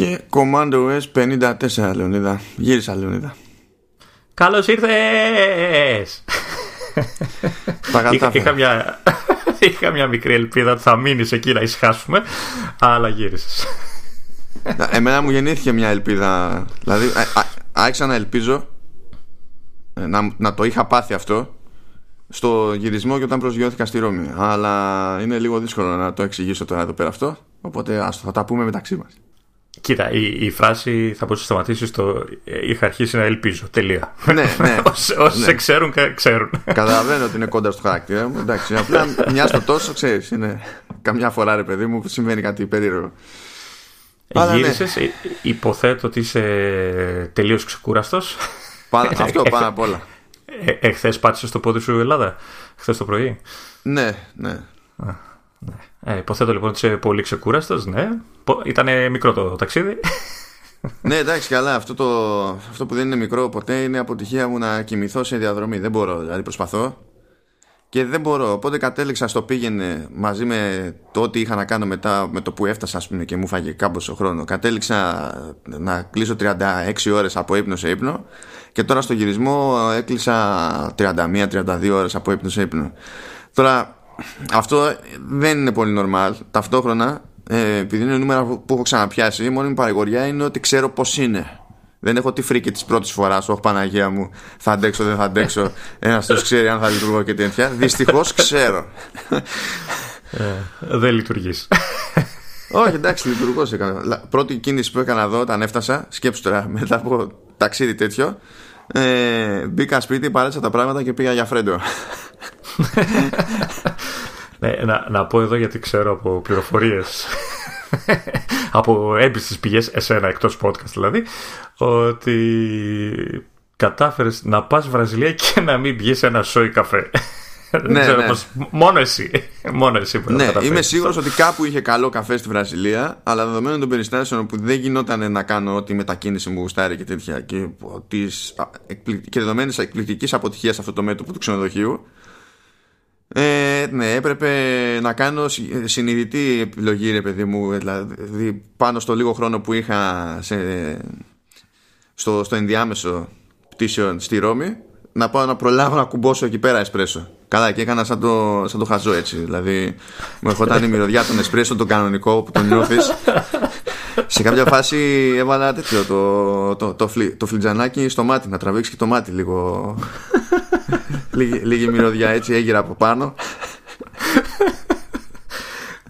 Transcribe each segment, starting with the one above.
Και Commando S 54 Λεωνίδα. Γύρισα Λεωνίδα. Καλώς ήρθες! είχα, είχα, μια, είχα μια μικρή ελπίδα ότι θα μείνεις εκεί να ησυχάσουμε, αλλά γύρισες. Εμένα μου γεννήθηκε μια ελπίδα. Δηλαδή, άρχισα να ελπίζω ε, να, να το είχα πάθει αυτό στο γυρισμό και όταν προσγειώθηκα στη Ρώμη. Αλλά είναι λίγο δύσκολο να το εξηγήσω τώρα εδώ πέρα αυτό. Οπότε ας, θα τα πούμε μεταξύ μας. Κοίτα, η, η φράση θα μπορούσε να σταματήσεις στο Είχα αρχίσει να ελπίζω. Τελεία. Ναι, ναι. Όσοι ναι. σε ξέρουν, ξέρουν. Καταλαβαίνω ότι είναι κοντά στο χαρακτήρα μου. Εντάξει, απλά μια στο τόσο ξέρεις. Είναι καμιά φορά ρε παιδί μου συμβαίνει κάτι περίεργο. Γύρισες, ναι. υποθέτω ότι είσαι τελείως ξεκούραστος. Αυτό πάνω απ' όλα. Ε, Εχθέ πάτησες το πόδι σου η Ελλάδα, χθες το πρωί. Ναι, ναι. ναι. Ε, υποθέτω λοιπόν ότι είσαι πολύ ξεκούραστος, ναι. Ήταν μικρό το ταξίδι. ναι, εντάξει, καλά. Αυτό, το, αυτό που δεν είναι μικρό ποτέ είναι αποτυχία μου να κοιμηθώ σε διαδρομή. Δεν μπορώ, δηλαδή προσπαθώ και δεν μπορώ. Οπότε κατέληξα στο πήγαινε μαζί με το ό,τι είχα να κάνω μετά με το που έφτασα ας πούμε, και μου φάγε κάμποσο χρόνος. Κατέληξα να κλείσω 36 ώρες από ύπνο σε ύπνο και τώρα στο γυρισμό έκλεισα 31-32 ώρες από ύπνο σε ύπνο. Τώρα αυτό δεν είναι πολύ normal. Ταυτόχρονα ε, επειδή είναι νούμερα που έχω ξαναπιάσει η μόνη μου παρηγοριά είναι ότι ξέρω πώς είναι. Δεν έχω τη φρίκη της πρώτης φοράς. Όχι, Παναγία μου, θα αντέξω, δεν θα αντέξω. Ένας του ξέρει αν θα λειτουργώ και τέτοια. Δυστυχώς ξέρω. Ε, δεν λειτουργείς. Όχι, εντάξει, λειτουργώ. Πρώτη κίνηση που έκανα εδώ όταν έφτασα, σκέψου τώρα μετά από ταξίδι τέτοιο, ε, μπήκα σπίτι, παρέτσα τα πράγματα και πήγα για φρέντο. ναι, να, να πω εδώ γιατί ξέρω από πληροφορίες από έμπιστες πηγές, εσένα εκτός podcast δηλαδή, ότι κατάφερες να πας Βραζιλία και να μην πιεις ένα σόι καφέ. Ναι, ναι. μόνο εσύ. Μόνο εσύ που ναι, είμαι σίγουρος ότι κάπου είχε καλό καφέ στη Βραζιλία, αλλά δεδομένων των περιστάσεων που δεν γινόταν να κάνω ό,τι μετακίνηση μου γουστάρει και τέτοια και, της, και δεδομένης εκπληκτικής αποτυχίας σε αυτό το μέτωπο του ξενοδοχείου, ε, ναι, έπρεπε να κάνω συνειδητή επιλογή, ρε παιδί μου, δηλαδή πάνω στο λίγο χρόνο που είχα σε, στο, στο ενδιάμεσο πτήσεων στη Ρώμη, να πάω να προλάβω να κουμπώσω εκεί πέρα εσπρέσο. Καλά, και έκανα σαν το, σαν το χαζό έτσι. Δηλαδή, μου ερχόταν η μυρωδιά των εσπρέσο, τον κανονικό που τον νιώθεις. σε κάποια φάση έβαλα τέτοιο το, το, το, το φλιτζανάκι στο μάτι, να τραβήξει και το μάτι λίγο λίγη, λίγη μυρωδιά έτσι έγειρα από πάνω.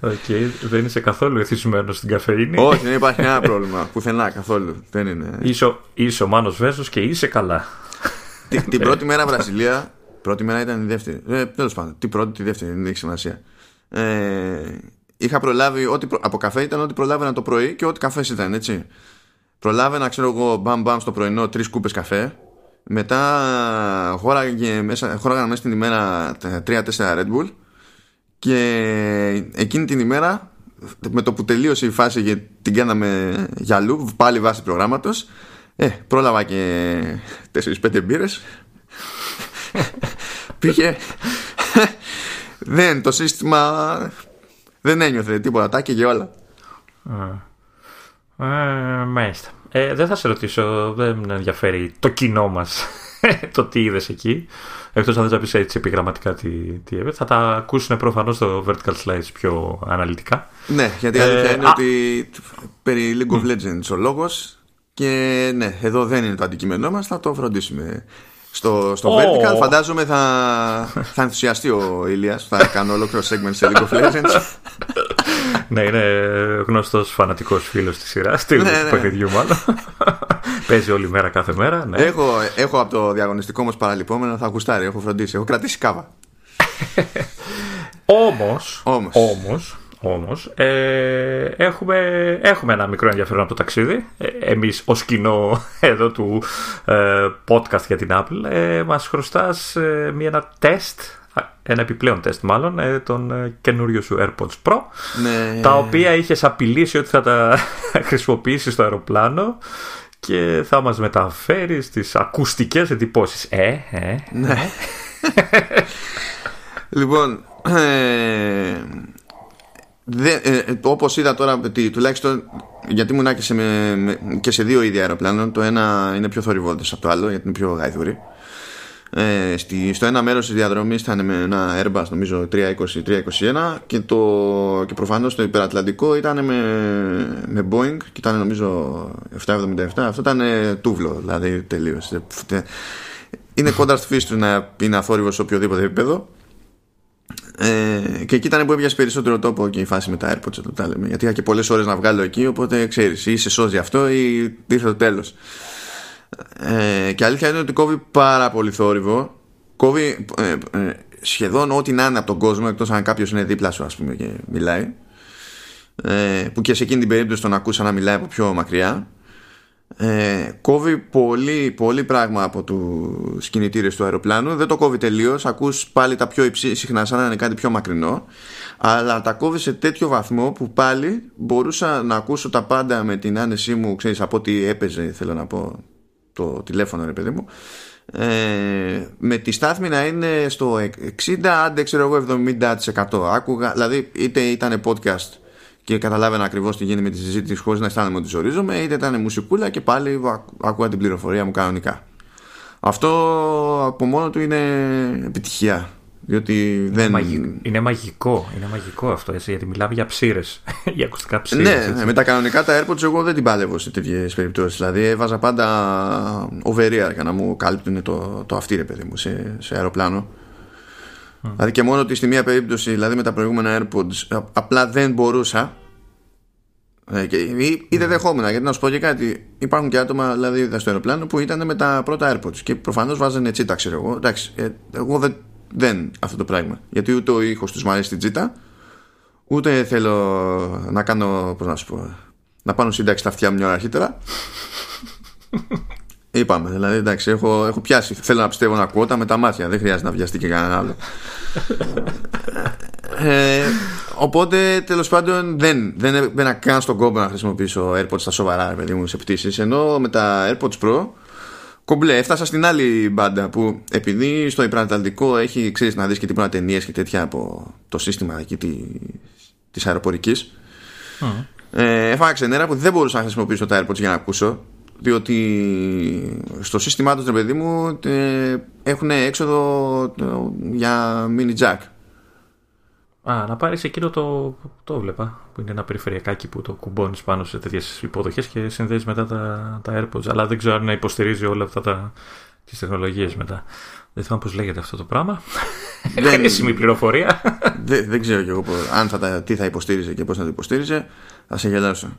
ΟΚ, okay, δεν είσαι καθόλου εθισμένος στην καφεΐνη. Όχι, δεν υπάρχει κανένα πρόβλημα. Πουθενά καθόλου. Δεν είναι. Είσαι, είσαι ο Μάνος Βέσος και είσαι καλά. Την, την πρώτη μέρα Βραζιλία, πρώτη μέρα ήταν η δεύτερη. Ε, Τέλος πάντων, την πρώτη, τη δεύτερη, δεν έχει σημασία. Ε, είχα προλάβει, ό,τι, από καφέ ήταν ό,τι προλάβαινα το πρωί και ό,τι καφές ήταν, έτσι. Προλάβαινα, ξέρω εγώ, μπαμ μπαμ στο πρωινό τρεις κούπες καφέ μετά χώραγε μέσα, χώραγαν μέσα την ημέρα 3-4 Red Bull και εκείνη την ημέρα με το που τελείωσε η φάση και την κάναμε για αλλού πάλι βάση προγράμματος ε, πρόλαβα και 4-5 μπύρες πήγε δεν το σύστημα δεν ένιωθε τίποτα τα και όλα ε, μάλιστα ε, δεν θα σε ρωτήσω, δεν με ενδιαφέρει το κοινό μας το τι είδες εκεί. Εκτός αν δεν θα πεις έτσι επιγραμματικά τι, τι έβε. Θα τα ακούσουν προφανώς στο Vertical Slides πιο αναλυτικά. Ναι, γιατί η αλήθεια ε, είναι ότι περί League of Legends ο λόγος. Και ναι, εδώ δεν είναι το αντικείμενό μας, θα το φροντίσουμε. Στο, στο Vertical φαντάζομαι θα, θα ενθουσιαστεί ο Ηλίας Θα κάνω ολόκληρο segment σε League of Legends ναι, είναι γνωστός φανατικός φίλος της σειράς. Του ναι, ναι. παιχνιδιού, μάλλον. Παίζει όλη μέρα κάθε μέρα. Ναι. Έχω, έχω από το διαγωνιστικό όμω παραλυπόμενο, θα γουστάρει, έχω φροντίσει. Έχω κρατήσει κάβα. Όμως, όμως, όμως, ε, έχουμε, έχουμε ένα μικρό ενδιαφέρον από το ταξίδι. Ε, εμείς ως κοινό εδώ του ε, podcast για την Apple ε, μας χρωστάς ε, μία, ένα τεστ ένα επιπλέον τεστ μάλλον, ε, τον ε, καινούριο σου AirPods Pro, ναι. τα οποία είχες απειλήσει ότι θα τα χρησιμοποιήσεις στο αεροπλάνο και θα μας μεταφέρεις στις ακουστικές εντυπώσεις. Ε, ε. Ναι. λοιπόν, ε, ε, όπως είδα τώρα τουλάχιστον γιατί ήμουν και σε, με, και σε δύο είδη αεροπλάνων το ένα είναι πιο θορυβόδες από το άλλο γιατί είναι πιο γαϊδούρη ε, στη, στο ένα μέρος της διαδρομής ήταν με ένα Airbus νομίζω 320-321 και, το, και προφανώς το υπερατλαντικό ήταν με, με Boeing και ήταν νομίζω 777 αυτό ήταν τούβλο δηλαδή τελείως. Είναι κοντά στη φύση του να είναι αθόρυβος σε οποιοδήποτε επίπεδο ε, και εκεί ήταν που έβγαζε περισσότερο τόπο και η φάση με τα AirPods το τα λέμε, γιατί είχα και πολλές ώρες να βγάλω εκεί οπότε ξέρεις ή σε σώζει αυτό ή ήρθε το τέλος. Ε, και αλήθεια είναι ότι κόβει πάρα πολύ θόρυβο. Κόβει ε, ε, σχεδόν ό,τι να είναι από τον κόσμο εκτός αν κάποιος είναι δίπλα σου ας πούμε και μιλάει. Ε, που και σε εκείνη την περίπτωση τον ακούσα να μιλάει από πιο μακριά ε, κόβει πολύ, πολύ πράγμα από τους κινητήρες του αεροπλάνου. Δεν το κόβει τελείως. ακούς πάλι τα πιο υψή συχνά σαν να είναι κάτι πιο μακρινό. Αλλά τα κόβει σε τέτοιο βαθμό που πάλι μπορούσα να ακούσω τα πάντα με την άνεσή μου ξέρεις από ό,τι έπαιζε θέλω να πω το τηλέφωνο ρε παιδί μου. Ε, με τη στάθμη να είναι στο 60 άντε ξέρω εγώ 70% άκουγα δηλαδή είτε ήταν podcast και καταλάβαινα ακριβώς τι γίνεται με τη συζήτηση χωρίς να αισθάνομαι ότι ζορίζομαι, είτε ήταν μουσικούλα και πάλι ακούω την πληροφορία μου κανονικά. Αυτό από μόνο του είναι επιτυχία. Διότι δεν... Είναι μαγικό, είναι μαγικό αυτό έτσι, γιατί μιλάμε για ψήρες. για ακουστικά ψήρες. Ναι, ναι, με τα κανονικά τα AirPods εγώ δεν την πάλευω σε τέτοιες περιπτώσεις. Δηλαδή έβαζα πάντα over για να μου κάλυπτουν το, το αυτή, ρε παιδί μου, σε, σε αεροπλάνο. Mm. Δηλαδή και μόνο ότι στη μία περίπτωση, δηλαδή με τα προηγούμενα AirPods, απλά δεν μπορούσα. Ε, και, ή, ή δεν δεχόμουν, γιατί να σου πω και κάτι. Υπάρχουν και άτομα, δηλαδή στο αεροπλάνο, που ήταν με τα πρώτα AirPods και προφανώς βάζανε τσίτα, ξέρω εγώ. Εντάξει, ε, εγώ δεν, δεν αυτό το πράγμα. Γιατί ούτε ο ήχος τους μου αρέσει την τσίτα, ούτε θέλω να κάνω, πώς να σου πω, να πάνω σύνταξη τα αυτιά μου μια ώρα αρχίτερα. Είπαμε, δηλαδή εντάξει, έχω, έχω πιάσει. Θέλω να πιστεύω να ακούω τα με τα μάτια. Δεν χρειάζεται να βιαστεί και κανένα άλλο. ε, οπότε τέλος πάντων δεν, δεν έμπαινα καν στον κόμπο να χρησιμοποιήσω AirPods στα σοβαρά, παιδί μου, σε πτήσεις. Ενώ με τα AirPods Pro κομπλέ, έφτασα στην άλλη μπάντα που επειδή στο υπερατλαντικό έχει ξέρεις να δεις και τίποτα ταινίες και τέτοια από το σύστημα εκεί τη αεροπορικής. Mm. Ε, έφαγα ξενέρα που δεν μπορούσα να χρησιμοποιήσω τα AirPods για να ακούσω διότι στο σύστημά τους, παιδί μου, έχουν έξοδο για mini jack. Α, να πάρεις εκείνο το, το βλέπα, που είναι ένα περιφερειακάκι που το κουμπώνεις πάνω σε τέτοιες υποδοχές και συνδέεις μετά τα, τα AirPods, αλλά δεν ξέρω αν υποστηρίζει όλα αυτά τα, τις τεχνολογίες μετά. Δεν θυμάμαι πώς λέγεται αυτό το πράγμα. Δεν... Χρήσιμη πληροφορία. Δεν, δεν ξέρω κι εγώ αν θα τα, τι θα υποστήριζε και πώς θα το υποστήριζε. Θα σε γελάσω.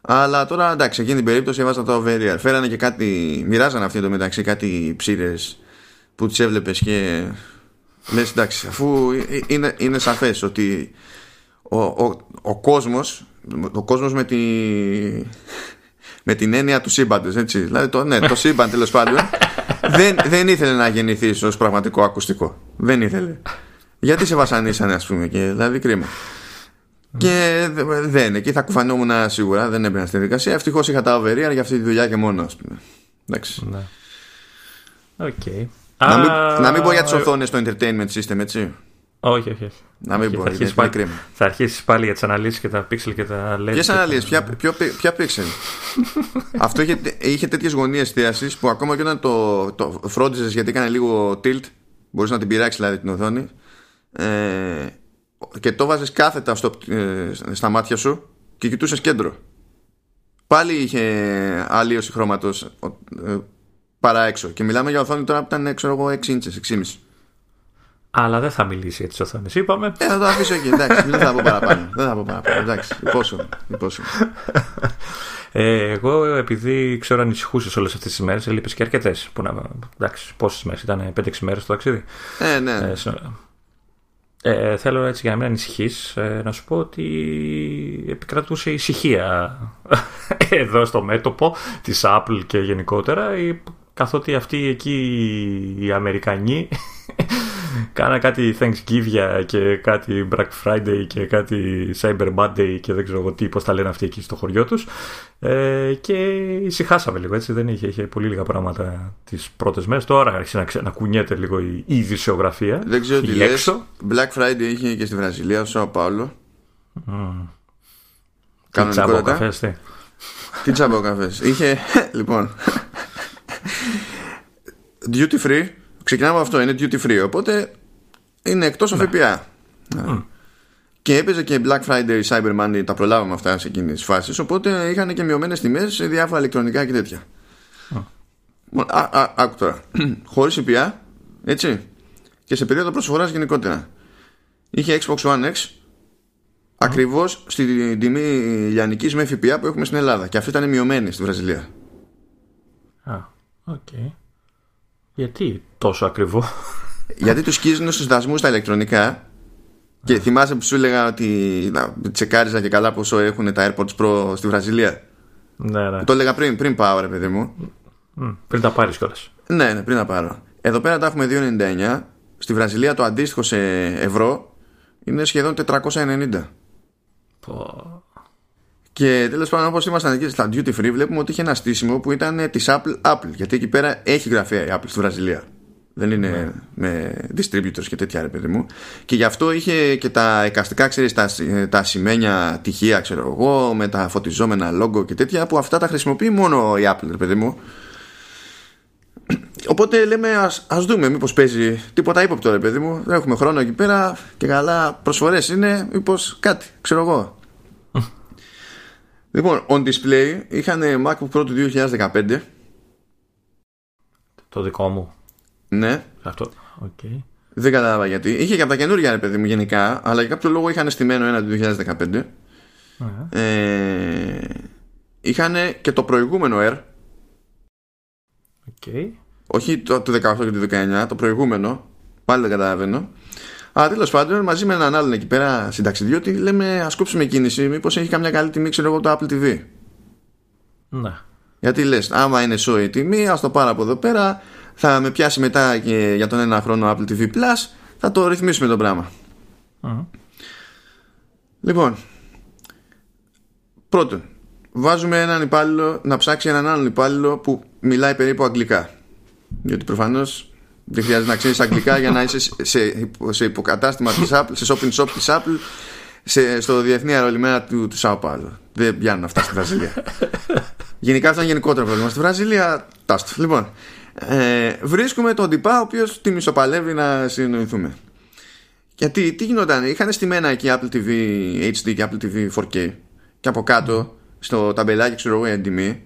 Αλλά τώρα εντάξει, εκείνη την περίπτωση έβαζα το over Φέρανε και κάτι, μοιράζανε αυτή το μεταξύ κάτι ψήρες που τις έβλεπες και λες εντάξει, αφού είναι, είναι σαφές ότι ο, ο, ο κόσμος, ο κόσμος με, τη, με την έννοια του σύμπαντος, έτσι. Δηλαδή το, ναι, το σύμπαν τέλος πάντων δεν, δεν ήθελε να γεννηθείς ως πραγματικό ακουστικό. Δεν ήθελε. Γιατί σε βασανίσανε, ας πούμε, και δηλαδή κρίμα. Και δεν, εκεί θα κουφανόμουν σίγουρα, δεν έμπαινα στη δικασία. Ευτυχώς είχα τα overear για αυτή τη δουλειά και μόνο, ας πούμε. Εντάξει. Ναι. Okay. Να, μην, να μην πω για τις οθόνες στο entertainment system, έτσι. Όχι, όχι. Να μην πω, θα αρχίσει πάλι, θα αρχίσεις πάλι για τις αναλύσεις και τα pixel και τα LED. Ποιες αναλύσεις, ποια, ποια, ποια pixel; Αυτό είχε, είχε τέτοιες γωνίες εστίασης που ακόμα και όταν το, το φρόντιζες γιατί έκανε λίγο tilt, μπορείς να την πειράξεις δηλαδή την οθόνη. Ε, και το βάζεις κάθετα στο, ε, στα μάτια σου και κοιτούσες κέντρο πάλι είχε αλλίωση χρώματος ε, παρά έξω και μιλάμε για οθόνη τώρα που ήταν έξω εγώ 6 ίντσες, 6,5 αλλά δεν θα μιλήσει για τις οθόνες, είπαμε. Ε, θα το αφήσω εκεί, εντάξει, δεν θα πω παραπάνω. Δεν θα πω παραπάνω, εντάξει, υπόσχομαι. υπόσχομαι. Ε, εγώ επειδή ξέρω ανησυχούσες όλες αυτές τις μέρες, έλειπες και αρκετές. Εντάξει, πόσες μέρες ήταν, 5-6 μέρες το ταξίδι. Ε, ναι. Ε, ε, θέλω έτσι για να μην ανησυχείς ε, να σου πω ότι επικρατούσε ησυχία εδώ στο μέτωπο της Apple και γενικότερα καθότι αυτοί εκεί οι Αμερικανοί κάνα κάτι Thanksgiving και κάτι Black Friday και κάτι Cyber Monday και δεν ξέρω τι πώς τα λένε αυτοί εκεί στο χωριό τους. Ε, και ησυχάσαμε λίγο έτσι δεν είχε, είχε πολύ λίγα πράγματα τις πρώτες μέρες. Τώρα άρχισε να, να κουνιέται λίγο η ειδησιογραφία δεν ξέρω τι λες. Black Friday είχε και στη Βραζιλία στο Σαο Πάολο Κανονικότατα. Τι. Τι τσάμπο καφές. Είχε, λοιπόν, duty free. Ξεκινάμε από αυτό, είναι duty free. Οπότε είναι εκτός Ναι. ΦΠΑ. Και έπαιζε και Black Friday, Cyber Monday, τα προλάβαμε αυτά σε εκείνες τις φάσεις. Οπότε είχαν και μειωμένες τιμές σε διάφορα ηλεκτρονικά και τέτοια. Λοιπόν, α, α, άκου τώρα. Χωρίς ΦΠΑ, έτσι. Και σε περίοδο προσφοράς γενικότερα. Είχε Xbox One X ακριβώς στην τιμή λιανικής με ΦΠΑ που έχουμε στην Ελλάδα. Και αυτή ήταν μειωμένη στη Βραζιλία. Α, ΟΚ. Γιατί τόσο ακριβό; Γιατί τους σκίζουν στους δασμούς τα ηλεκτρονικά. Και θυμάσαι που σου έλεγα ότι να, τσεκάριζα και καλά πόσο έχουν τα AirPods Pro στη Βραζιλία; ναι, ναι. Το έλεγα πριν, πριν πάω, ρε παιδί μου. Μμ, Πριν τα πάρεις κιόλας. Ναι, ναι, πριν να πάρω. Εδώ πέρα τα έχουμε 299. Στη Βραζιλία το αντίστοιχο σε ευρώ είναι σχεδόν 490. Και τέλος πάντων, όπως ήμασταν εκεί στα duty free, βλέπουμε ότι είχε ένα στήσιμο που ήταν της Apple, Apple. Γιατί εκεί πέρα έχει γραφεία η Apple στη Βραζιλία. Δεν είναι με distributors και τέτοια, ρε παιδί μου. Και γι' αυτό είχε και τα εικαστικά, ξέρεις, τα, τα σημαίνια τυχεία, ξέρω εγώ, με τα φωτιζόμενα logo και τέτοια, που αυτά τα χρησιμοποιεί μόνο η Apple, ρε παιδί μου. Οπότε λέμε ας, ας δούμε μήπως παίζει τίποτα ύποπτο ρε παιδί μου Έχουμε χρόνο εκεί πέρα και καλά προσφορές είναι μήπως κάτι ξέρω εγώ Λοιπόν on display είχαν MacBook Pro του 2015 Το δικό μου. Ναι Αυτό. ΟΚ. δεν κατάλαβα γιατί Είχε και από τα καινούργια ρε παιδί μου γενικά Αλλά για κάποιο λόγο είχαν στημένο ένα του 2015 Ναι. ε, Είχαν και το προηγούμενο Air ΟΚ. Όχι το, του 18 και του 19, το προηγούμενο. Πάλι δεν καταλαβαίνω. Αλλά τέλος πάντων, μαζί με έναν άλλον εκεί πέρα συνταξιδιώτη, λέμε ας κόψουμε κίνηση. Μήπως έχει καμιά καλή τιμή, ξέρω εγώ, το Apple TV. Ναι. Γιατί λες, άμα είναι show η τιμή, ας το πάρω από εδώ πέρα. Θα με πιάσει μετά και για τον ένα χρόνο Apple TV Plus. Θα το ρυθμίσουμε το πράγμα. Μμ. Λοιπόν, πρώτον, βάζουμε έναν υπάλληλο να ψάξει έναν άλλον υπάλληλο που μιλάει περίπου αγγλικά. Γιατί προφανώς δεν χρειάζεται να ξέρεις αγγλικά για να είσαι σε, σε, σε υποκατάστημα της Apple, σε shopping shop της Apple, σε, στο διεθνή αερολιμένα του, του Σάο Πάολο. Δεν πιάνουν αυτά στη Βραζιλία. Γενικά αυτό είναι γενικότερο πρόβλημα. Στη Βραζιλία, τάστο. Λοιπόν, ε, βρίσκουμε τον τυπά ο οποίος τη μισοπαλεύει να συνεννοηθούμε. Γιατί τι γινόταν, είχαν στημένα εκεί Apple TV HD και Apple TV 4K και από κάτω στο ταμπελάκι ξέρω εγώ η τιμή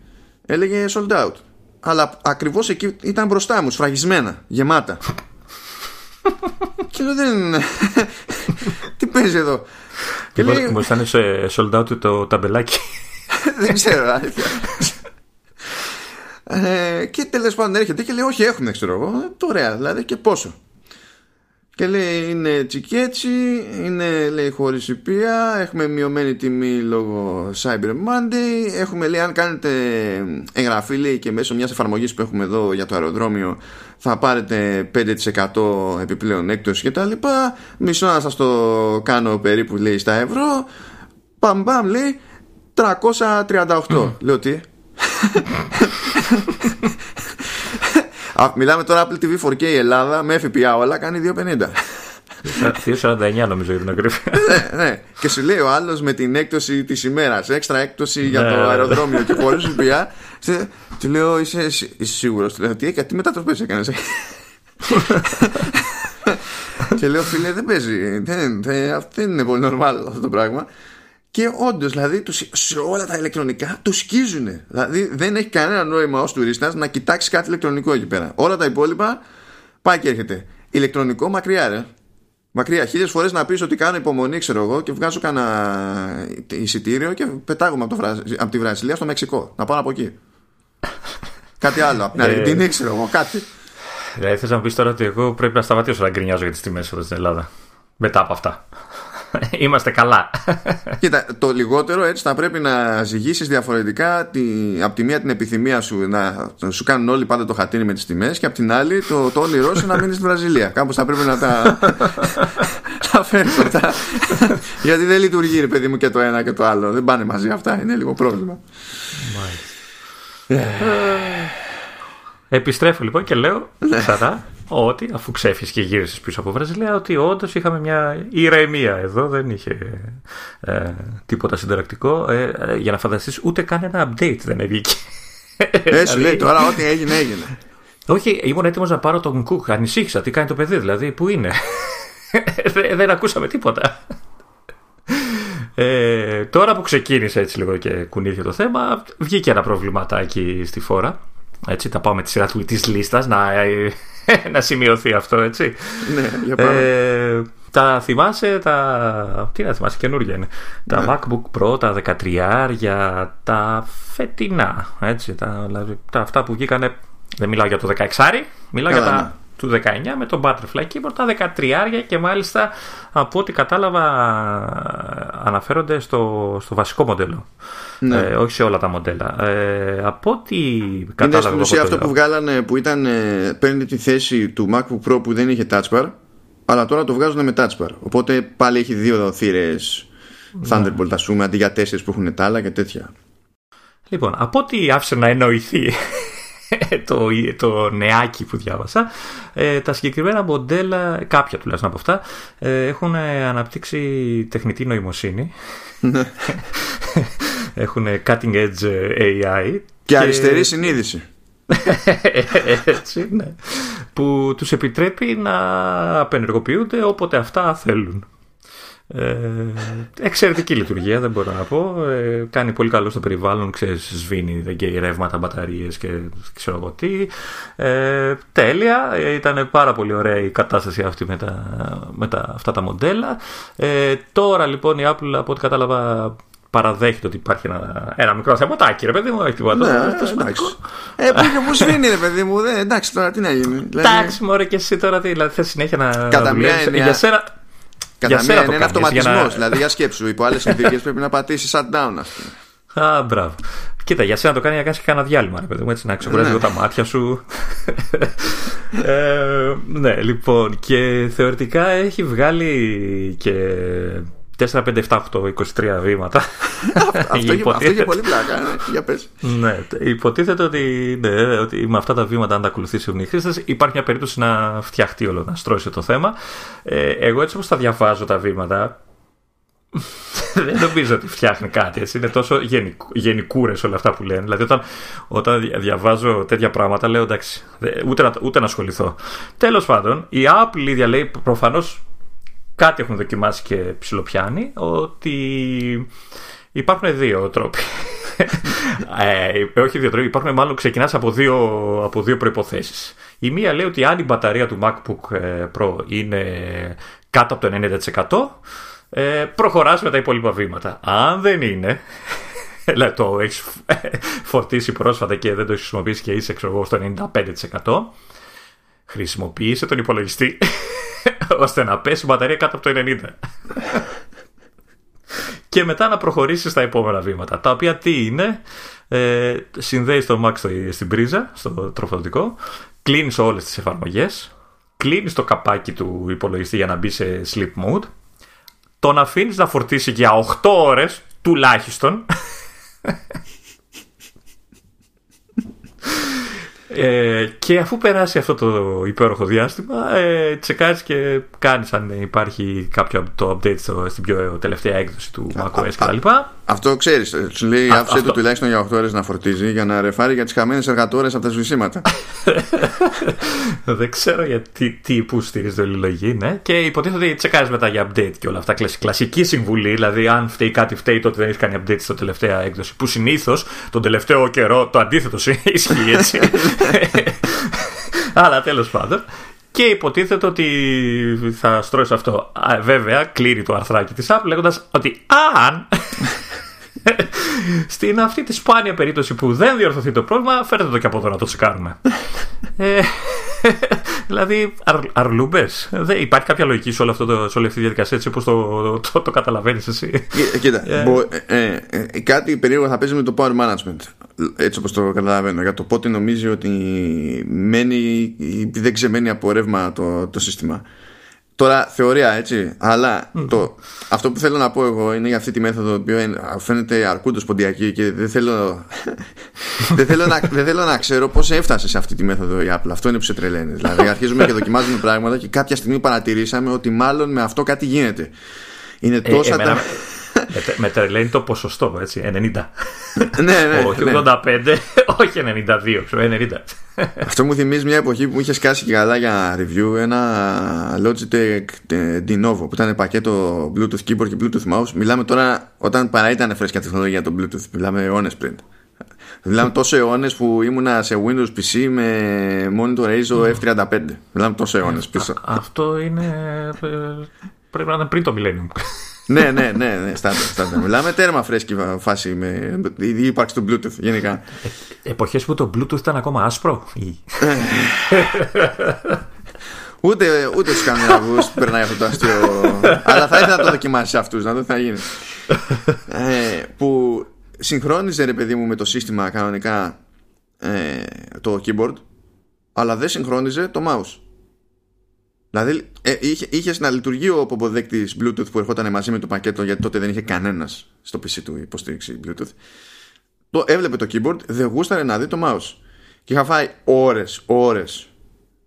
έλεγε sold out. Αλλά ακριβώς εκεί ήταν μπροστά μου, σφραγισμένα, γεμάτα. και λέω δεν. τι παίζει εδώ; και λέει, Μου ήταν σε sold out το ταμπελάκι. δεν ξέρω, αλήθεια. ε, και τέλος πάντων έρχεται και λέει: Όχι, έχουμε, ξέρω εγώ. Ε, Ωραία, δηλαδή και πόσο. Και λέει: Είναι έτσι και έτσι. Είναι λέει χωρίς υπεία. Έχουμε μειωμένη τιμή λόγω Cyber Monday. Έχουμε λέει: Αν κάνετε εγγραφή λέει, και μέσω μιας εφαρμογής που έχουμε εδώ για το αεροδρόμιο θα πάρετε 5% επιπλέον έκπτωση κτλ. Μισό να σας το κάνω περίπου λέει στα ευρώ. Παμ παμ λέει 338. Λέω τι; Α, μιλάμε τώρα Apple TV 4K Ελλάδα με FPA όλα κάνει 2,50. 2,49 νομίζω για την ακρίβεια. ναι, ναι. Και σου λέει ο άλλος με την έκπτωση της ημέρας, έξτρα έκπτωση για Ναι, το ναι. αεροδρόμιο και χωρίς FPA. σε- Του λέω είσαι, είσαι σίγουρος; Του λέω τι, έκα- τι μετατροπέ έκανες; και λέω φίλε δεν παίζει. Δεν, δεν, δεν είναι πολύ normal αυτό το πράγμα. Και όντω, δηλαδή, τους, σε όλα τα ηλεκτρονικά του σκίζουν. Δηλαδή, δεν έχει κανένα νόημα ω τουρίστα να κοιτάξει κάτι ηλεκτρονικό εκεί πέρα. Όλα τα υπόλοιπα πάει και έρχεται. Ηλεκτρονικό μακριά, ρε. Μακριά. Χίλιε φορέ να πει ότι κάνω υπομονή, ξέρω εγώ, και βγάζω κανένα εισιτήριο και πετάγομαι από, το Βραζ... από τη Βραζιλία στο Μεξικό. Να πάω από εκεί. κάτι άλλο. Από την Ε. Αργεντινή, ξέρω εγώ, κάτι. Δηλαδή θε να μου πει τώρα ότι εγώ πρέπει να σταματήσω να γκρινιάζω για τι τιμέ εδώ στην Ελλάδα. Μετά από αυτά. Είμαστε καλά. Κοίτα, το λιγότερο έτσι θα πρέπει να ζυγίσεις διαφορετικά τη, από τη μία την επιθυμία σου να, να σου κάνουν όλοι πάντα το χατήρι με τις τιμές και από την άλλη το, το όνειρό σου να μείνεις στη Βραζιλία. Κάπως θα πρέπει να τα. τα φέρει αυτά. Γιατί δεν λειτουργεί, ρε παιδί μου, και το ένα και το άλλο. Δεν πάνε μαζί αυτά. Είναι λίγο πρόβλημα. Επιστρέφω λοιπόν και λέω ξανά ότι αφού ξέφυγε και γύρισε πίσω από Βραζιλία, ότι όντως είχαμε μια ηρεμία εδώ, δεν είχε ε, τίποτα συνταρακτικό. Ε, ε, για να φανταστείς, ούτε καν ένα update δεν έβγαινε. Έτσι λέει τώρα, ό,τι έγινε, έγινε. Όχι, ήμουν έτοιμος να πάρω τον Κουκ. Ανησύχησα τι κάνει το παιδί, δηλαδή, πού είναι; δεν ακούσαμε τίποτα. Ε, τώρα που ξεκίνησε έτσι λίγο και κουνήθηκε το θέμα, βγήκε ένα προβληματάκι στη φόρα. Έτσι, τα πάω με τη σειρά του της λίστας να, να σημειωθεί αυτό, έτσι. Ναι, για ε, τα θυμάσαι, τα... τι να θυμάσαι, καινούργια είναι. Τα ναι. MacBook Pro, τα 13, για τα φετινά, έτσι, τα, δηλαδή, τα αυτά που βγήκανε, δεν μιλάω για το 16, μιλάω για τα ναι του 19 με τον Butterfly Keyboard τα 13 και μάλιστα από ό,τι κατάλαβα αναφέρονται στο, στο βασικό μοντέλο. Ναι. Ε, όχι σε όλα τα μοντέλα. Ε, από ό,τι κατάλαβα. Είναι στην ουσία αυτό που βγάλανε που ήταν ε, παίρνει τη θέση του MacBook Pro που δεν είχε Touch Bar αλλά τώρα το βγάζουν με Touch Bar. Οπότε πάλι έχει δύο θύρες ναι. Thunderbolt, ας πούμε, αντί για τέσσερις που έχουν τα άλλα και τέτοια. Λοιπόν, από ό,τι άφησε να εννοηθεί το, το νεάκι που διάβασα. Ε, τα συγκεκριμένα μοντέλα, κάποια τουλάχιστον από αυτά, ε, έχουν αναπτύξει τεχνητή νοημοσύνη. Ναι. έχουν cutting edge AI. Και, αριστερή συνείδηση. Έτσι, ναι. Που τους επιτρέπει να απενεργοποιούνται όποτε αυτά θέλουν. Ε, εξαιρετική λειτουργία, δεν μπορώ να πω. Ε, κάνει πολύ καλό στο περιβάλλον, ξέρεις, σβήνει, δεν καίει ρεύματα, μπαταρίες και ξέρω εγώ τι. Ε, τέλεια, ήταν πάρα πολύ ωραία η κατάσταση αυτή με, τα, με τα, αυτά τα μοντέλα. Ε, τώρα λοιπόν η Apple, από ό,τι κατάλαβα, παραδέχεται ότι υπάρχει ένα, ένα μικρό θεματάκι, ρε παιδί μου, όχι τίποτα. Ναι, εντάξει. Ε, που μου σβήνει, ρε παιδί μου, δεν, εντάξει τώρα τι να γίνει. Δηλαδή- εντάξει, μωρέ και εσύ τώρα τι, δηλαδή θες συνέχεια να. Κατά μία έννοια. Για σένα, Κατά μία είναι ένα αυτοματισμός. Να... Δηλαδή, για σκέψου, υπό άλλες συνθήκε πρέπει να πατήσει shutdown, ας πούμε. Α, μπράβο. Κοίτα, για σένα το κάνει να κάνεις και κανένα διάλειμμα, ρε παιδί μου, έτσι να ξεκουράζει ναι. τα μάτια σου. ε, ναι, λοιπόν, και θεωρητικά έχει βγάλει και 4, 5, 7, 8, 23 βήματα. αυτό, είχε, πολύ πλάκα. Ναι. Για πες. ναι, υποτίθεται ότι, ναι, ότι με αυτά τα βήματα, αν τα ακολουθήσουν οι χρήστες, υπάρχει μια περίπτωση να φτιαχτεί όλο, να στρώσει το θέμα. Ε, εγώ έτσι όπως τα διαβάζω τα βήματα, δεν νομίζω ότι φτιάχνει κάτι. Έτσι. Είναι τόσο γενικ, γενικούρες όλα αυτά που λένε. Δηλαδή, όταν, όταν διαβάζω τέτοια πράγματα, λέω εντάξει, ούτε να, ούτε να ασχοληθώ. Τέλος πάντων, η Apple ίδια λέει προφανώς κάτι έχουν δοκιμάσει και ψιλοπιάνει, ότι υπάρχουν δύο τρόποι. ε, όχι δύο τρόποι, υπάρχουν μάλλον ξεκινάς από δύο, από δύο προϋποθέσεις. Η μία λέει ότι αν η μπαταρία του MacBook ε, Pro είναι κάτω από το 90% ε, προχωράς με τα υπόλοιπα βήματα. Αν δεν είναι, δηλαδή το έχεις φορτίσει πρόσφατα και δεν το έχεις χρησιμοποιήσει και είσαι ξέρω, στο 95%, χρησιμοποίησε τον υπολογιστή ώστε να πέσει η μπαταρία κάτω από το 90. και μετά να προχωρήσει στα επόμενα βήματα. Τα οποία τι είναι, ε, συνδέει το Mac στην πρίζα, στο τροφοδοτικό, κλείνεις όλες τις εφαρμογές, κλείνεις το καπάκι του υπολογιστή για να μπει σε sleep mode, τον αφήνεις να φορτίσει για 8 ώρες τουλάχιστον Ε, και αφού περάσει αυτό το υπέροχο διάστημα, ε, τσεκάρεις και κάνεις αν υπάρχει κάποιο το update στο, στην πιο τελευταία έκδοση του macOS κτλ. Αυτό ξέρεις. Σου λέει άφησε το τουλάχιστον για 8 ώρες να φορτίζει για να ρεφάρει για τις χαμένες εργατόρες από τα σβησίματα. Δεν ξέρω γιατί τι που στηρίζει το λογή, ναι. Και υποτίθεται ότι τσεκάρεις μετά για update και όλα αυτά. Κλασική συμβουλή, δηλαδή αν φταίει κάτι, φταίει τότε δεν έχει κάνει update στο τελευταία έκδοση. Που συνήθως τον τελευταίο καιρό το αντίθετο ισχύει έτσι. Αλλά τέλος πάντων. Και υποτίθεται ότι θα στρώσει αυτό. βέβαια, κλείνει το αρθράκι της Apple λέγοντας ότι αν στην αυτή τη σπάνια περίπτωση που δεν διορθωθεί το πρόβλημα, φέρετε το και από εδώ να το τσεκάρουμε. ε, δηλαδή, αρ, αρλούμπες. Δεν υπάρχει κάποια λογική σε, όλο αυτό το, σε όλη αυτή τη διαδικασία έτσι όπως το, το, το, καταλαβαίνεις εσύ; Κοίτα, ε. ε, ε, κάτι περίεργο θα παίζει με το power management. Έτσι όπως το καταλαβαίνω. Για το πότε νομίζει ότι μένει ή δεν ξεμένει από ρεύμα το, το σύστημα. Τώρα θεωρία έτσι, αλλά το, αυτό που θέλω να πω εγώ είναι για αυτή τη μέθοδο που φαίνεται αρκούντος ποντιακή και δεν θέλω, δεν, θέλω να, δεν θέλω να ξέρω πώς έφτασε σε αυτή τη μέθοδο η Apple. Αυτό είναι που σε τρελαίνει. Δηλαδή αρχίζουμε και δοκιμάζουμε πράγματα και κάποια στιγμή παρατηρήσαμε ότι μάλλον με αυτό κάτι γίνεται. Είναι Ε, τόσα εμένα- τα... με, τε- με τρελαίνει το ποσοστό, έτσι, 90. ναι, ναι, όχι ναι. 85, όχι 92, ξέρω, 90. Αυτό μου θυμίζει μια εποχή που μου είχε σκάσει και καλά για review ένα Logitech ε, Dinovo που ήταν πακέτο Bluetooth keyboard και Bluetooth mouse. Μιλάμε τώρα όταν παρά ήταν φρέσκια τεχνολογία το Bluetooth. Μιλάμε αιώνες πριν. Μιλάμε τόσο αιώνες που ήμουνα σε Windows PC με monitor ISO F35. Μιλάμε τόσο αιώνες πίσω. Αυτό είναι. ε, Πρέπει να ήταν πριν το Millennium. Ναι, ναι, ναι, ναι, στάντα, στάντα. Μιλάμε τέρμα φρέσκη φάση με η ύπαρξη του Bluetooth γενικά. Εποχές που το Bluetooth ήταν ακόμα άσπρο. Ή... Ούτε, ούτε στους Σκανδιναβού περνάει αυτό το αστείο. Αλλά θα ήθελα να το δοκιμάσεις αυτούς, να δω τι θα γίνει. ε, που συγχρόνιζε ρε παιδί μου με το σύστημα κανονικά ε, το keyboard, αλλά δεν συγχρόνιζε το mouse. Δηλαδή ε, είχε, είχες να λειτουργεί ο αποδέκτη Bluetooth που ερχόταν μαζί με το πακέτο γιατί τότε δεν είχε κανένας στο PC του υποστήριξη Bluetooth. Το έβλεπε το keyboard, δεν γούσταρε να δει το mouse. Και είχα φάει ώρες, ώρες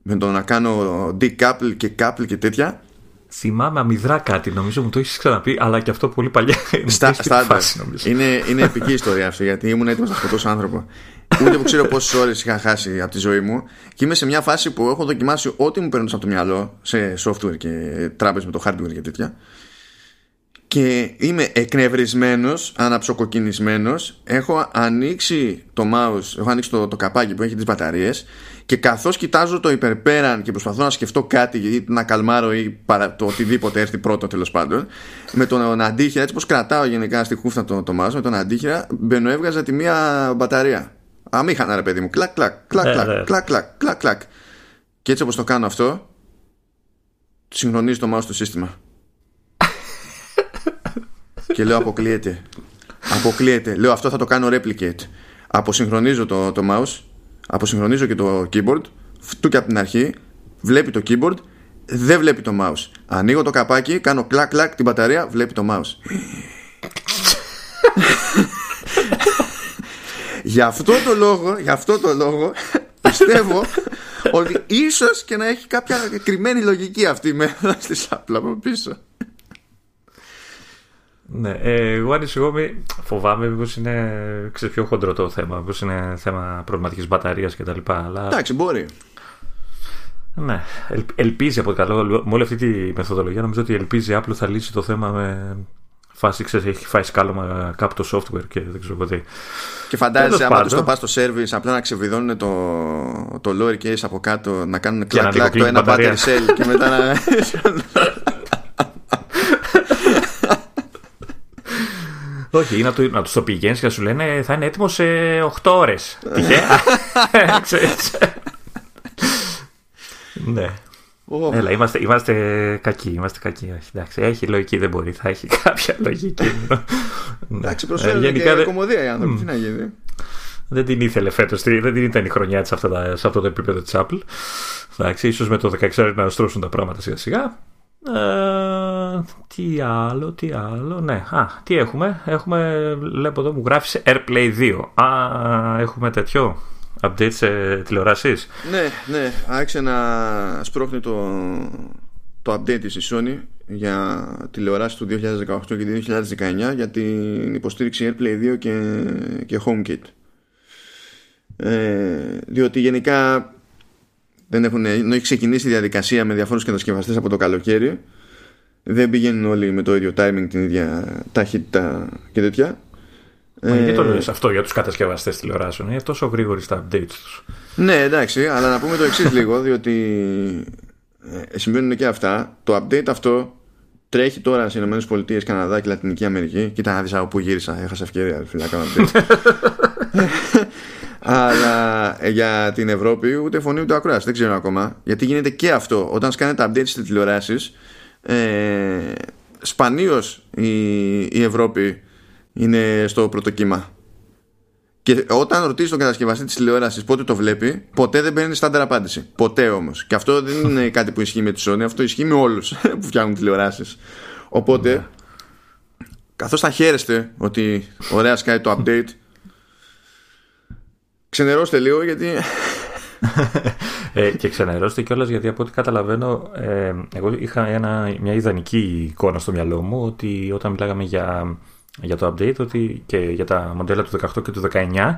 με το να κάνω decouple και couple και τέτοια Θυμάμαι αμυδρά κάτι, νομίζω μου το έχεις ξαναπεί, αλλά και αυτό πολύ παλιά. Μου στα, το έχεις πει τη στάνταρ. φάση, νομίζω. είναι, είναι επική ιστορία αυτή γιατί ήμουν έτοιμος να σκοτώσω άνθρωπο. Ούτε που ξέρω πόσες ώρες είχα χάσει από τη ζωή μου. Και είμαι σε μια φάση που έχω δοκιμάσει ό,τι μου παίρνει από το μυαλό σε software και τράπεζες με το hardware και τέτοια. Και είμαι εκνευρισμένος, αναψοκοκκινισμένος. Έχω ανοίξει το mouse Έχω ανοίξει το, το καπάκι που έχει τις μπαταρίες Και καθώς κοιτάζω το υπερπέραν Και προσπαθώ να σκεφτώ κάτι ή να καλμάρω Ή παρα, το οτιδήποτε έρθει πρώτο τέλος πάντων Με τον αντίχειρα Έτσι πως κρατάω γενικά στη χούφτα το, το mouse Με τον αντίχειρα μπαίνω έβγαζα τη μία μπαταρία Αμήχανα ρε παιδί μου Κλακ κλακ κλακ Ναι, κλακ ναι. κλακ κλακ κλακ κλακ Και έτσι όπως το κάνω αυτό Συγχρονίζει το mouse το σύστημα και λέω αποκλείεται. Αποκλείεται. Λέω αυτό θα το κάνω replicate. Αποσυγχρονίζω το, το mouse, αποσυγχρονίζω και το keyboard, φτού και από την αρχή, βλέπει το keyboard, δεν βλέπει το mouse. Ανοίγω το καπάκι, κάνω κλακ κλακ την μπαταρία, βλέπει το mouse. Γι' αυτό το λόγο, γι' αυτό το λόγο πιστεύω ότι ίσως και να έχει κάποια κρυμμένη λογική αυτή η μέθοδος της Apple από πίσω. Ναι, ε, εγώ ανησυχώ με, φοβάμαι μήπως είναι ξέρεις, πιο χοντρό το θέμα, μήπως είναι θέμα προβληματικής μπαταρίας κτλ. Αλλά Εντάξει, μπορεί. ναι, ελ, ελπίζει από καλό, με όλη αυτή τη μεθοδολογία νομίζω ότι ελπίζει η Apple θα λύσει το θέμα με φάση, ξέρεις, έχει φάει σκάλωμα κάπου το software και δεν ξέρω τι. Και φαντάζεσαι Τέλος άμα πάντων. τους το πας στο service απλά να ξεβιδώνουν το, το lowercase από κάτω, να κάνουν να κλακ κλακ το λιγοκλίνει ένα η μπαταρία. battery cell και μετά να. Όχι, ή να, του, να τους το πηγαίνεις και να σου λένε θα είναι έτοιμο σε 8 ώρες. Τυχαία. Ξέρεις. ναι. Ω, Έλα, είμαστε, είμαστε κακοί. Είμαστε κακοί. Όχι, εντάξει, έχει λογική, δεν μπορεί. Θα έχει κάποια λογική. ναι. Εντάξει, Ε, προσφέρουν γενικά και δεν- κομμωδία οι άνθρωποι. Τι να γίνει. δεν την ήθελε φέτος, δεν την ήταν η χρονιά της σε αυτό το επίπεδο της Apple. Εντάξει, ίσως με το 16 να στρώσουν τα πράγματα σιγά σιγά. Ε, τι άλλο, τι άλλο. Ναι, α, τι έχουμε. Έχουμε, βλέπω εδώ μου γράφεις Airplay 2. Α, έχουμε τέτοιο. Update σε τηλεοράσεις; Ναι, ναι, άρχισε να σπρώχνει το, το update της η Sony για τηλεοράση του 2018 και 2019 για την υποστήριξη AirPlay 2 και, και HomeKit. Ε, διότι γενικά δεν έχουν, ενώ έχει ξεκινήσει η διαδικασία με διαφόρους κατασκευαστές από το καλοκαίρι δεν πηγαίνουν όλοι με το ίδιο timing την ίδια ταχύτητα και τέτοια Μα γιατί το Ε, λες αυτό για τους κατασκευαστές τηλεοράσεων; Είναι τόσο γρήγοροι στα updates τους. Ναι, εντάξει, αλλά να πούμε το εξής λίγο, διότι ε, συμβαίνουν και αυτά. Το update αυτό τρέχει τώρα στις ΗΠΑ, Καναδά και Λατινική Αμερική. Κοίτα να δεις από πού γύρισα, έχασα ευκαιρία φίλε, να κάνω update. αλλά ε, για την Ευρώπη ούτε φωνή ούτε ακρόαση, δεν ξέρω ακόμα. Γιατί γίνεται και αυτό. Όταν σκάνετε updates στις τηλεοράσεις, ε, σπανίως η, η Ευρώπη είναι στο πρώτο κύμα. Και όταν ρωτήσεις τον κατασκευαστή της τηλεόρασης πότε το βλέπει, ποτέ δεν παίρνει στάνταρ απάντηση. Ποτέ όμως. Και αυτό δεν είναι κάτι που ισχύει με τη Sony, αυτό ισχύει με όλους που φτιάχνουν τηλεοράσεις. Οπότε, ναι. καθώς θα χαίρεστε ότι ωραία σκάει το update, ξενερώστε λίγο γιατί. ε, και ξενερώστε κιόλας γιατί από ό,τι καταλαβαίνω, ε, εγώ είχα ένα, μια ιδανική εικόνα στο μυαλό μου ότι όταν μιλάγαμε για για το update ότι και για τα μοντέλα του 18 και του 19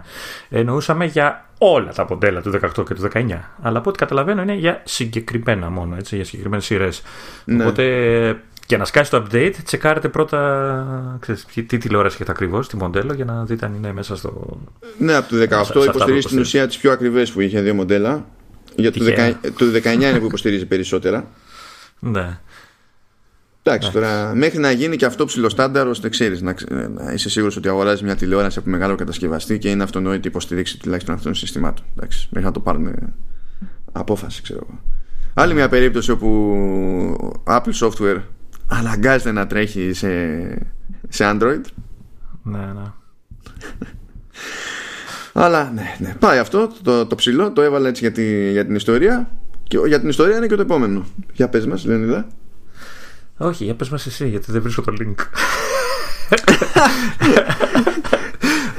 εννοούσαμε για όλα τα μοντέλα του 18 και του 19 αλλά από ό,τι καταλαβαίνω είναι για συγκεκριμένα μόνο έτσι, για συγκεκριμένες σειρές. Ναι. οπότε και να σκάσει το update τσεκάρετε πρώτα ξέρεις, τι τηλεόραση έχετε ακριβώς, τι μοντέλο για να δείτε αν είναι μέσα στο ναι από το 18 υποστηρίζει στην ουσία τις πιο ακριβές που είχε δύο μοντέλα. Για το, 19 είναι που υποστηρίζει περισσότερα. Ναι Εντάξει, ναι. τώρα μέχρι να γίνει και αυτό ψηλό στάνταρ, ώστε ξέρεις να, να, είσαι σίγουρος ότι αγοράζει μια τηλεόραση από μεγάλο κατασκευαστή και είναι αυτονόητη υποστηρίξη τουλάχιστον αυτών των συστημάτων. Εντάξει, μέχρι να το πάρουμε απόφαση, ξέρω εγώ. Άλλη μια περίπτωση όπου Apple Software αναγκάζεται να τρέχει σε, σε Android. Ναι, ναι. Αλλά ναι, ναι. Πάει αυτό το, το ψηλό, το έβαλα έτσι για, τη, για την ιστορία. Και για την ιστορία είναι και το επόμενο. Για πες μας, Λεωνίδα. Όχι, για πες μας εσύ, γιατί δεν βρίσκω το link.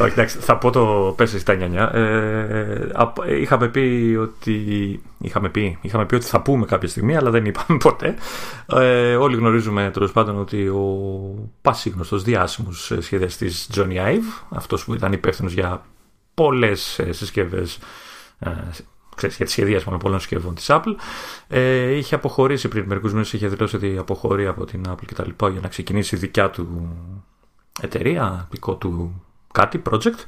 Όχι, εντάξει, θα πω το πες εσύ τα νιανιά. Ε, είχαμε πει ότι είχαμε πει, είχαμε πει ότι θα πούμε κάποια στιγμή, αλλά δεν είπαμε ποτέ. Ε, όλοι γνωρίζουμε τέλος πάντων ότι ο πασίγνωστος διάσημος σχεδιαστής Johnny Ive, αυτός που ήταν υπεύθυνος για πολλές συσκευές ε, ξέρεις, για τη σχεδίασμα πολλών συσκευών της Apple. Ε, είχε αποχωρήσει πριν μερικούς μήνες, είχε δηλώσει ότι αποχωρεί από την Apple κτλ. για να ξεκινήσει δικιά του εταιρεία, δικό του κάτι, project.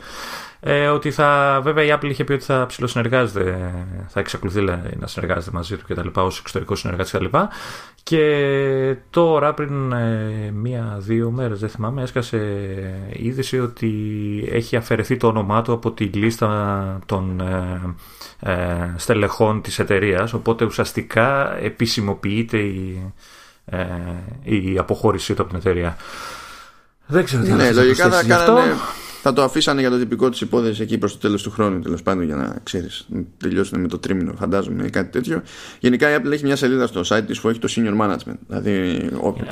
Ε, ότι θα, βέβαια η Apple είχε πει ότι θα ψηλοσυνεργάζεται, θα εξακολουθεί να συνεργάζεται μαζί του κτλ. ως εξωτερικός συνεργάτης κτλ. Και τώρα πριν ε, μία-δύο μέρες, δεν θυμάμαι, έσκασε είδηση ότι έχει αφαιρεθεί το όνομά του από τη λίστα των ε, ε, στελεχών της εταιρείας, οπότε ουσιαστικά επισημοποιείται η, ε, η αποχώρησή του από την εταιρεία. Δεν ξέρω τι ναι, λογικά θα, κάνανε, θα το αφήσανε για το τυπικό της υπόθεση εκεί προς το τέλος του χρόνου, τέλος πάντων, για να ξέρεις, τελειώσουν με το τρίμηνο, φαντάζομαι, ή κάτι τέτοιο. Γενικά η Apple έχει μια σελίδα στο site της που έχει το senior management. Δηλαδή,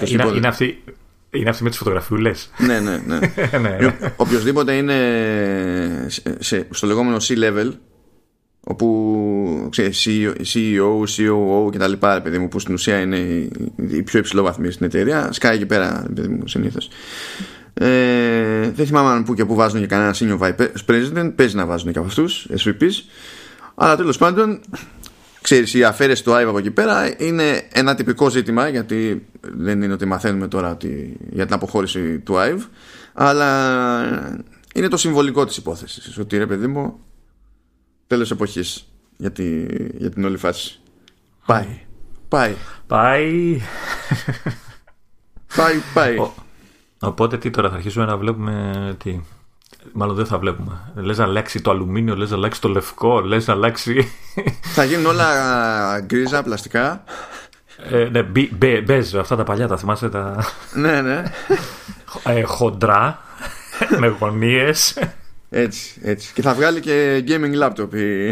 είναι, είναι, αυτή, είναι αυτή με τις φωτογραφιούλες. ναι, ναι, ναι. ναι, ναι. Οποιοδήποτε είναι σε, στο λεγόμενο C-level, όπου ξέρεις, CEO, COO και τα λοιπά παιδί μου, που στην ουσία είναι η πιο υψηλόβαθμη στην εταιρεία σκάει εκεί πέρα παιδί μου, συνήθως. Ε, δεν θυμάμαι αν που και που βάζουν και κανένα senior vice president παίζει να βάζουν και από αυτούς SVPs αλλά τέλος πάντων ξέρεις η αφαίρεση του IVE από εκεί πέρα είναι ένα τυπικό ζήτημα γιατί δεν είναι ότι μαθαίνουμε τώρα ότι, για την αποχώρηση του IVE αλλά είναι το συμβολικό της υπόθεσης ότι ρε παιδί μου τέλος εποχής για, τη, για την όλη φάση. Πάει. Πάει. Πάει. Πάει, πάει. Ο, οπότε τι τώρα θα αρχίσουμε να βλέπουμε τι; Μάλλον δεν θα βλέπουμε. Λες να αλλάξει το αλουμίνιο, λες να αλλάξει το λευκό, λες να αλλάξει. Θα γίνουν όλα γκρίζα, πλαστικά. Ε, ναι, μπε, μπέζ, αυτά τα παλιά τα θυμάσαι τα. ναι, ναι. Ε, χοντρά, με γωνίες. Έτσι, έτσι. Και θα βγάλει και gaming laptop. Η...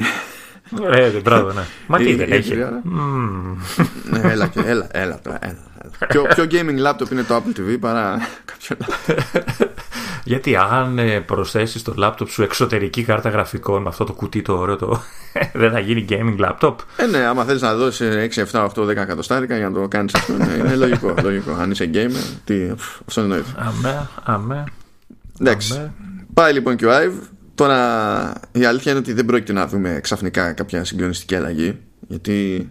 Ε, μπράβο, ναι. Μα τι δεν έχει. Ναι, έλα, έλα, έλα τώρα. Έλα. Πιο, πιο gaming laptop είναι το Apple TV παρά κάποιο Γιατί αν ε, προσθέσεις το laptop σου εξωτερική κάρτα γραφικών με αυτό το κουτί το ωραίο, το... δεν θα γίνει gaming laptop; Ε, ναι, άμα θέλεις να δώσεις 6, 7, 8, 10 εκατοστάρικα για να το κάνεις αυτό, ναι, είναι λογικό, λογικό. Αν είσαι gamer, τι, αυτό είναι νόητο. Αμέ, αμέ. Εντάξει. Πάει λοιπόν και ο Άιβ. Τώρα η αλήθεια είναι ότι δεν πρόκειται να δούμε ξαφνικά κάποια συγκλονιστική αλλαγή. Γιατί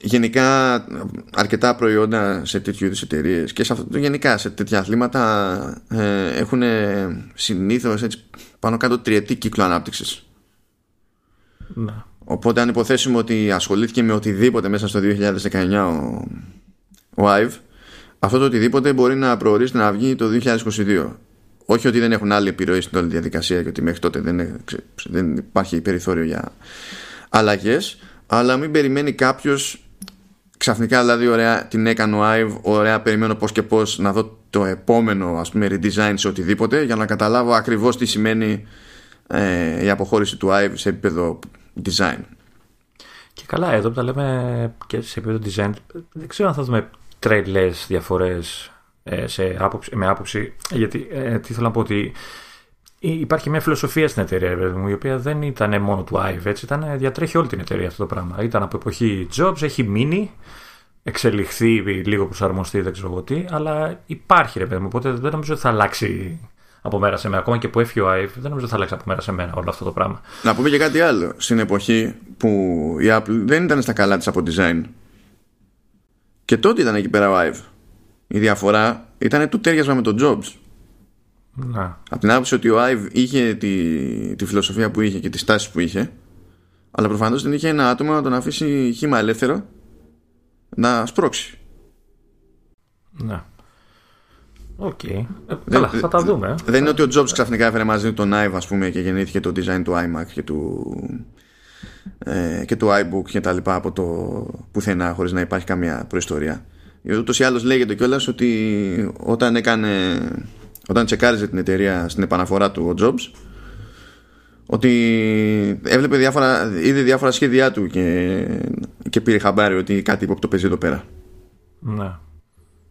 γενικά αρκετά προϊόντα σε τέτοιου είδους εταιρείες και σε αυτό, γενικά σε τέτοια αθλήματα ε, έχουν συνήθως πάνω κάτω τριετή κύκλο ανάπτυξης. Ναι. Οπότε αν υποθέσουμε ότι ασχολήθηκε με οτιδήποτε μέσα στο 2019 ο, ο Ive, αυτό το οτιδήποτε μπορεί να προορίσει να βγει το 2022 όχι ότι δεν έχουν άλλη επιρροή στην όλη διαδικασία και ότι μέχρι τότε δεν, δεν υπάρχει περιθώριο για αλλαγές, αλλά μην περιμένει κάποιος ξαφνικά δηλαδή ωραία την έκανε ο Ive, ωραία περιμένω πώς και πώς να δω το επόμενο ας πούμε redesign σε οτιδήποτε για να καταλάβω ακριβώς τι σημαίνει ε, η αποχώρηση του Ive σε επίπεδο design. Και καλά, εδώ που τα λέμε και σε επίπεδο design, δεν ξέρω αν θα δούμε τρελές διαφορές ε, σε άποψη, με άποψη, γιατί ε, τι θέλω να πω ότι υπάρχει μια φιλοσοφία στην εταιρεία μου, η οποία δεν ήταν μόνο του Ive, έτσι, ήταν, διατρέχει όλη την εταιρεία αυτό το πράγμα. Ήταν από εποχή Jobs, έχει μείνει, εξελιχθεί, λίγο προσαρμοστεί, δεν ξέρω εγώ τι, αλλά υπάρχει ρε παιδί μου, οπότε δεν νομίζω ότι θα αλλάξει από μέρα σε μέρα. Ακόμα και που έφυγε ο Ive, δεν νομίζω ότι θα αλλάξει από μέρα σε μέρα όλο αυτό το πράγμα. Να πούμε και κάτι άλλο. Στην εποχή που η Apple δεν ήταν στα καλά της από design. Και τότε ήταν εκεί πέρα ο Ive. Η διαφορά ήταν το τέριασμα με τον Jobs. Να. Από την άποψη ότι ο Ive είχε τη, τη φιλοσοφία που είχε και τις τάσεις που είχε, αλλά προφανώς δεν είχε ένα άτομο να τον αφήσει χήμα ελεύθερο να σπρώξει. Ναι. ΟΚ. Okay. Ε, καλά, θα τα δούμε. Δεν είναι ότι ο Jobs ξαφνικά έφερε μαζί τον Ive ας πούμε, και γεννήθηκε το design του iMac και του, ε, και του iBook και τα λοιπά από το πουθενά χωρίς να υπάρχει καμία προϊστορία. Ούτως ή άλλως λέγεται κιόλας ότι όταν έκανε όταν τσεκάριζε την εταιρεία στην επαναφορά του ο Jobs ότι έβλεπε διάφορα, είδε διάφορα σχέδιά του και, και πήρε χαμπάρι ότι κάτι υπόπτω παίζει εδώ πέρα. Ναι.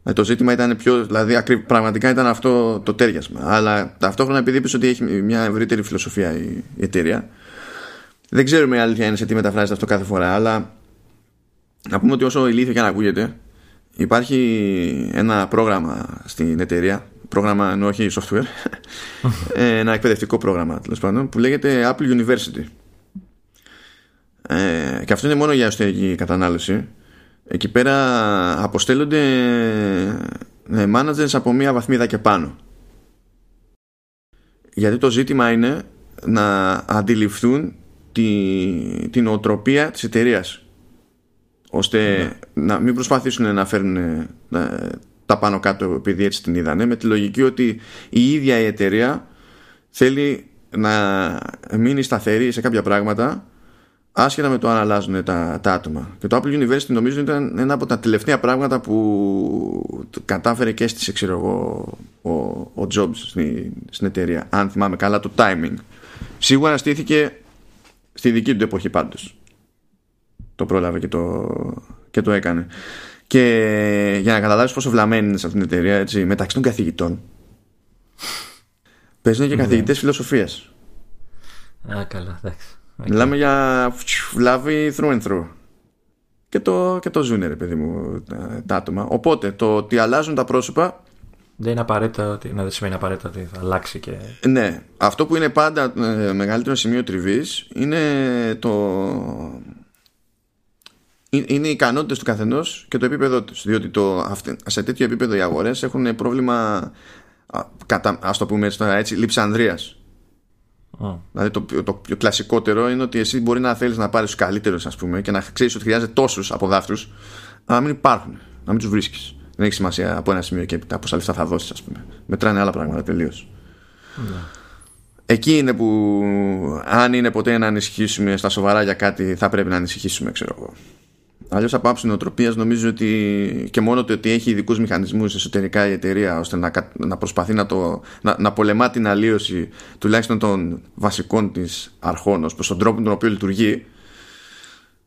Ε, το ζήτημα ήταν πιο, δηλαδή πραγματικά ήταν αυτό το τέριασμα. Αλλά ταυτόχρονα επειδή είπες ότι έχει μια ευρύτερη φιλοσοφία η, η εταιρεία, δεν ξέρουμε η αλήθεια είναι σε τι μεταφράζεται αυτό κάθε φορά, αλλά να πούμε ότι όσο ηλίθιο και αν ακούγεται, υπάρχει ένα πρόγραμμα στην εταιρεία πρόγραμμα ενώ όχι software ε, ένα εκπαιδευτικό πρόγραμμα τέλος πάντων που λέγεται Apple University. Ε, και αυτό είναι μόνο για εσωτερική κατανάλωση. Εκεί πέρα αποστέλλονται ε, managers από μία βαθμίδα και πάνω. Γιατί το ζήτημα είναι να αντιληφθούν τη, την οτροπία της εταιρείας. Ώστε ναι. να μην προσπαθήσουν να φέρουν ε, τα πάνω κάτω επειδή έτσι την είδανε με τη λογική ότι η ίδια η εταιρεία θέλει να μείνει σταθερή σε κάποια πράγματα άσχετα με το αν αλλάζουν τα, τα άτομα. Και το Apple University νομίζω ήταν ένα από τα τελευταία πράγματα που κατάφερε και έστησε ξέρω εγώ ο, ο Jobs στην, στην εταιρεία. Αν θυμάμαι καλά το timing. Σίγουρα στήθηκε στη δική του εποχή πάντως. Το πρόλαβε και το, και το έκανε. Και για να καταλάβεις πόσο βλαμμένη είναι σε αυτήν την εταιρεία, έτσι, μεταξύ των καθηγητών, παίζουν και ναι. καθηγητές φιλοσοφίας. Α, καλά, εντάξει. Μιλάμε για βλάβη through and through. Και το, και το ζούνε, ρε παιδί μου, τα, άτομα. Οπότε το ότι αλλάζουν τα πρόσωπα. Δεν είναι απαραίτητα ότι, να δεν σημαίνει απαραίτητα ότι θα αλλάξει και. Ναι. Αυτό που είναι πάντα ε, μεγαλύτερο σημείο τριβής είναι το, είναι οι ικανότητες του καθενός και το επίπεδό τους. Διότι το, σε τέτοιο επίπεδο οι αγορές έχουν πρόβλημα, α το πούμε έτσι, έτσι λειψανδρίας. Oh. Δηλαδή το, το, το, κλασικότερο είναι ότι εσύ μπορεί να θέλεις να πάρεις τους καλύτερους, ας πούμε, και να ξέρεις ότι χρειάζεται τόσους από δάφτου, αλλά μην υπάρχουν, να μην τους βρίσκεις. Δεν έχει σημασία από ένα σημείο και έπειτα πόσα λεφτά θα δώσεις, ας πούμε. Μετράνε άλλα πράγματα τελείως. Ναι. Εκεί είναι που αν είναι ποτέ να ανησυχήσουμε στα σοβαρά για κάτι θα πρέπει να ανησυχήσουμε ξέρω εγώ Αλλιώς από άψη νοοτροπίας νομίζω ότι και μόνο το ότι έχει ειδικούς μηχανισμούς εσωτερικά η εταιρεία ώστε να, να προσπαθεί να, το, να, να πολεμά την αλλίωση τουλάχιστον των βασικών της αρχών ως προς τον τρόπο με τον οποίο λειτουργεί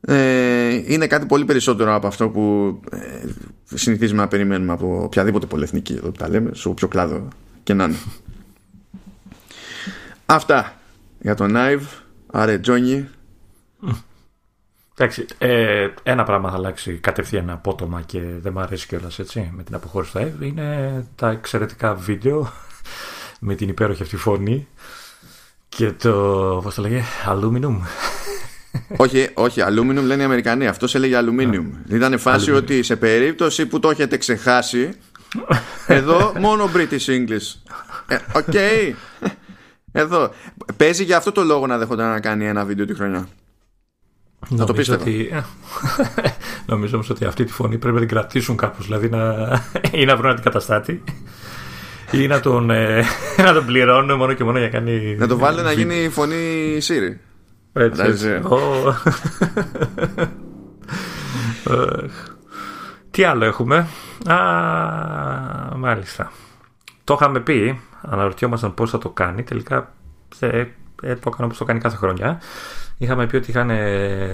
ε, είναι κάτι πολύ περισσότερο από αυτό που ε, συνηθίζουμε να περιμένουμε από οποιαδήποτε πολυεθνική εδώ που τα λέμε, σε όποιο κλάδο και να είναι. Αυτά για τον Άιβ. Άρε Τζόνι. Εντάξει, ε, ένα πράγμα θα αλλάξει κατευθείαν απότομα και δεν μου αρέσει κιόλας έτσι με την αποχώρηση του ΑΕΒ είναι τα εξαιρετικά βίντεο με την υπέροχη αυτή φωνή και το, πώς το λέγε, aluminum. όχι, όχι, aluminum λένε οι Αμερικανοί. Αυτός έλεγε aluminium. Ήταν φάση ότι σε περίπτωση που το έχετε ξεχάσει, εδώ μόνο British English. Ε, ΟΚ. Εδώ. Παίζει για αυτό το λόγο να δέχονταν να κάνει ένα βίντεο τη χρονιά. Να το πίστευα. Ότι... Νομίζω όμως ότι αυτή τη φωνή πρέπει να την κρατήσουν κάπως. Δηλαδή να... ή να βρουν αντικαταστάτη ή να τον, ε... να τον πληρώνουν μόνο και μόνο για να κάνει. Να το βάλει να γίνει φωνή Siri. Έτσι. έτσι. Τι άλλο έχουμε; Α, μάλιστα. Το είχαμε πει, αναρωτιόμασταν πώς θα το κάνει. Τελικά ε, ε, το έκανε όπως το κάνει κάθε χρονιά. Είχαμε πει ότι είχαν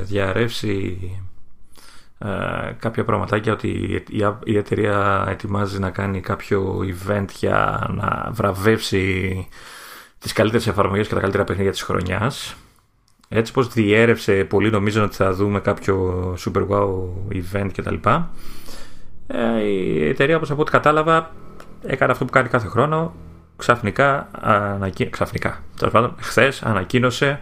διαρρεύσει ε, κάποια πραγματάκια ότι η, η εταιρεία ετοιμάζει να κάνει κάποιο event για να βραβεύσει τις καλύτερες εφαρμογές και τα καλύτερα παιχνίδια της χρονιάς. Έτσι πως διέρευσε πολύ νομίζω ότι θα δούμε κάποιο super wow event κτλ. Ε, η εταιρεία όπως από ό,τι κατάλαβα έκανε αυτό που κάνει κάθε χρόνο ξαφνικά, ανακοι... ξαφνικά χθες ανακοίνωσε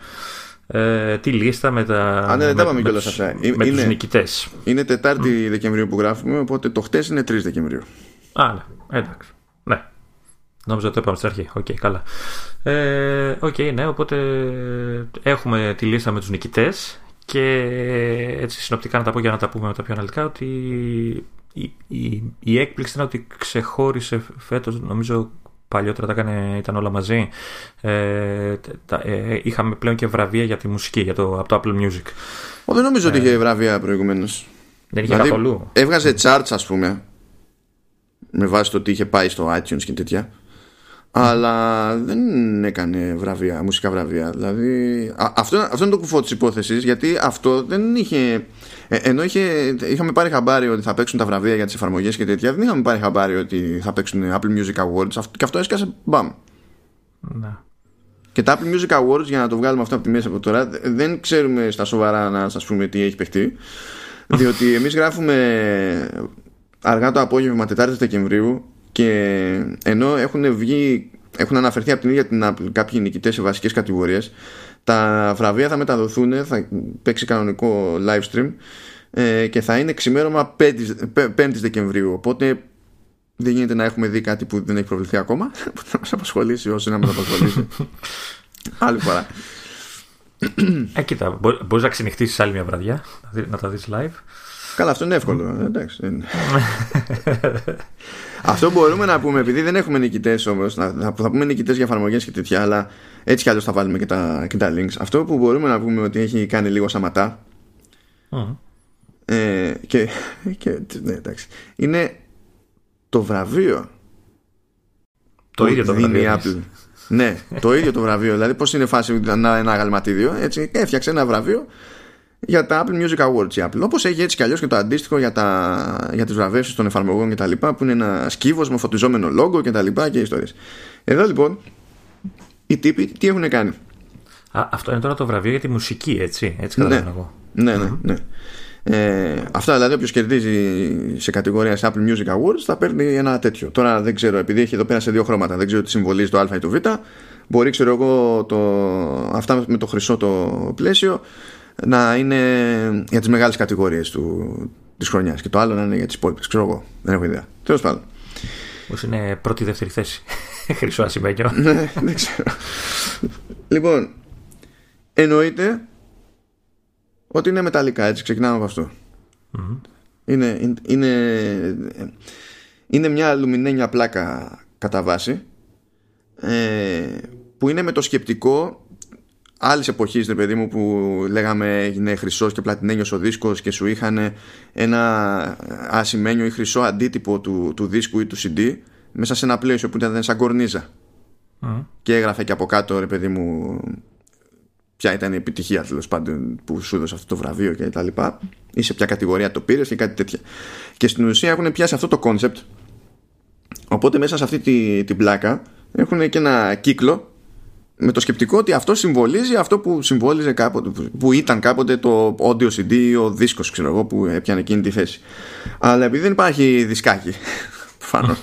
ε, τη λίστα με τα Α, ναι, με, με, τους, με είναι, τους νικητές είναι Τετάρτη mm. Δεκεμβρίου που γράφουμε οπότε το χτες είναι 3 Δεκεμβρίου Α, ναι, εντάξει ναι. Νόμιζα ότι το είπαμε στην αρχή. ΟΚ, okay, καλά. Ε, okay, ναι, οπότε έχουμε τη λίστα με τους νικητές και έτσι συνοπτικά να τα πω για να τα πούμε μετά πιο αναλυτικά ότι η, η, η έκπληξη είναι ότι ξεχώρισε φέτος νομίζω παλιότερα τα έκανε, ήταν όλα μαζί ε, τα, ε, είχαμε πλέον και βραβεία για τη μουσική για το, από το Apple Music Ο, δεν νομίζω ε, ότι είχε βραβεία προηγουμένως. δεν είχε δηλαδή, καθόλου έβγαζε charts ας πούμε με βάση το ότι είχε πάει στο iTunes και τέτοια αλλά δεν έκανε βραβεία, μουσικά βραβεία. Δηλαδή, αυτό, αυτό είναι το κουφό της υπόθεσης, γιατί αυτό δεν είχε. Ε, ενώ είχε, είχαμε πάρει χαμπάρι ότι θα παίξουν τα βραβεία για τις εφαρμογές και τέτοια, δεν είχαμε πάρει χαμπάρι ότι θα παίξουν Apple Music Awards. Και αυτό έσκασε μπαμ. Να. Και τα Apple Music Awards, για να το βγάλουμε αυτό από τη μέση από τώρα, δεν ξέρουμε στα σοβαρά να σας πούμε τι έχει παιχτεί. Διότι εμείς γράφουμε αργά το απόγευμα Τετάρτη Δεκεμβρίου και ενώ έχουν βγει έχουν αναφερθεί από την ίδια την Apple κάποιοι νικητές σε βασικές κατηγορίες. Τα βραβεία θα μεταδοθούν, θα παίξει κανονικό live stream ε, και θα είναι ξημέρωμα 5η Δεκεμβρίου. Οπότε δεν γίνεται να έχουμε δει κάτι που δεν έχει προβληθεί ακόμα. Που θα μας απασχολήσει όσο να μας απασχολήσει. Άλλη φορά. Ε, κοίτα, μπορείς να ξενυχτήσεις άλλη μια βραδιά, να τα δεις live. Καλά, αυτό είναι εύκολο. Εντάξει. αυτό μπορούμε να πούμε, επειδή δεν έχουμε νικητές όμως, θα, θα πούμε νικητές για εφαρμογές και τέτοια, αλλά έτσι κι αλλιώς θα βάλουμε και τα, και τα links. Αυτό που μπορούμε να πούμε ότι έχει κάνει λίγο σαματά. Ε, και, και ναι, εντάξει, είναι το βραβείο. Το ίδιο το βραβείο. Apple. ναι, το ίδιο το βραβείο. Δηλαδή, πώς είναι φάση να ένα γαλματίδιο. Έτσι, έφτιαξε ένα βραβείο για τα Apple Music Awards η Apple. Όπως έχει έτσι κι αλλιώς και το αντίστοιχο για, τα, για τις βραβεύσεις των εφαρμογών και τα λοιπά, που είναι ένα σκύβος με φωτιζόμενο λόγο και τα λοιπά και ιστορίες. Εδώ λοιπόν οι τύποι τι έχουν κάνει; Α, αυτό είναι τώρα το βραβείο για τη μουσική, έτσι. Έτσι ναι. εγώ. Ναι, ναι, ναι. Ε, αυτά δηλαδή, όποιος κερδίζει σε κατηγορία σε Apple Music Awards θα παίρνει ένα τέτοιο. Τώρα δεν ξέρω, επειδή έχει εδώ πέρα σε δύο χρώματα, δεν ξέρω τι συμβολίζει το Α ή το Β. Μπορεί, ξέρω εγώ, το, αυτά με το χρυσό το πλαίσιο να είναι για τις μεγάλες κατηγορίες του, της χρονιάς. Και το άλλο να είναι για τις υπόλοιπες ξέρω εγώ, δεν έχω ιδέα. Τέλος πάντων. Πώς είναι πρώτη δεύτερη θέση; Χρυσό ασημένιο. Ναι δεν ξέρω. Λοιπόν εννοείται ότι είναι μεταλλικά έτσι. Ξεκινάμε από αυτό. Είναι, είναι, είναι μια αλουμινένια πλάκα κατά βάση ε, που είναι με το σκεπτικό άλλη εποχή, ρε παιδί μου, που λέγαμε έγινε χρυσός και πλατινένιος ο δίσκος και σου είχαν ένα ασημένιο ή χρυσό αντίτυπο του, του δίσκου ή του CD μέσα σε ένα πλαίσιο που ήταν σαν κορνίζα. Και έγραφε και από κάτω, ρε παιδί μου, ποια ήταν η επιτυχία τέλος πάντων που σου έδωσε αυτό το βραβείο και τα λοιπά ή σε ποια κατηγορία το πήρες και κάτι τέτοια. Και στην ουσία έχουν πιάσει αυτό το concept. Οπότε μέσα σε αυτή την τη πλάκα έχουν και ένα κύκλο με το σκεπτικό ότι αυτό συμβολίζει αυτό που συμβόλιζε κάποτε, που ήταν κάποτε το audio CD ή ο δίσκος ξέρω εγώ που έπιανε εκείνη τη θέση. Αλλά επειδή δεν υπάρχει δισκάκι προφανώς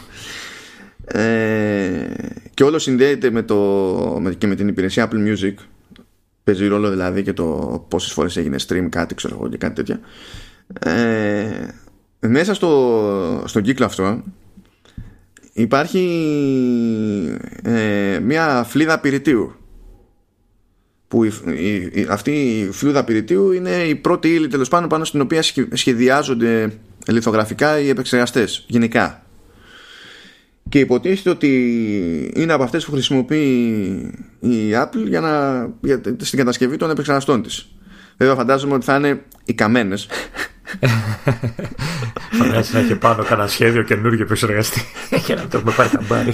ε, και όλο συνδέεται με, το, με, και με την υπηρεσία Apple Music παίζει ρόλο δηλαδή και το πόσες φορές έγινε stream κάτι ξέρω εγώ και κάτι τέτοια. Ε, μέσα στο, στον κύκλο αυτό υπάρχει ε, μια φλίδα πυρητίου. Που η, η, αυτή η φλούδα πυρητίου είναι η πρώτη ύλη τέλος πάνω πάνω στην οποία σχεδιάζονται λιθογραφικά οι επεξεργαστές γενικά. Και υποτίθεται ότι είναι από αυτές που χρησιμοποιεί η Apple για να, για, στην κατασκευή των επεξεργαστών της. Βέβαια φαντάζομαι ότι θα είναι οι καμένες Φαντάζεσαι να έχει πάνω κανένα σχέδιο καινούργιο επεξεργαστή για να το έχουμε πάρει καμπάρι.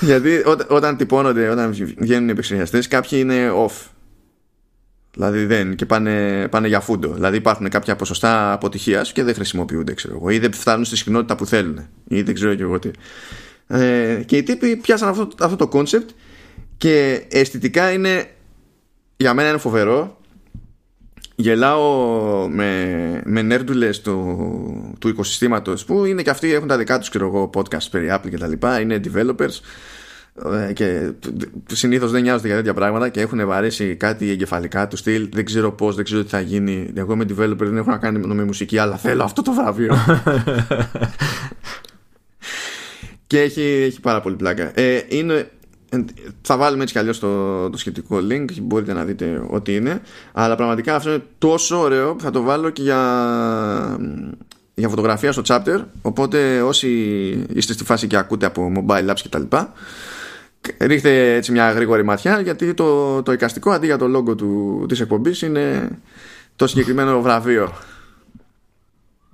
Γιατί όταν τυπώνονται, όταν βγαίνουν οι επεξεργαστές, κάποιοι είναι off. Δηλαδή δεν και πάνε, πάνε για φούντο. Δηλαδή υπάρχουν κάποια ποσοστά αποτυχίας και δεν χρησιμοποιούνται, ξέρω εγώ. Ή δεν φτάνουν στη συχνότητα που θέλουν. Ή δεν ξέρω και εγώ τι. Ε, και οι τύποι πιάσαν αυτό, αυτό το concept και αισθητικά είναι για μένα είναι φοβερό γελάω με, με νέρντουλες του, του οικοσυστήματος που είναι και αυτοί έχουν τα δικά τους εγώ, podcast περί Apple και τα λοιπά είναι developers ε, και συνήθως δεν νοιάζονται για τέτοια πράγματα και έχουν βαρέσει κάτι εγκεφαλικά του στυλ δεν ξέρω πώς, δεν ξέρω τι θα γίνει. Εγώ είμαι developer, δεν έχω να κάνει με μουσική αλλά θέλω αυτό το βραβείο. Και έχει, έχει πάρα πολύ πλάκα. Ε, είναι θα βάλουμε έτσι κι αλλιώς το, το σχετικό link μπορείτε να δείτε ό,τι είναι. Αλλά πραγματικά αυτό είναι τόσο ωραίο που θα το βάλω και για, για φωτογραφία στο chapter. Οπότε όσοι είστε στη φάση και ακούτε από mobile apps και τα λοιπά ρίχτε έτσι μια γρήγορη ματιά γιατί το, το εικαστικό αντί για το logo του, της εκπομπής είναι το συγκεκριμένο βραβείο.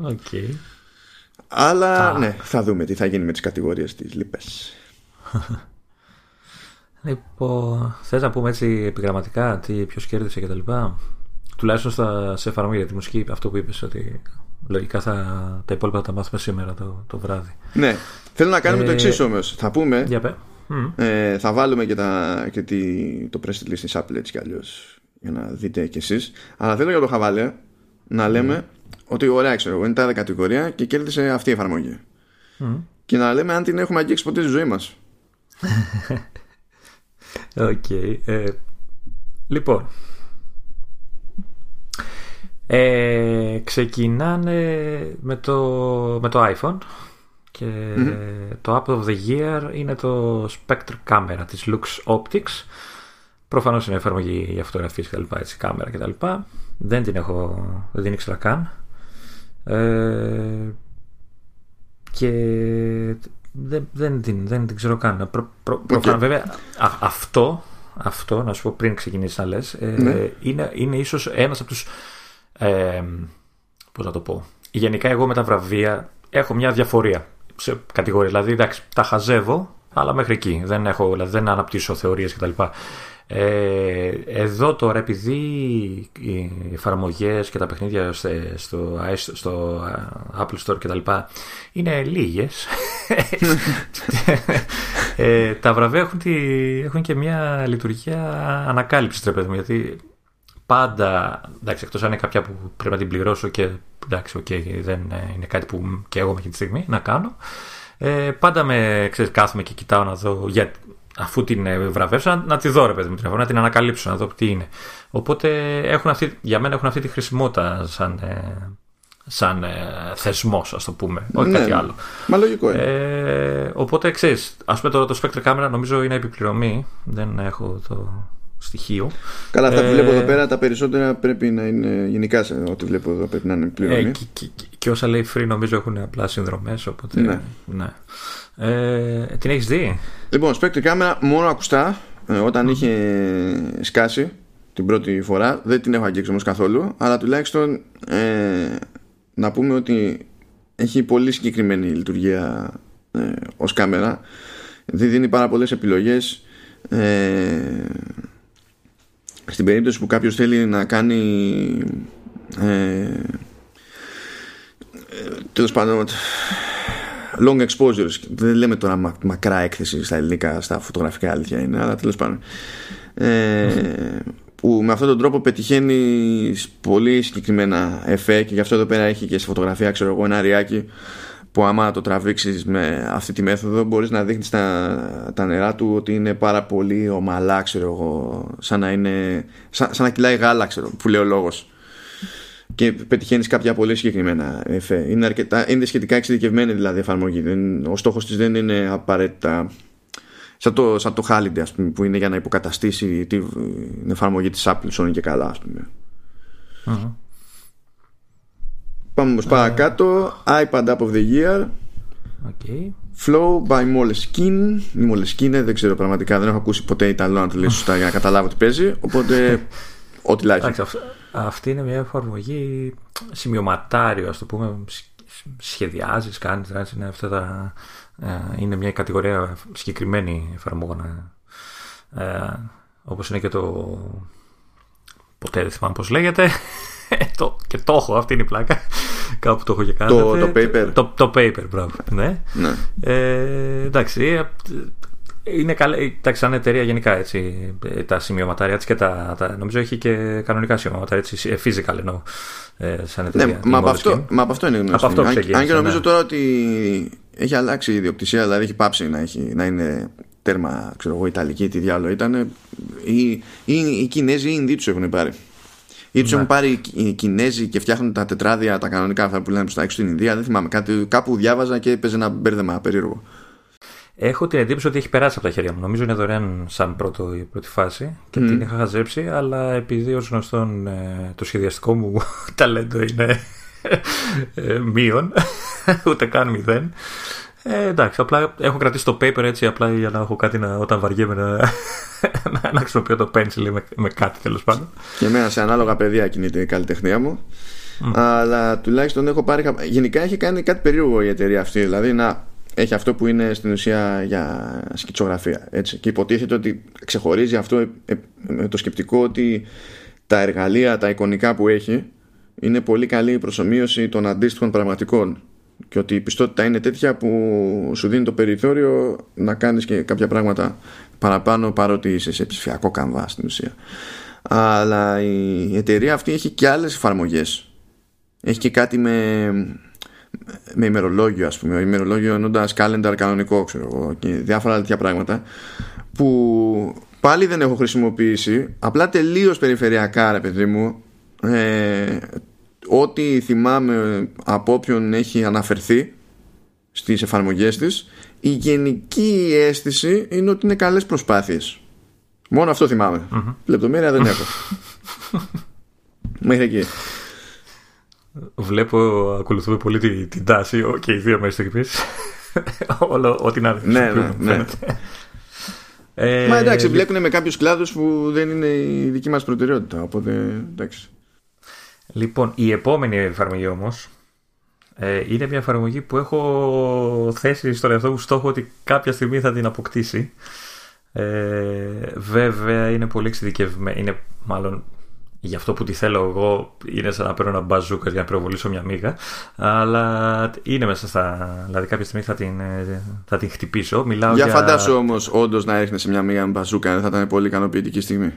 Okay. αλλά ναι θα δούμε τι θα γίνει με τις κατηγορίες της λίπες Λοιπόν, θες να πούμε έτσι επιγραμματικά τι ποιος κέρδισε κτλ. Τουλάχιστον στα, σε εφαρμογή για τη μουσική, αυτό που είπες, ότι λογικά θα, τα υπόλοιπα θα τα μάθουμε σήμερα το, το βράδυ. Ναι. Θέλω να κάνουμε ε, το εξής όμως. Θα πούμε. Για πέ. Ε, θα βάλουμε και, τα, και τη, το press release της Apple έτσι κι αλλιώς για να δείτε κι εσείς. Αλλά θέλω για το χαβάλε να λέμε ότι ωραία, ξέρω εγώ, είναι τα κατηγορία και κέρδισε αυτή η εφαρμογή. Και να λέμε αν την έχουμε αγγίξει ποτέ στη ζωή μας. ΟΚ. Ε, λοιπόν. Ε, ξεκινάνε με το, με το iPhone και το Apple of the Year είναι το Spectre Camera της Lux Optics προφανώς είναι εφαρμογή για φωτογραφίες και τα λοιπά, έτσι, κάμερα και τα λοιπά δεν την έχω, δεν την ήξερα καν ε, και δεν, δεν, την, δεν την ξέρω καν. Προ, προ, okay. βέβαια, αυτό, αυτό, να σου πω πριν ξεκινήσεις να λες, ε, ναι. είναι, είναι ίσως ένας από τους. Ε, Πώς να το πω. Γενικά, εγώ με τα βραβεία έχω μια διαφορία σε κατηγορία. Δηλαδή, εντάξει, τα χαζεύω, αλλά μέχρι εκεί. Δεν, έχω, δηλαδή, δεν αναπτύσσω θεωρίες κτλ. Ε, εδώ τώρα επειδή οι εφαρμογές και τα παιχνίδια στο, στο Apple Store και τα λοιπά είναι λίγες ε, τα βραβεία έχουν, τη, έχουν και μια λειτουργία ανακάλυψης τρέπε μου γιατί πάντα εντάξει εκτός αν είναι κάποια που πρέπει να την πληρώσω και εντάξει okay, δεν είναι κάτι που και εγώ με τη στιγμή να κάνω ε, πάντα με ξέρεις, κάθομαι και κοιτάω να δω για, αφού την ε, βραβεύσω, να, τη δω ρε παιδί μου την να την ανακαλύψω, να δω τι είναι. Οπότε έχουν αυτή, για μένα έχουν αυτή τη χρησιμότητα σαν, ε, σαν ε, θεσμός ας το πούμε, όχι ναι, κάτι άλλο. Μα λογικό είναι. Ε, οπότε ξέρεις, ας πούμε το, το Spectre Camera νομίζω είναι επιπληρωμή, δεν έχω το στοιχείο. Καλά, αυτά που βλέπω εδώ πέρα τα περισσότερα πρέπει να είναι γενικά σε ό,τι βλέπω εδώ πρέπει να είναι επιπληρωμή. και, και, και, όσα λέει free νομίζω έχουν απλά συνδρομές. Οπότε. Ναι. ναι. Ε, την έχεις δει; Λοιπόν, Spectre Camera μόνο ακουστά ε, όταν είχε σκάσει την πρώτη φορά. Δεν την έχω αγγίξει όμως καθόλου. Αλλά τουλάχιστον ε, να πούμε ότι έχει πολύ συγκεκριμένη λειτουργία ε, ως κάμερα. Δεν δίνει πάρα πολλές επιλογές. Ε, στην περίπτωση που κάποιος θέλει να κάνει ε, τέλος πάντων long exposures δεν λέμε τώρα μακρά έκθεση στα ελληνικά στα φωτογραφικά αλήθεια είναι αλλά τέλος πάντων ε, που με αυτόν τον τρόπο πετυχαίνει πολύ συγκεκριμένα εφέ και γι' αυτό εδώ πέρα έχει και στη φωτογραφία ξέρω εγώ ένα ριάκι που άμα το τραβήξεις με αυτή τη μέθοδο μπορείς να δείχνεις τα, τα νερά του ότι είναι πάρα πολύ ομαλά ξέρω εγώ σαν να είναι σαν, σαν να κυλάει γάλα ξέρω που λέει ο λόγος και πετυχαίνεις κάποια πολύ συγκεκριμένα εφέ. Είναι, αρκετά, είναι σχετικά εξειδικευμένη δηλαδή εφαρμογή. Δεν, ο στόχος της δεν είναι απαραίτητα σαν το, σαν το Holiday ας πούμε, που είναι για να υποκαταστήσει την εφαρμογή της Apple Sony και καλά ας πούμε. Uh-huh. Πάμε όμως uh-huh. παρακάτω iPad App of the Year okay. Flow by Moleskine η Moleskine δεν ξέρω πραγματικά δεν έχω ακούσει ποτέ Ιταλό να το λέει σωστά για να καταλάβω τι παίζει οπότε ό,τι like Αυτή είναι μια εφαρμογή σημειωματάριο, ας το πούμε. Σχεδιάζεις, κάνεις, είναι αυτά τα. Ε, είναι μια κατηγορία συγκεκριμένη εφαρμογών. Ε, όπως είναι και το ποτέ δεν θυμάμαι πώς λέγεται το, και το έχω αυτή είναι η πλάκα κάπου το έχω και κάνει το, το paper το, το paper μπράβο ναι. ναι. Ε, εντάξει ε, είναι καλά, εντάξει, σαν εταιρεία γενικά έτσι, τα σημειωματάρια της και τα, τα, νομίζω έχει και κανονικά σημειωματάρια έτσι, ε, physical εννοώ σαν εταιρεία. Ναι, μα από, αυτό, μα από αυτό είναι γνωστό. αυτό αν, αν και νομίζω ναι. τώρα ότι έχει αλλάξει η ιδιοκτησία, δηλαδή έχει πάψει να, έχει, να είναι τέρμα, ξέρω εγώ, Ιταλική, τι διάλογο ήταν. Οι, οι, οι Κινέζοι ή οι Ινδοί τους έχουν πάρει. Ή τους Ναι. έχουν πάρει οι Κινέζοι και φτιάχνουν τα τετράδια, τα κανονικά αυτά που λένε προ τα έξω στην Ινδία. Δεν θυμάμαι κάτι. Κάπου διάβαζα και παίζει ένα μπέρδεμα περίεργο. Έχω την εντύπωση ότι έχει περάσει από τα χέρια μου. Νομίζω είναι δωρεάν σαν πρώτο, η πρώτη φάση και Μμ. την είχα χαζέψει, αλλά επειδή ως γνωστόν ε, το σχεδιαστικό μου ταλέντο είναι ε, μείον, ούτε καν μηδέν. Ε, εντάξει, απλά έχω κρατήσει το paper έτσι απλά για να έχω κάτι να, όταν βαριέμαι να, να, να χρησιμοποιώ το pencil με, με κάτι τέλος πάντων. Και εμένα σε ανάλογα παιδεία κινείται η καλλιτεχνία μου. Αλλά τουλάχιστον έχω πάρει. Γενικά έχει κάνει κάτι περίεργο η εταιρεία αυτή. Δηλαδή να έχει αυτό που είναι στην ουσία για σκητσογραφία. Έτσι. Και υποτίθεται ότι ξεχωρίζει αυτό ε, ε, με το σκεπτικό ότι τα εργαλεία, τα εικονικά που έχει είναι πολύ καλή προσωμείωση των αντίστοιχων πραγματικών και ότι η πιστότητα είναι τέτοια που σου δίνει το περιθώριο να κάνεις και κάποια πράγματα παραπάνω παρότι είσαι σε ψηφιακό καμβά στην ουσία. Αλλά η εταιρεία αυτή έχει και άλλες εφαρμογές. Έχει και κάτι με με ημερολόγιο ας πούμε. Ημερολόγιο εννοώντας calendar κανονικό ξέρω εγώ και διάφορα τέτοια πράγματα που πάλι δεν έχω χρησιμοποιήσει. Απλά τελείως περιφερειακά ρε παιδί μου ε, ό,τι θυμάμαι από όποιον έχει αναφερθεί στις εφαρμογές της η γενική αίσθηση είναι ότι είναι καλές προσπάθειες μόνο αυτό θυμάμαι λεπτομέρεια δεν έχω μέχρι εκεί Βλέπω, ακολουθούμε πολύ την, την τάση ο- και οι δύο μέχρι στιγμής. Όλο, ό,τι να Ναι, ναι, χρησιμοποιούμε, ναι. φαίνεται. Ε, Μα εντάξει, λι- μπλέκουν με κάποιους κλάδους που δεν είναι η δική μας προτεραιότητα. Οπότε εντάξει. Λοιπόν, η επόμενη εφαρμογή όμως ε, είναι μια εφαρμογή που έχω θέσει στον εαυτό μου στόχο ότι κάποια στιγμή θα την αποκτήσει. Ε, βέβαια είναι πολύ εξειδικευμένη. Είναι μάλλον για αυτό που τη θέλω εγώ είναι σαν να παίρνω ένα μπαζούκα για να πυροβολήσω μια μίγα. Αλλά είναι μέσα στα. Δηλαδή κάποια στιγμή θα την, ε, θα την χτυπήσω. Μιλάω Για για, φαντάσου όμως, όντως να έριχνε σε μια μίγα με μπαζούκα, δεν θα ήταν πολύ ικανοποιητική στιγμή.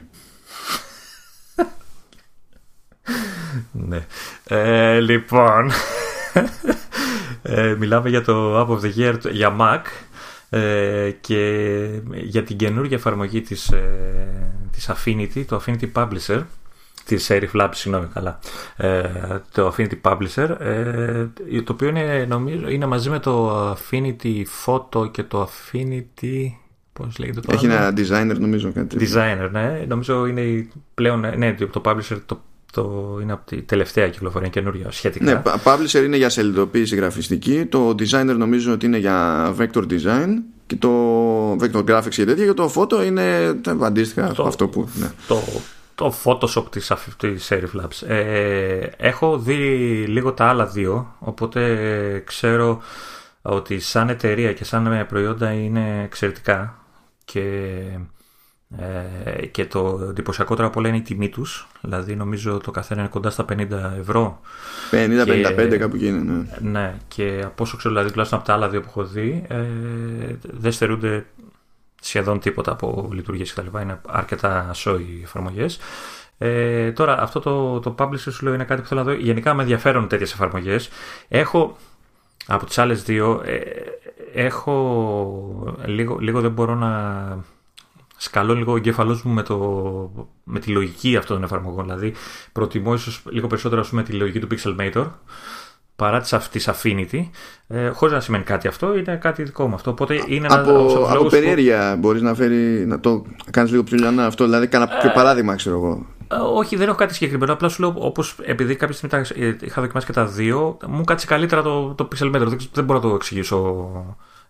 Ναι. Ε, λοιπόν, ε, μιλάμε για το App of the Year για Mac ε, και για την καινούργια εφαρμογή της, ε, της Affinity, το Affinity Publisher, της Serif Labs, συγγνώμη καλά, ε, το Affinity Publisher, ε, το οποίο είναι, νομίζω, είναι μαζί με το Affinity Photo και το Affinity... Πώς λέγεται το Έχει άλλο; ένα designer, νομίζω κάτι. τέτοιο. Designer, ναι. Νομίζω είναι η πλέον. Ναι, το publisher το, το είναι από τη τελευταία κυκλοφορία καινούργια σχετικά. Ναι, πα- publisher είναι για σελιδοποίηση γραφιστική. Το designer νομίζω ότι είναι για vector design. Και το vector graphics και τέτοια. Και το photo είναι τα αντίστοιχα Το- από αυτό που. Ναι. Το, το Photoshop της, αφ- της Serif Labs. Ε, έχω δει λίγο τα άλλα δύο, οπότε ξέρω ότι σαν εταιρεία και σαν προϊόντα είναι εξαιρετικά και, ε, και το εντυπωσιακότερο από όλα είναι η τιμή τους. Δηλαδή νομίζω το καθένα είναι κοντά στα 50 ευρώ 50-55 Και- κάπου γίνει. Ναι. Ναι, και από όσο ξέρω, δηλαδή τουλάχιστον από τα άλλα δύο που έχω δει, ε, δεν στερούνται σχεδόν τίποτα από λειτουργίες κτλ. Είναι αρκετά σόι οι εφαρμογές. Ε, τώρα, αυτό το, το publisher σου λέω είναι κάτι που θέλω να δω. Γενικά με ενδιαφέρον τέτοιες εφαρμογές. Έχω από τις άλλες δύο, ε, έχω λίγο, λίγο δεν μπορώ να σκαλώ λίγο ο εγκέφαλός μου με, το, με τη λογική αυτών των εφαρμογών. Δηλαδή, προτιμώ ίσως λίγο περισσότερο ας πούμε, τη λογική του Pixelmator παρά της, αυ- της Affinity, ε, χωρίς να σημαίνει κάτι αυτό, είναι κάτι δικό μου αυτό. Οπότε είναι ένας από, από τους από λόγους που- περιέργεια μπορείς να φέρει να το κάνεις λίγο πιο λιανά αυτό. Δηλαδή, κάνα πιο παράδειγμα, ξέρω εγώ. Ε, Όχι, δεν έχω κάτι συγκεκριμένο. Απλά σου λέω, όπως επειδή κάποια στιγμή τα, ε, είχα δοκιμάσει και τα δύο, μου κάτσε καλύτερα το, το Pixel Meter. Δεν, δεν μπορώ να το εξηγήσω.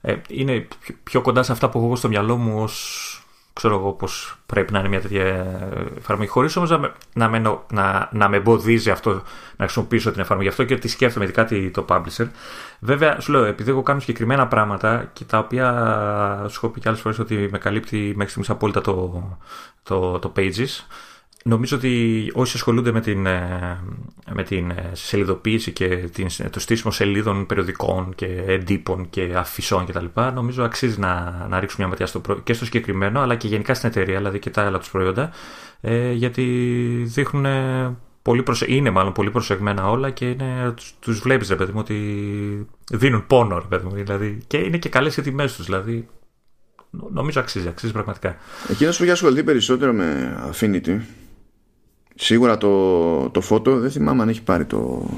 Ε, είναι πιο, πιο κοντά σε αυτά που έχω εγώ στο μυαλό μου ω ξέρω εγώ πώς πρέπει να είναι μια τέτοια ε, εφαρμογή, χωρίς όμως να, με, να, με, να, να με εμποδίζει αυτό να χρησιμοποιήσω την εφαρμογή. Αυτό και τι σκέφτομαι, ειδικά το publisher. Βέβαια, σου λέω, επειδή εγώ κάνω συγκεκριμένα πράγματα και τα οποία σου έχω πει και άλλες φορές ότι με καλύπτει μέχρι στιγμής απόλυτα το, το, το pages. Νομίζω ότι όσοι ασχολούνται με την, ε, με την ε, σελιδοποίηση και την, το στήσιμο σελίδων περιοδικών και εντύπων και αφισών κτλ. νομίζω αξίζει να, να ρίξουν μια ματιά στο, και στο συγκεκριμένο αλλά και γενικά στην εταιρεία, δηλαδή και τα άλλα τους προϊόντα, ε, γιατί δείχνουν πολύ προσε... είναι μάλλον πολύ προσεγμένα όλα και είναι, τους, βλέπεις ρε παιδί μου ότι δίνουν πόνο ρε παιδί μου δηλαδή, και είναι και καλές οι τιμές τους δηλαδή νομίζω αξίζει, αξίζει πραγματικά. Εκείνος που έχει ασχοληθεί περισσότερο με Affinity Σίγουρα το, το φώτο δεν θυμάμαι αν έχει πάρει το,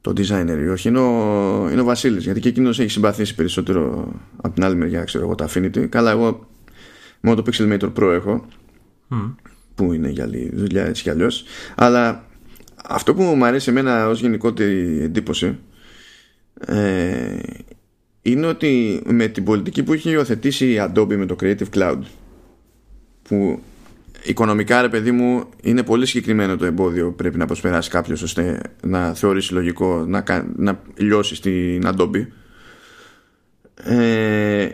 το designer ή όχι. Είναι ο, είναι ο Βασίλης, γιατί και εκείνος έχει συμπαθήσει περισσότερο από την άλλη μεριά, ξέρω εγώ, τα Affinity. Καλά, εγώ μόνο το Pixelmator Pro έχω, που είναι για άλλη δουλειά έτσι κι αλλιώς. Αλλά αυτό που μου αρέσει εμένα ως γενικότερη εντύπωση ε, είναι ότι με την πολιτική που έχει υιοθετήσει η Adobe με το Creative Cloud που οικονομικά ρε παιδί μου είναι πολύ συγκεκριμένο το εμπόδιο που πρέπει να προσπεράσει κάποιος ώστε να θεωρήσει λογικό να, να λιώσει στην Adobe. Ε,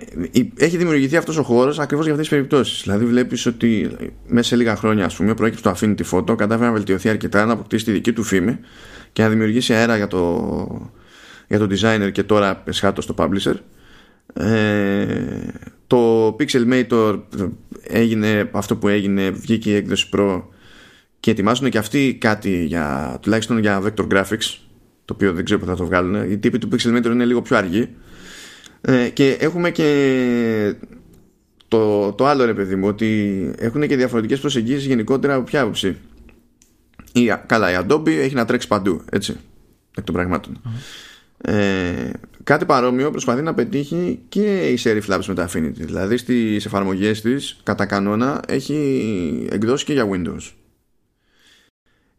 έχει δημιουργηθεί αυτός ο χώρος ακριβώς για αυτές τις περιπτώσεις. Δηλαδή βλέπεις ότι μέσα σε λίγα χρόνια ας πούμε προέκυψε το Affinity Photo κατάφερε να βελτιωθεί αρκετά να αποκτήσει τη δική του φήμη και να δημιουργήσει αέρα για το, για το designer και τώρα εσχάτω στο publisher. Ε, το Pixelmator έγινε αυτό που έγινε βγήκε η έκδοση Pro και ετοιμάζουν και αυτοί κάτι για, τουλάχιστον για Vector Graphics το οποίο δεν ξέρω που θα το βγάλουν η τύπη του Pixelmator είναι λίγο πιο αργή ε, και έχουμε και το, το άλλο ρε παιδί μου ότι έχουν και διαφορετικές προσεγγίσεις γενικότερα από ποια άποψη. Η, καλά η Adobe έχει να τρέξει παντού έτσι εκ των πραγμάτων ε, κάτι παρόμοιο προσπαθεί να πετύχει και η Serif με τα Affinity. Δηλαδή στις εφαρμογές της κατά κανόνα έχει εκδώσει και για Windows.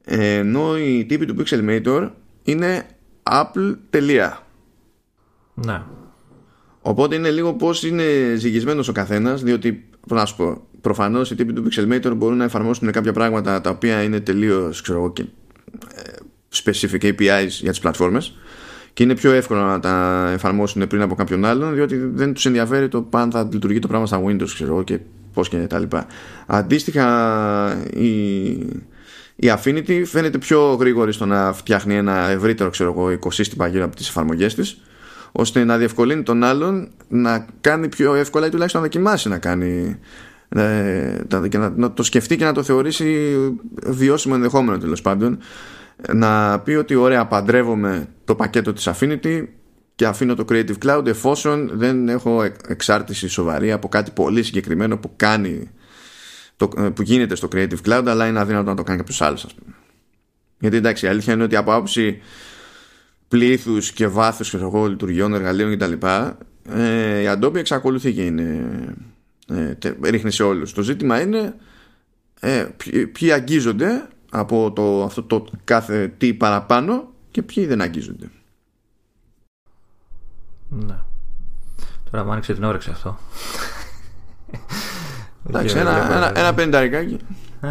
Ενώ η τύπη του Pixelmator είναι Apple. Ναι. Οπότε είναι λίγο πώς είναι ζυγισμένος ο καθένας διότι να σου πω, προφανώς οι τύποι του Pixelmator μπορούν να εφαρμόσουν κάποια πράγματα τα οποία είναι τελείως ξέρω, και, ε, specific APIs για τις πλατφόρμες και είναι πιο εύκολο να τα εφαρμόσουν πριν από κάποιον άλλον διότι δεν τους ενδιαφέρει το αν θα λειτουργεί το πράγμα στα Windows ξέρω, και πώς και τα λοιπά. Αντίστοιχα η, η Affinity φαίνεται πιο γρήγορη στο να φτιάχνει ένα ευρύτερο ξέρω εγώ, οικοσύστημα γύρω από τις εφαρμογές της ώστε να διευκολύνει τον άλλον να κάνει πιο εύκολα ή τουλάχιστον να δοκιμάσει να κάνει ε, και να, να το σκεφτεί και να το θεωρήσει βιώσιμο ενδεχόμενο τέλος πάντων να πει ότι ωραία παντρεύομαι το πακέτο της Affinity και αφήνω το Creative Cloud εφόσον δεν έχω εξάρτηση σοβαρή από κάτι πολύ συγκεκριμένο που κάνει το, που γίνεται στο Creative Cloud αλλά είναι αδύνατο να το κάνει κάποιος άλλος ας πούμε. γιατί εντάξει η αλήθεια είναι ότι από άποψη πλήθους και βάθους και εγώ, λειτουργιών, εργαλείων κτλ ε, η Adobe εξακολουθεί και είναι ε, ρίχνει σε όλους το ζήτημα είναι ε, ποιοι αγγίζονται από το, αυτό το κάθε τι παραπάνω και ποιοι δεν αγγίζονται. Ναι. Τώρα μου άνοιξε την όρεξη αυτό. Εντάξει, ένα, ένα, ένα πενταρικάκι. Ε,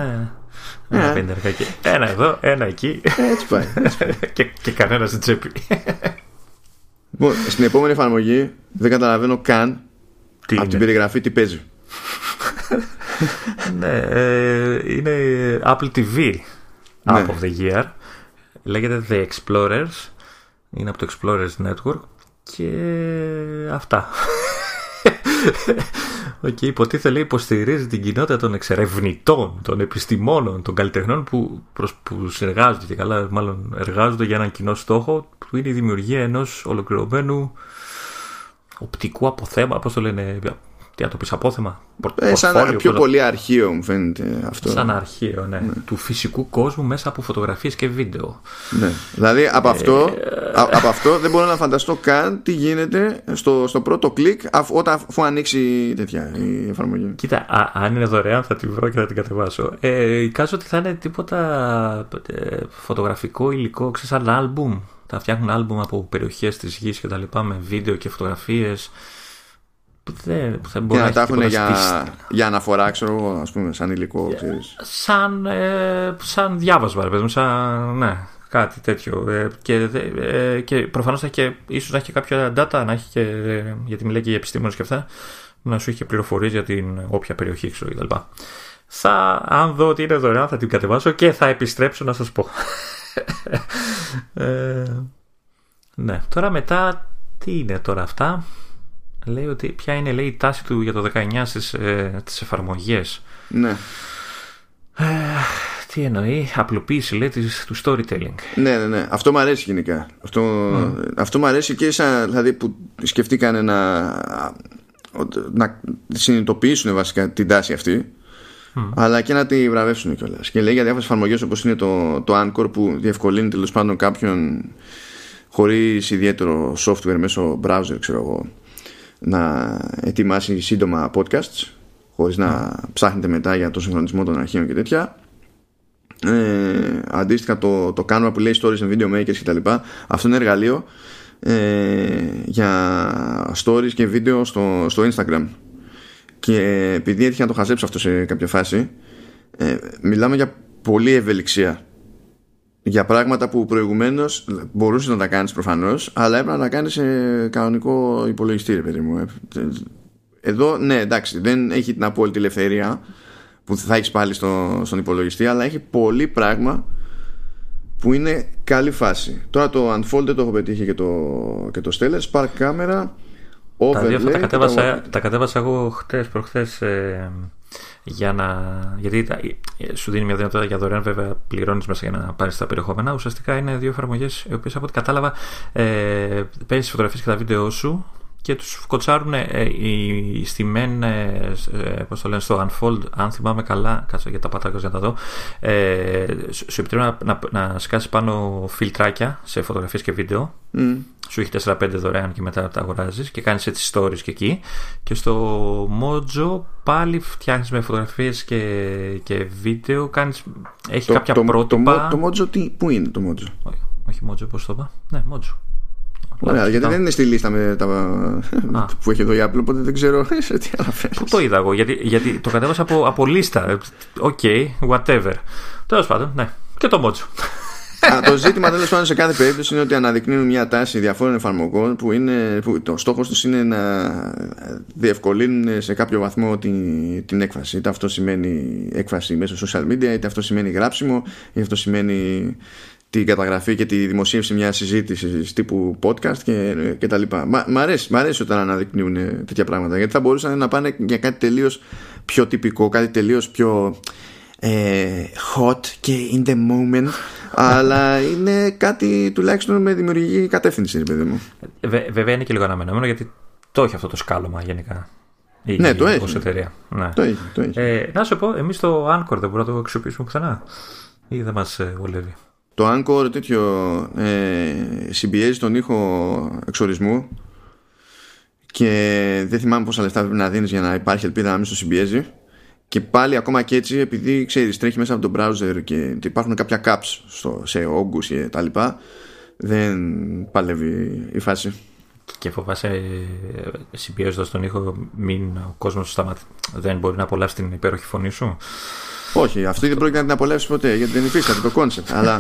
ένα ε. πενταρικάκι. Ένα εδώ, ένα εκεί. Έτσι πάει. και, και κανένα στην τσέπη. Λοιπόν, στην επόμενη εφαρμογή δεν καταλαβαίνω καν τι από την περιγραφή τι παίζει. ναι, ε, είναι Apple TV ναι. App of the Year. Λέγεται The Explorers. Είναι από το Explorers Network. Και αυτά. ΟΚ, okay, υποτίθεται λέει υποστηρίζει την κοινότητα των εξερευνητών, των επιστημόνων, των καλλιτεχνών που, προς, που συνεργάζονται και καλά μάλλον εργάζονται για έναν κοινό στόχο που είναι η δημιουργία ενός ολοκληρωμένου οπτικού αποθέμα, πώς το λένε, τι να το πεις, απόθεμα; Ε, σαν πιο πολύ αρχείο μου φαίνεται αυτό. Σαν αρχείο, ναι. ναι. Του φυσικού κόσμου μέσα από φωτογραφίες και βίντεο. Ναι. Δηλαδή από, αυτό, ε, από αυτό δεν μπορώ να φανταστώ καν τι γίνεται στο, στο πρώτο κλικ αφού, όταν, αφού ανοίξει τέτοια η εφαρμογή. Κοίτα, α, αν είναι δωρεάν θα την βρω και θα την κατεβάσω. Ε, εικάζω ότι θα είναι τίποτα ε, φωτογραφικό υλικό, ξέρεις, σαν άλμπουμ. Θα φτιάχνουν άλμπουμ από περιοχές της γης και τα λοιπά με βίντεο και φωτογραφίες δεν θα Και μπορεί να έχει τα έχουν τίποτα για, στις- για αναφορά, ξέρω εγώ, ας πούμε, σαν υλικό, ξέρεις. σαν, ε, σαν διάβασμα, ρε παιδί μου, σαν, ναι, κάτι τέτοιο. Ε, και, δε- ε, και προφανώς θα έχει και, ίσως να έχει και κάποια data, να έχει και, ε, γιατί μιλάει και για επιστήμονες και αυτά, να σου έχει και πληροφορίες για την όποια περιοχή, ξέρω, κτλ. Θα, αν δω ότι είναι δωρεάν, θα την κατεβάσω και θα επιστρέψω να σας πω. ε, ναι, τώρα μετά, τι είναι τώρα αυτά; Λέει ότι ποια είναι λέει, η τάση του για το 19 στις, ε, τις εφαρμογές. Ναι. Τι εννοεί, απλοποίηση λέει της, του storytelling. Ναι, ναι, ναι. Αυτό μου αρέσει γενικά. Αυτό, αυτό μου αρέσει και σαν δηλαδή που σκεφτήκανε να, να συνειδητοποιήσουν βασικά την τάση αυτή. Αλλά και να τη βραβεύσουν κιόλας. Και λέει για διάφορες εφαρμογές όπως είναι το, το Anchor που διευκολύνει τέλος πάντων κάποιον χωρίς ιδιαίτερο software μέσω browser, ξέρω εγώ, να ετοιμάσει σύντομα podcasts χωρίς να ψάχνετε μετά για το συγχρονισμό των αρχείων και τέτοια ε, αντίστοιχα το, το Canva που λέει stories and video makers κτλ. Αυτό είναι εργαλείο ε, για stories και βίντεο στο, στο Instagram. Και επειδή έτυχε να το χαζέψω αυτό σε κάποια φάση, ε, μιλάμε για πολλή ευελιξία. Για πράγματα που προηγουμένως μπορούσες να τα κάνεις προφανώς, αλλά έπρεπε να τα κάνεις σε κανονικό υπολογιστή, ρε παιδί μου. Ε, Εδώ, ναι, εντάξει, δεν έχει την απόλυτη ελευθερία που θα έχεις πάλι στο, στον υπολογιστή, αλλά έχει πολύ πράγμα που είναι καλή φάση. Τώρα το Unfold δεν το έχω πετύχει και το, και το Stellar, Spark Camera, Overlay. Τα δύο αυτά τα και κατέβασα, τα κατέβασα εγώ χτες προχθές ε, για να, γιατί τα- ε, σου δίνει μια δυνατότητα για δωρεάν βέβαια πληρώνεις μέσα για να πάρεις τα περιεχόμενα. Ουσιαστικά είναι δύο εφαρμογές οι οποίες από ό,τι κατάλαβα ε, παίρνεις τις φωτογραφίες και τα βίντεο σου και τους κοτσάρουν ε, οι στημένες ε, πώς το λένε στο Unfold αν θυμάμαι καλά κάτσε για τα πατάκια για να τα δω ε, σου σου επιτρέπει να, να, να σκάσεις πάνω φιλτράκια σε φωτογραφίες και βίντεο Μμ. σου έχει 4-5 δωρεάν και μετά τα αγοράζεις και κάνεις έτσι stories και εκεί και στο Mojo πάλι φτιάχνεις με φωτογραφίες και, και βίντεο κάνεις, έχει Το, κάποια το, πρότυπα το, το, Mojo τι, πού είναι το Mojo; όχι, όχι Mojo πώς το είπα ναι Mojo Ωραία, Λάθος, γιατί κοιτάω. δεν είναι στη λίστα με τα, Α. που έχει εδώ η Apple, οπότε δεν ξέρω σε τι αναφέρεις. Πού το είδα εγώ, γιατί, γιατί το κατέβασα από, από λίστα. ΟΚ, whatever. Τέλος πάντων, ναι. Και το Mojo. Α, το ζήτημα τέλος πάντων σε κάθε περίπτωση είναι ότι αναδεικνύουν μια τάση διαφόρων εφαρμογών που, είναι, που το στόχος τους είναι να διευκολύνουν σε κάποιο βαθμό την, την έκφραση. Είτε αυτό σημαίνει έκφραση μέσω social media, είτε αυτό σημαίνει γράψιμο, είτε αυτό σημαίνει την καταγραφή και τη δημοσίευση μιας συζήτησης τύπου podcast και, και τα λοιπά. Μα, μ' αρέσει, μ' αρέσει όταν αναδεικνύουν τέτοια πράγματα γιατί θα μπορούσαν να πάνε για κάτι τελείως πιο τυπικό, κάτι τελείως πιο ε, hot και in the moment αλλά είναι κάτι τουλάχιστον με δημιουργική κατεύθυνση ρε παιδί μου Ε, Βε- βέβαια είναι και λίγο αναμενόμενο γιατί το έχει αυτό το σκάλωμα γενικά. Η, Ναι, το η- έχει. ως εταιρεία. Ναι. το έχει, το έχει. Ε, να σου πω, εμείς το Anchor δεν μπορούμε να το αξιοποιήσουμε πουθενά. Ή δεν μας βολεύει. Το Anchor τέτοιο ε, συμπιέζει τον ήχο εξορισμού και δεν θυμάμαι πόσα λεφτά πρέπει να δίνεις για να υπάρχει ελπίδα να μην στο συμπιέζει και πάλι ακόμα και έτσι επειδή ξέρεις τρέχει μέσα από το browser και υπάρχουν κάποια caps στο, σε όγκους και τα λοιπά δεν παλεύει η φάση Και φοβάσαι, συμπιέζοντας τον ήχο, μην ο κόσμος δεν μπορεί να απολαύσει την υπέροχη φωνή σου; Όχι, αυτή δεν πρόκειται να την απολαύσει ποτέ γιατί δεν υφίσταται το concept. αλλά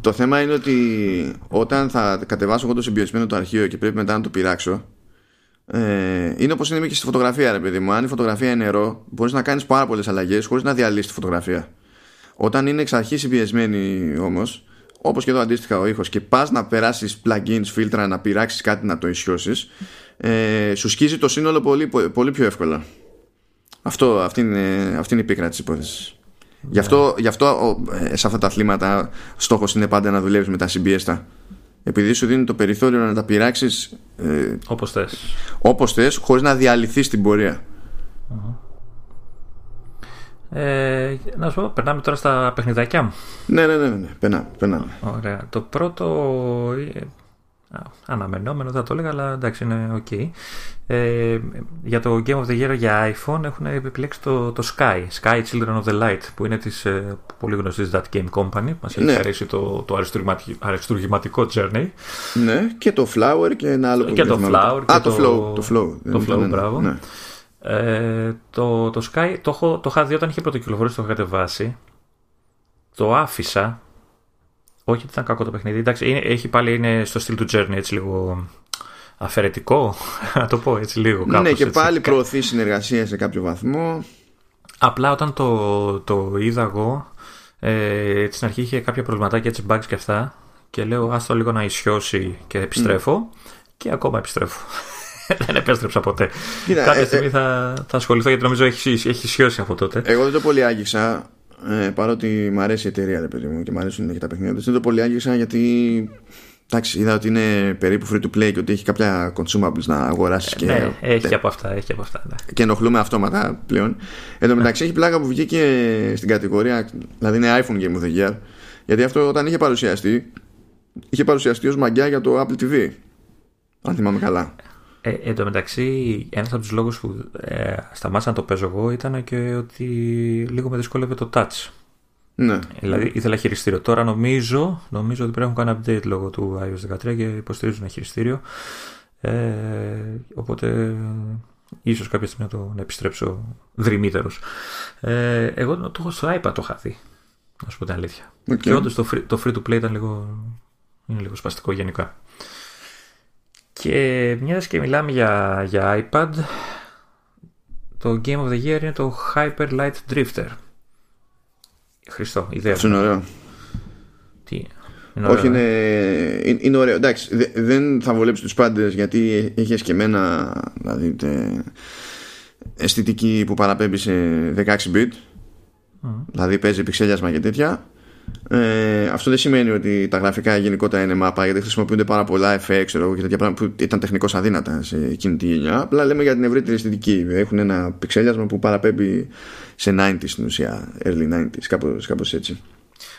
το θέμα είναι ότι όταν θα κατεβάσω εγώ το συμπιεσμένο το αρχείο και πρέπει μετά να το πειράξω, ε, είναι όπως είναι και στη φωτογραφία, ρε παιδί μου. Αν η φωτογραφία είναι raw, μπορείς να κάνεις πάρα πολλές αλλαγές χωρίς να διαλύσεις τη φωτογραφία. Όταν είναι εξ αρχής συμπιεσμένη όμως, όπως και εδώ αντίστοιχα ο ήχος, και πας να περάσεις plugins, φίλτρα, να πειράξεις κάτι να το ισιώσεις, ε, σου σκίζει το σύνολο πολύ, πολύ πιο εύκολα. Αυτό, αυτή, είναι, αυτή είναι η πίκρα τη υπόθεση. Γι' αυτό, γι αυτό ο, ε, σε αυτά τα αθλήματα στόχος είναι πάντα να δουλεύεις με τα συμπιέστα. Επειδή σου δίνει το περιθώριο να τα πειράξεις ε, Όπως θες. όπως θες χωρίς να διαλυθείς την πορεία. Ε, να σου πω, περνάμε τώρα στα παιχνιδάκια μου. Ναι, ναι, ναι, ναι. Περνάμε, περνάμε. Ωραία. Το πρώτο. Ε, αναμενόμενο θα το έλεγα, αλλά εντάξει είναι ok. Ε, για το Game of the Year για iPhone έχουν επιλέξει το, το Sky, Sky Children of the Light, που είναι της ε, πολύ γνωστής That Game Company. Μας έχει ναι. αρέσει το, το αριστουργηματικό Journey. Ναι, και το Flower και ένα άλλο που Και το Flower. Α, το, Flow. Το Flow, το flow μπράβο. Ναι. Ε, το, το Sky το, έχω, το είχα δει όταν είχε πρωτοκυκλοφορήσει, το είχα κατεβάσει. Το άφησα όχι ότι ήταν κακό το παιχνίδι. Εντάξει, είναι, έχει πάλι είναι στο στυλ του Journey έτσι λίγο αφαιρετικό, να το πω έτσι λίγο κάπως, Ναι και πάλι προωθεί συνεργασία σε κάποιο βαθμό. Απλά όταν το, το είδα εγώ, ε, στην αρχή είχε κάποια προβληματάκια έτσι bugs και αυτά και λέω άστο λίγο να ισιώσει και επιστρέφω και ακόμα επιστρέφω. δεν επέστρεψα ποτέ. Κοίτα, Κάποια ε, στιγμή ε, θα, θα ασχοληθώ γιατί νομίζω έχει, έχει ισιώσει από τότε. Εγώ δεν το πολύ άγγιξα ε, παρότι μου αρέσει η εταιρεία ρε παιδί μου και μου αρέσουν και τα παιχνίδια δεν το πολύ άγγιξα γιατί εντάξει είδα ότι είναι περίπου free to play και ότι έχει κάποια consumables να αγοράσεις και, ναι, έχει από αυτά, έχει από αυτά ναι. και ενοχλούμε αυτόματα πλέον εν τω μεταξύ έχει πλάκα που βγήκε στην κατηγορία δηλαδή είναι iPhone Game of the Year γιατί αυτό όταν είχε παρουσιαστεί είχε παρουσιαστεί ως μαγκιά για το Apple TV αν θυμάμαι καλά ε, εν τω μεταξύ, ένας από τους λόγους που ε, σταμάτησα να το παίζω εγώ ήταν και ότι λίγο με δυσκόλευε το touch. Ναι. Δηλαδή ήθελα χειριστήριο. Τώρα νομίζω, νομίζω ότι πρέπει να έχουν κάνει update λόγω του iOS 13 και υποστηρίζουν ένα χειριστήριο. Ε, οπότε ίσως κάποια στιγμή να το να επιστρέψω δρυμύτερος. Ε, εγώ το έχω στο iPad το είχα δει. Να σου πω την αλήθεια. Okay. Και όντως το, free, το free to play ήταν λίγο, είναι λίγο σπαστικό γενικά. Και μια και μιλάμε για, για iPad, το Game of the Year είναι το Hyper Light Drifter. Χριστό, ιδέα. Αυτό είναι ωραίο. Τι, είναι ωραίο, Όχι, είναι, είναι, είναι ωραίο. Εντάξει, δεν θα βολέψει τους πάντες γιατί έχει εσκεμμένα δηλαδή, αισθητική που παραπέμπει σε 16 bit. Mm. Δηλαδή παίζει πιξέλιασμα και τέτοια. Ε, αυτό δεν σημαίνει ότι τα γραφικά γενικότερα είναι μάπα γιατί χρησιμοποιούνται πάρα πολλά FX ξέρω, και τέτοια πράγματα που ήταν τεχνικώ αδύνατα σε εκείνη τη γενιά. Απλά λέμε για την ευρύτερη αισθητική. Έχουν ένα πιξέλιασμα που παραπέμπει σε 90s στην ουσία, early 90s, κάπως, κάπως έτσι.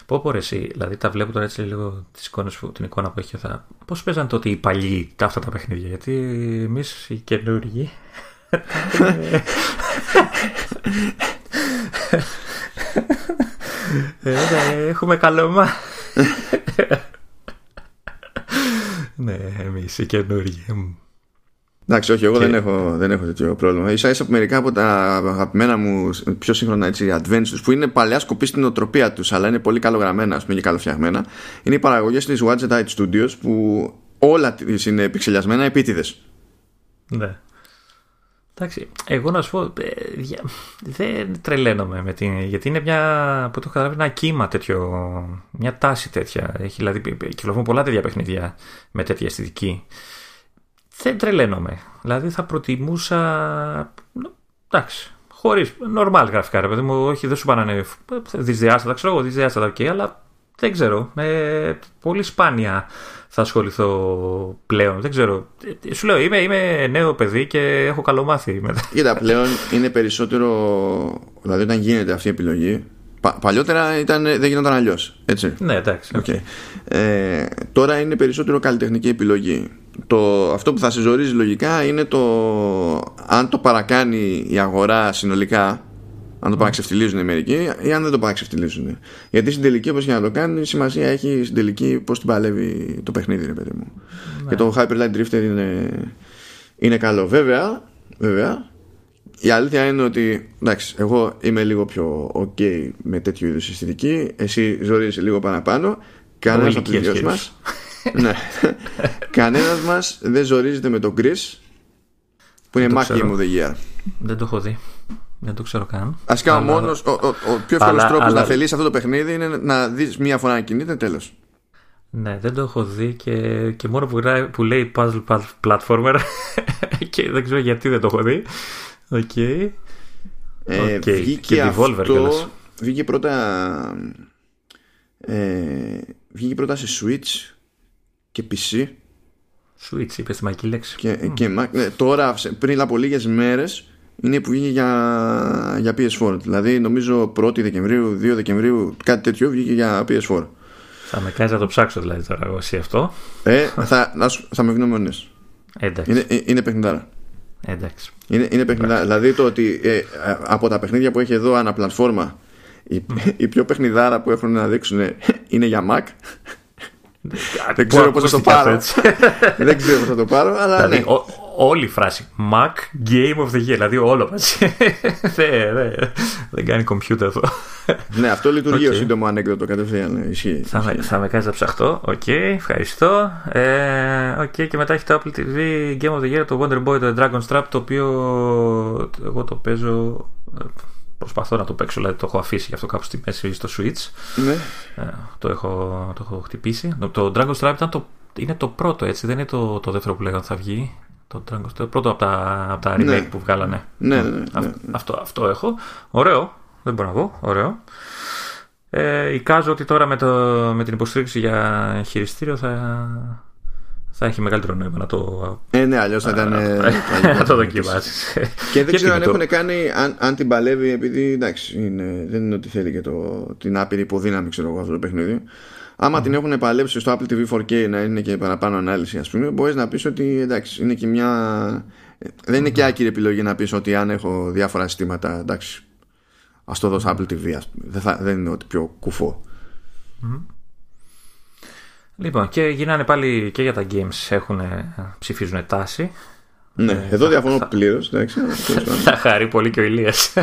Πω πω εσύ, δηλαδή τα βλέπω τώρα έτσι λίγο τις εικόνες, την εικόνα που έχει θα... Πώς παίζαν τότε οι παλιοί τα αυτά τα παιχνίδια, γιατί εμείς οι καινούργοι... Ε, ναι, έχουμε καλώμα. ναι, εμείς οι καινούργοι. Εντάξει, όχι, εγώ δεν, έχω, δεν έχω τέτοιο πρόβλημα. σα ίσα από μερικά από τα αγαπημένα μου πιο σύγχρονα έτσι, adventures που είναι παλιά σκοπή στην οτροπία τους, αλλά είναι πολύ καλογραμμένα ας πούμε, και καλοφτιαγμένα, είναι οι παραγωγές της Watch Eye Studios που όλα είναι πιξελιασμένα επίτηδες. Ναι. Εντάξει, εγώ να σου πω, ε, δεν τρελαίνομαι με την. Γιατί είναι μια. που το καταλαβαίνω ένα κύμα τέτοιο. Μια τάση τέτοια. Έχει δηλαδή. κυκλοφορούν πολλά τέτοια παιχνίδια με τέτοια αισθητική. Δεν τρελαίνομαι. Δηλαδή θα προτιμούσα. Εντάξει. Χωρίς. Νορμάλ γραφικά, ρε παιδί μου. Όχι, δεν σου πάνε δισδιάστατα. Ξέρω εγώ, δυσδιάστατα, οκ, αλλά δεν ξέρω. Με πολύ σπάνια θα ασχοληθώ πλέον. Δεν ξέρω. Σου λέω, είμαι, είμαι νέο παιδί και έχω καλομάθει. Κοίτα, πλέον είναι περισσότερο. Δηλαδή, όταν γίνεται αυτή η επιλογή. Πα, παλιότερα ήταν, δεν γινόταν αλλιώς. Έτσι. Ναι, εντάξει. Okay. Ε, τώρα είναι περισσότερο καλλιτεχνική επιλογή. Το, αυτό που θα σε ζορίζει λογικά είναι το αν το παρακάνει η αγορά συνολικά αν το παραξευτιλίζουν οι μερικοί ή αν δεν το παραξευτιλίζουν. Γιατί στην τελική, όπως και να το κάνει, σημασία έχει στην τελική πώς την παλεύει το παιχνίδι, ρε παιδί μου. Ναι. Και το Hyper Light Drifter είναι, είναι καλό. Βέβαια, βέβαια, η αλήθεια είναι ότι εντάξει, εγώ είμαι λίγο πιο ok με τέτοιου είδους αισθητική. Εσύ ζορίζεσαι λίγο παραπάνω. Κανένας από τους δυο μα. ναι. Κανένας μας δεν ζορίζεται με τον Chris που είναι Mac Game of the Year. Δεν το έχω δει. Δεν το ξέρω καν. Βασικά αλλά... ο μόνος, ο, ο, ο πιο εύκολος τρόπος αλλά... να θελήσει αυτό το παιχνίδι είναι να δεις μία φορά να κινείται, τέλος. Ναι, δεν το έχω δει και, και μόνο που, που λέει puzzle, puzzle platformer και δεν ξέρω γιατί δεν το έχω δει. Ok. Okay. Ε, okay. Βγήκε και αυτό, Devolver βγήκε πρώτα ε, βγήκε πρώτα σε Switch και PC Switch είπες στη μακή λέξη και, mm. και, ναι, τώρα πριν από λίγες μέρες είναι που βγήκε για, για PS4. Δηλαδή νομίζω 1η Δεκεμβρίου, 2 Δεκεμβρίου, κάτι τέτοιο βγήκε για PS4. Θα με κάνεις να το ψάξω δηλαδή τώρα εγώ εσύ αυτό. Ε, θα, να σου, θα με γνώμονες. Εντάξει. Είναι, ε, είναι παιχνιδάρα. Εντάξει. Είναι, είναι παιχνιδάρα. Δηλαδή το ότι ε, από τα παιχνίδια που έχει εδώ ανά πλατφόρμα η, η πιο παιχνιδάρα που έχουν να δείξουν είναι για Mac. Δεν ξέρω πώς θα το πάρω. Δεν ξέρω πώς θα το πάρω, αλλά Δηλαδή, ναι. ο- όλη η φράση Mac Game of the Year, δηλαδή όλο μαζί. δεν, δεν, δεν κάνει computer αυτό. Ναι, αυτό λειτουργεί Οκ. ως σύντομο ανέκδοτο κατευθείαν. ναι, Ισχύει. θα, με, θα με κάνει να ψαχτώ. Οκ, ευχαριστώ. Ε, οκ, και μετά έχει το Apple TV Game of the Year, το Wonder Boy, το Dragon's Trap, το οποίο εγώ το παίζω. ε, Προσπαθώ να το παίξω, δηλαδή το έχω αφήσει γι' αυτό κάπου στη μέση στο Switch. Ναι. Ε, το, έχω, το έχω χτυπήσει. Το, το Dragon Strap ήταν το, είναι το πρώτο, έτσι, δεν είναι το, το δεύτερο που λέγανε θα βγει. Το, Dragon Strap, το πρώτο από τα, από τα remake Ναι. που βγάλανε. Ναι, ναι, ναι, Α- ναι. Αυτό, αυτό έχω. Ωραίο. Δεν μπορώ να πω. Ωραίο. Ε, εικάζω ότι τώρα με, το, με την υποστήριξη για χειριστήριο θα, θα έχει μεγαλύτερο νόημα να το, Ε, ναι, αλλιώς θα ήταν. ε, να τραγικό. το δοκιμάσεις. Και δεν ξέρω αν με το- έχουν κάνει, αν, αν την παλεύει, επειδή εντάξει, είναι, δεν είναι ότι θέλει και το, την άπειρη υποδύναμη, ξέρω εγώ, αυτό το παιχνίδι. Άμα την έχουν παλέψει στο Apple TV 4K να είναι και παραπάνω ανάλυση, ας πούμε, μπορείς να πεις ότι εντάξει, είναι και μια. Δεν είναι και άκυρη επιλογή να πεις ότι αν έχω διάφορα συστήματα, εντάξει, ας το δώσω Apple TV, ας πούμε. Δεν, θα, δεν είναι ότι πιο κουφό. Λοιπόν, και γυρνάνε πάλι και για τα games έχουν, ψηφίζουν τάση. Ναι, εδώ διαφωνώ πλήρως. Εντάξει, αλλά τέλος πάντων. Θα χαρεί πολύ και ο Ηλίας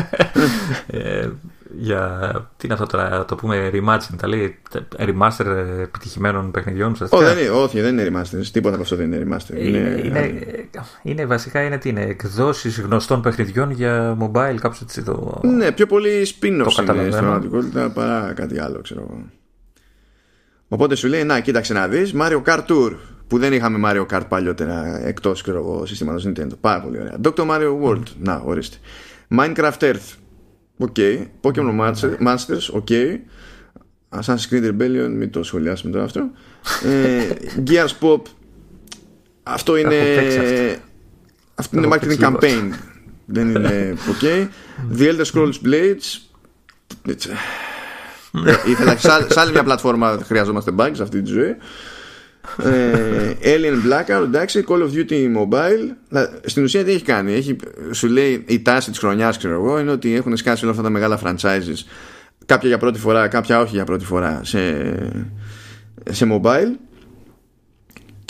ε, για τι είναι αυτό τώρα, να το πούμε reimagine, τα λέει remaster επιτυχημένων παιχνιδιών. Ω, ουσιαστικά. δεν είναι, όχι, δεν είναι remaster. Τίποτα από αυτό δεν είναι remaster. Είναι, είναι, είναι, βασικά είναι, τι είναι εκδόσεις γνωστών παιχνιδιών για mobile, κάπως έτσι το... Ναι, πιο πολύ spin-off είναι στην καταλαβαίνω. πραγματικότητα παρά κάτι άλλο, ξέρω εγώ. Οπότε σου λέει, να, κοίταξε να δεις, Mario Kart Tour, που δεν είχαμε Mario Kart παλιότερα εκτός, ξέρω εγώ, συστήματος Nintendo. Πάρα πολύ ωραία. Dr. Mario World, να, ορίστε. Minecraft Earth, ok. Pokemon Master- Masters, ok. Assassin's Creed Rebellion, μην το σχολιάσουμε τώρα αυτό. ε, Gears Pop, αυτό είναι... έχω παίξει αυτό. Αυτό είναι έχω marketing παίξει λίγο campaign. Δεν είναι ok. The Elder Scrolls Blades. Έτσι. Ε, Ήθελα σε άλλη- σε άλλη μια πλατφόρμα χρειαζόμαστε bugs σε αυτή τη ζωή. Ε, Alien Blackout, εντάξει, Call of Duty Mobile. Να- Στην ουσία τι έχει κάνει, έχει, σου λέει η τάση της χρονιάς, ξέρω εγώ, είναι ότι έχουν σκάσει όλα αυτά τα μεγάλα franchises. Κάποια για πρώτη φορά, κάποια όχι για πρώτη φορά σε, σε mobile.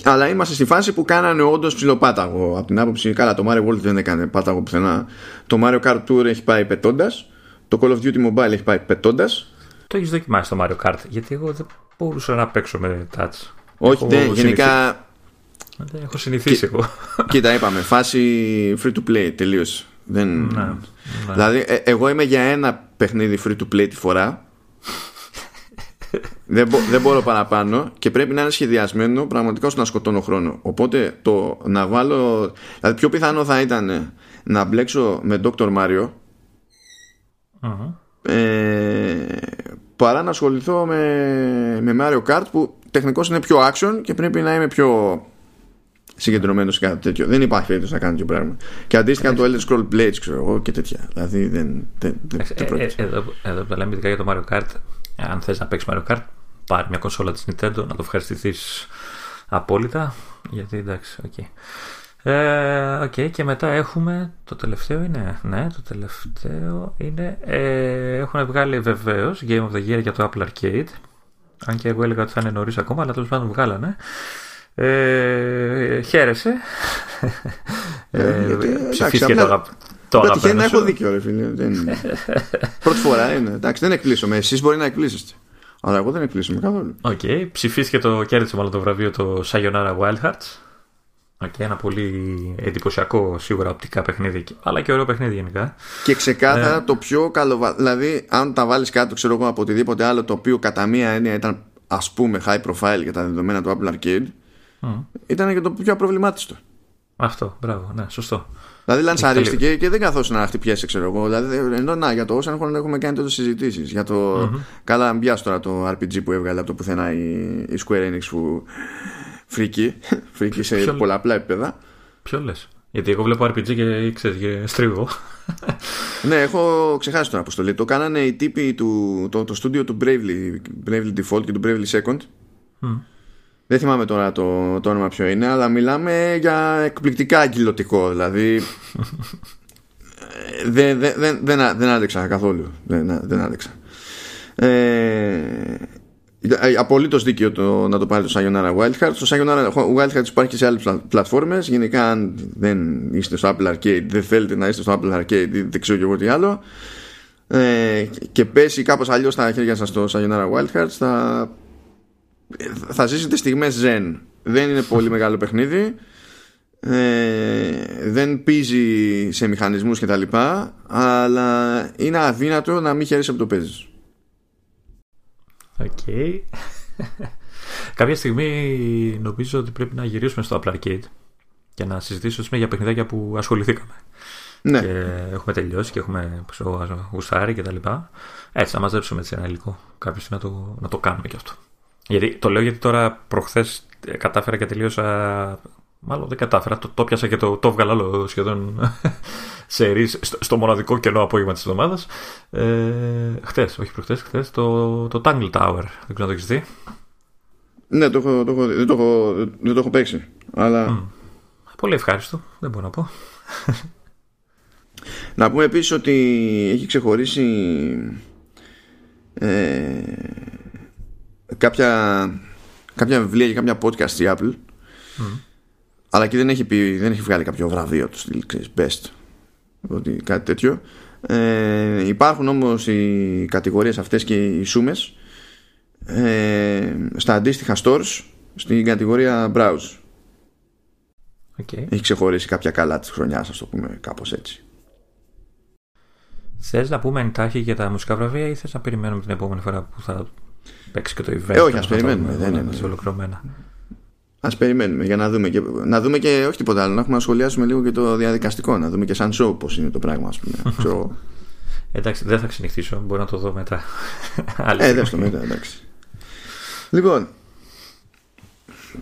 Αλλά είμαστε στη φάση που κάνανε όντως ψηλοπάταγο. Από την άποψη, καλά, το Mario World δεν έκανε πάταγο πουθενά. Το Mario Kart Tour έχει πάει πετώντας. Το Call of Duty Mobile έχει πάει πετώντας. Το έχεις δοκιμάσει το Mario Kart, γιατί εγώ δεν μπορούσα να παίξω με touch. Όχι, Έχω δεν, συνηθίσει- γενικά. Δεν έχω συνηθίσει εγώ. Κοίτα, είπαμε, φάση free to play τελείως. Δεν... Ναι, Δηλαδή, ε, εγώ είμαι για ένα παιχνίδι free to play τη φορά. δεν, μπο- δεν μπορώ παραπάνω και πρέπει να είναι σχεδιασμένο πραγματικά ώστε να σκοτώνω χρόνο. Οπότε το να βάλω. Δηλαδή, πιο πιθανό θα ήταν να μπλέξω με Dr. Mario Μμμ. ε, παρά να ασχοληθώ με, με Mario Kart που τεχνικώς είναι πιο action και πρέπει να είμαι πιο συγκεντρωμένος σε κάτι τέτοιο. Δεν υπάρχει περίπτωση να κάνω τέτοιο πράγμα. Και αντίστοιχα το Elder Scroll Blades ξέρω εγώ και τέτοια. Δηλαδή δεν, δεν, δεν, Ε, δεν ε, πρόκειται. Εδώ, εδώ που τα λέμε ειδικά για το Mario Kart, αν θες να παίξεις Mario Kart, πάρει μια κονσόλα της Nintendo, να το ευχαριστηθείς απόλυτα, γιατί εντάξει, οκ. Ε, οκ, και μετά έχουμε το τελευταίο είναι ναι το τελευταίο είναι ε, έχουν βγάλει βεβαίως Game of the Year για το Apple Arcade αν και εγώ έλεγα ότι θα είναι νωρίς ακόμα αλλά τέλος πάντων βγάλανε ε, χαίρεσαι Ε, γιατί, εντάξει, ψηφίστηκε απλά- το, αγα- το Απλά τυχαίνει αγαπημένο να έχω σου. δίκιο, ρε φίλε. Δεν... Πρώτη φορά είναι. Εντάξει, δεν εκπλήσσομαι. Εσείς μπορεί να εκπλήσσεστε. Αλλά εγώ δεν εκπλήσσομαι καθόλου. Οκ, ψηφίστηκε το κέρδισε μάλλον το βραβείο το Sayonara Wild Hearts. Ok, ένα πολύ εντυπωσιακό σίγουρα οπτικά παιχνίδι, αλλά και ωραίο παιχνίδι γενικά. Και ξεκάθαρα το πιο καλό. Δηλαδή, αν τα βάλεις κάτω, ξέρω εγώ, από οτιδήποτε άλλο το οποίο κατά μία έννοια ήταν ας πούμε high profile για τα δεδομένα του Apple Arcade, ήταν και το πιο απροβλημάτιστο. Αυτό, μπράβο, ναι, σωστό. Δηλαδή, λανσαρίστηκε και δεν καθόταν να χτυπιέσαι, ξέρω εγώ. Δηλαδή, ενώ να, για το όσα έχουμε, έχουμε κάνει τότε συζητήσεις. Για το. Καλά, μπιάς τώρα το RPG που έβγαλε από το πουθενά η, η Square Enix που. Φρίκι. Φρίκι σε Ποιο- πολλαπλά επίπεδα. Ποιο λες; Γιατί εγώ βλέπω RPG και ξέρεις, και στρίβω. ναι, έχω ξεχάσει τον αποστολή. Το κάνανε οι τύποι του το, το στούντιο του Bravely, Bravely Default και του Bravely Second. Δεν θυμάμαι τώρα το, το όνομα ποιο είναι, αλλά μιλάμε για εκπληκτικά αγγυλωτικό. Δηλαδή. δεν, δεν, δεν, δεν, δεν άντεξα καθόλου. Δεν, δεν άντεξα. Ε, Απολύτως δίκαιο το, να το πάρει το Sayonara Wildcards. Το Sayonara Wildcards υπάρχει και σε άλλες πλατφόρμες. Γενικά, αν δεν είστε στο Apple Arcade, δεν θέλετε να είστε στο Apple Arcade, δεν ξέρω και εγώ τι άλλο. Ε, και πέσει κάπως αλλιώς στα χέρια σας το Sayonara Wildcards, θα, θα ζήσετε στιγμές zen. Δεν είναι πολύ μεγάλο παιχνίδι. Ε, δεν πίζει σε μηχανισμούς και τα λοιπά αλλά είναι αδύνατο να μην χαίρεσαι από το παίζεις Οκ. Κάποια στιγμή νομίζω ότι πρέπει να γυρίσουμε στο Apple Arcade και να συζητήσουμε για παιχνιδάκια που ασχοληθήκαμε. Ναι. Και έχουμε τελειώσει και έχουμε γουστάρει και τα λοιπά. Έτσι, να μαζέψουμε έτσι ένα υλικό. Κάποια να το, να το κάνουμε κι αυτό. Γιατί το λέω γιατί τώρα προχθές κατάφερα και τελείωσα. Μάλλον δεν κατάφερα. Το, το πιάσα και το, το έβγαλα όλο σχεδόν σε στο, στο μοναδικό κενό απόγευμα της εβδομάδας. Ε, χθες, όχι προχθέ, χθες το, το Tangle Tower. Δεν ξέρω αν το έχεις δει. Ναι, το έχω, το έχω, δεν, το έχω, δεν το έχω παίξει. Αλλά... Mm. Πολύ ευχάριστο, δεν μπορώ να πω. Να πούμε επίσης ότι έχει ξεχωρίσει ε, κάποια, κάποια βιβλία και κάποια podcast η Apple mm. Αλλά και δεν έχει, πει, δεν έχει βγάλει κάποιο βραβείο του στυλ, best ότι κάτι τέτοιο ε, υπάρχουν όμως οι κατηγορίες αυτές και οι σούμες ε, στα αντίστοιχα stores στην κατηγορία browse okay. έχει ξεχωρίσει κάποια καλά της χρονιάς ας το πούμε κάπως έτσι Θες να πούμε εντάχει για τα μουσικά βραβεία ή θες να περιμένουμε την επόμενη φορά που θα παίξει και το event. Ε, όχι, ας περιμένουμε. Δεν είναι. Ολοκληρωμένα. Α περιμένουμε για να δούμε, και, να δούμε και όχι τίποτα άλλο. Να έχουμε να σχολιάσουμε λίγο και το διαδικαστικό. Να δούμε και σαν show πώς είναι το πράγμα, ας πούμε. εντάξει, δεν θα ξενυχτήσω. Μπορώ να το δω μετά. ε, δεν το μετά, εντάξει. Λοιπόν,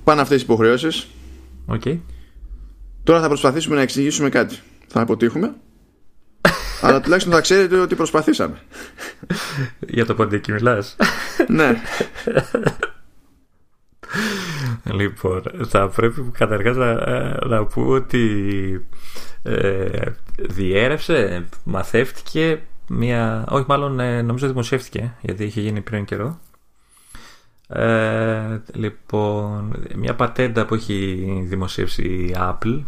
πάνε αυτές οι υποχρεώσεις. Okay. Τώρα θα προσπαθήσουμε να εξηγήσουμε κάτι. Θα αποτύχουμε. αλλά τουλάχιστον θα ξέρετε ότι προσπαθήσαμε. Για το ποντίκι μιλάς. ναι. Λοιπόν, θα πρέπει καταρχάς να, να πούμε ότι ε, διέρευσε, μαθεύτηκε μια... Όχι, μάλλον ε, νομίζω δημοσιεύτηκε, γιατί είχε γίνει πριν καιρό. Ε, λοιπόν, μια πατέντα που έχει δημοσιεύσει η Apple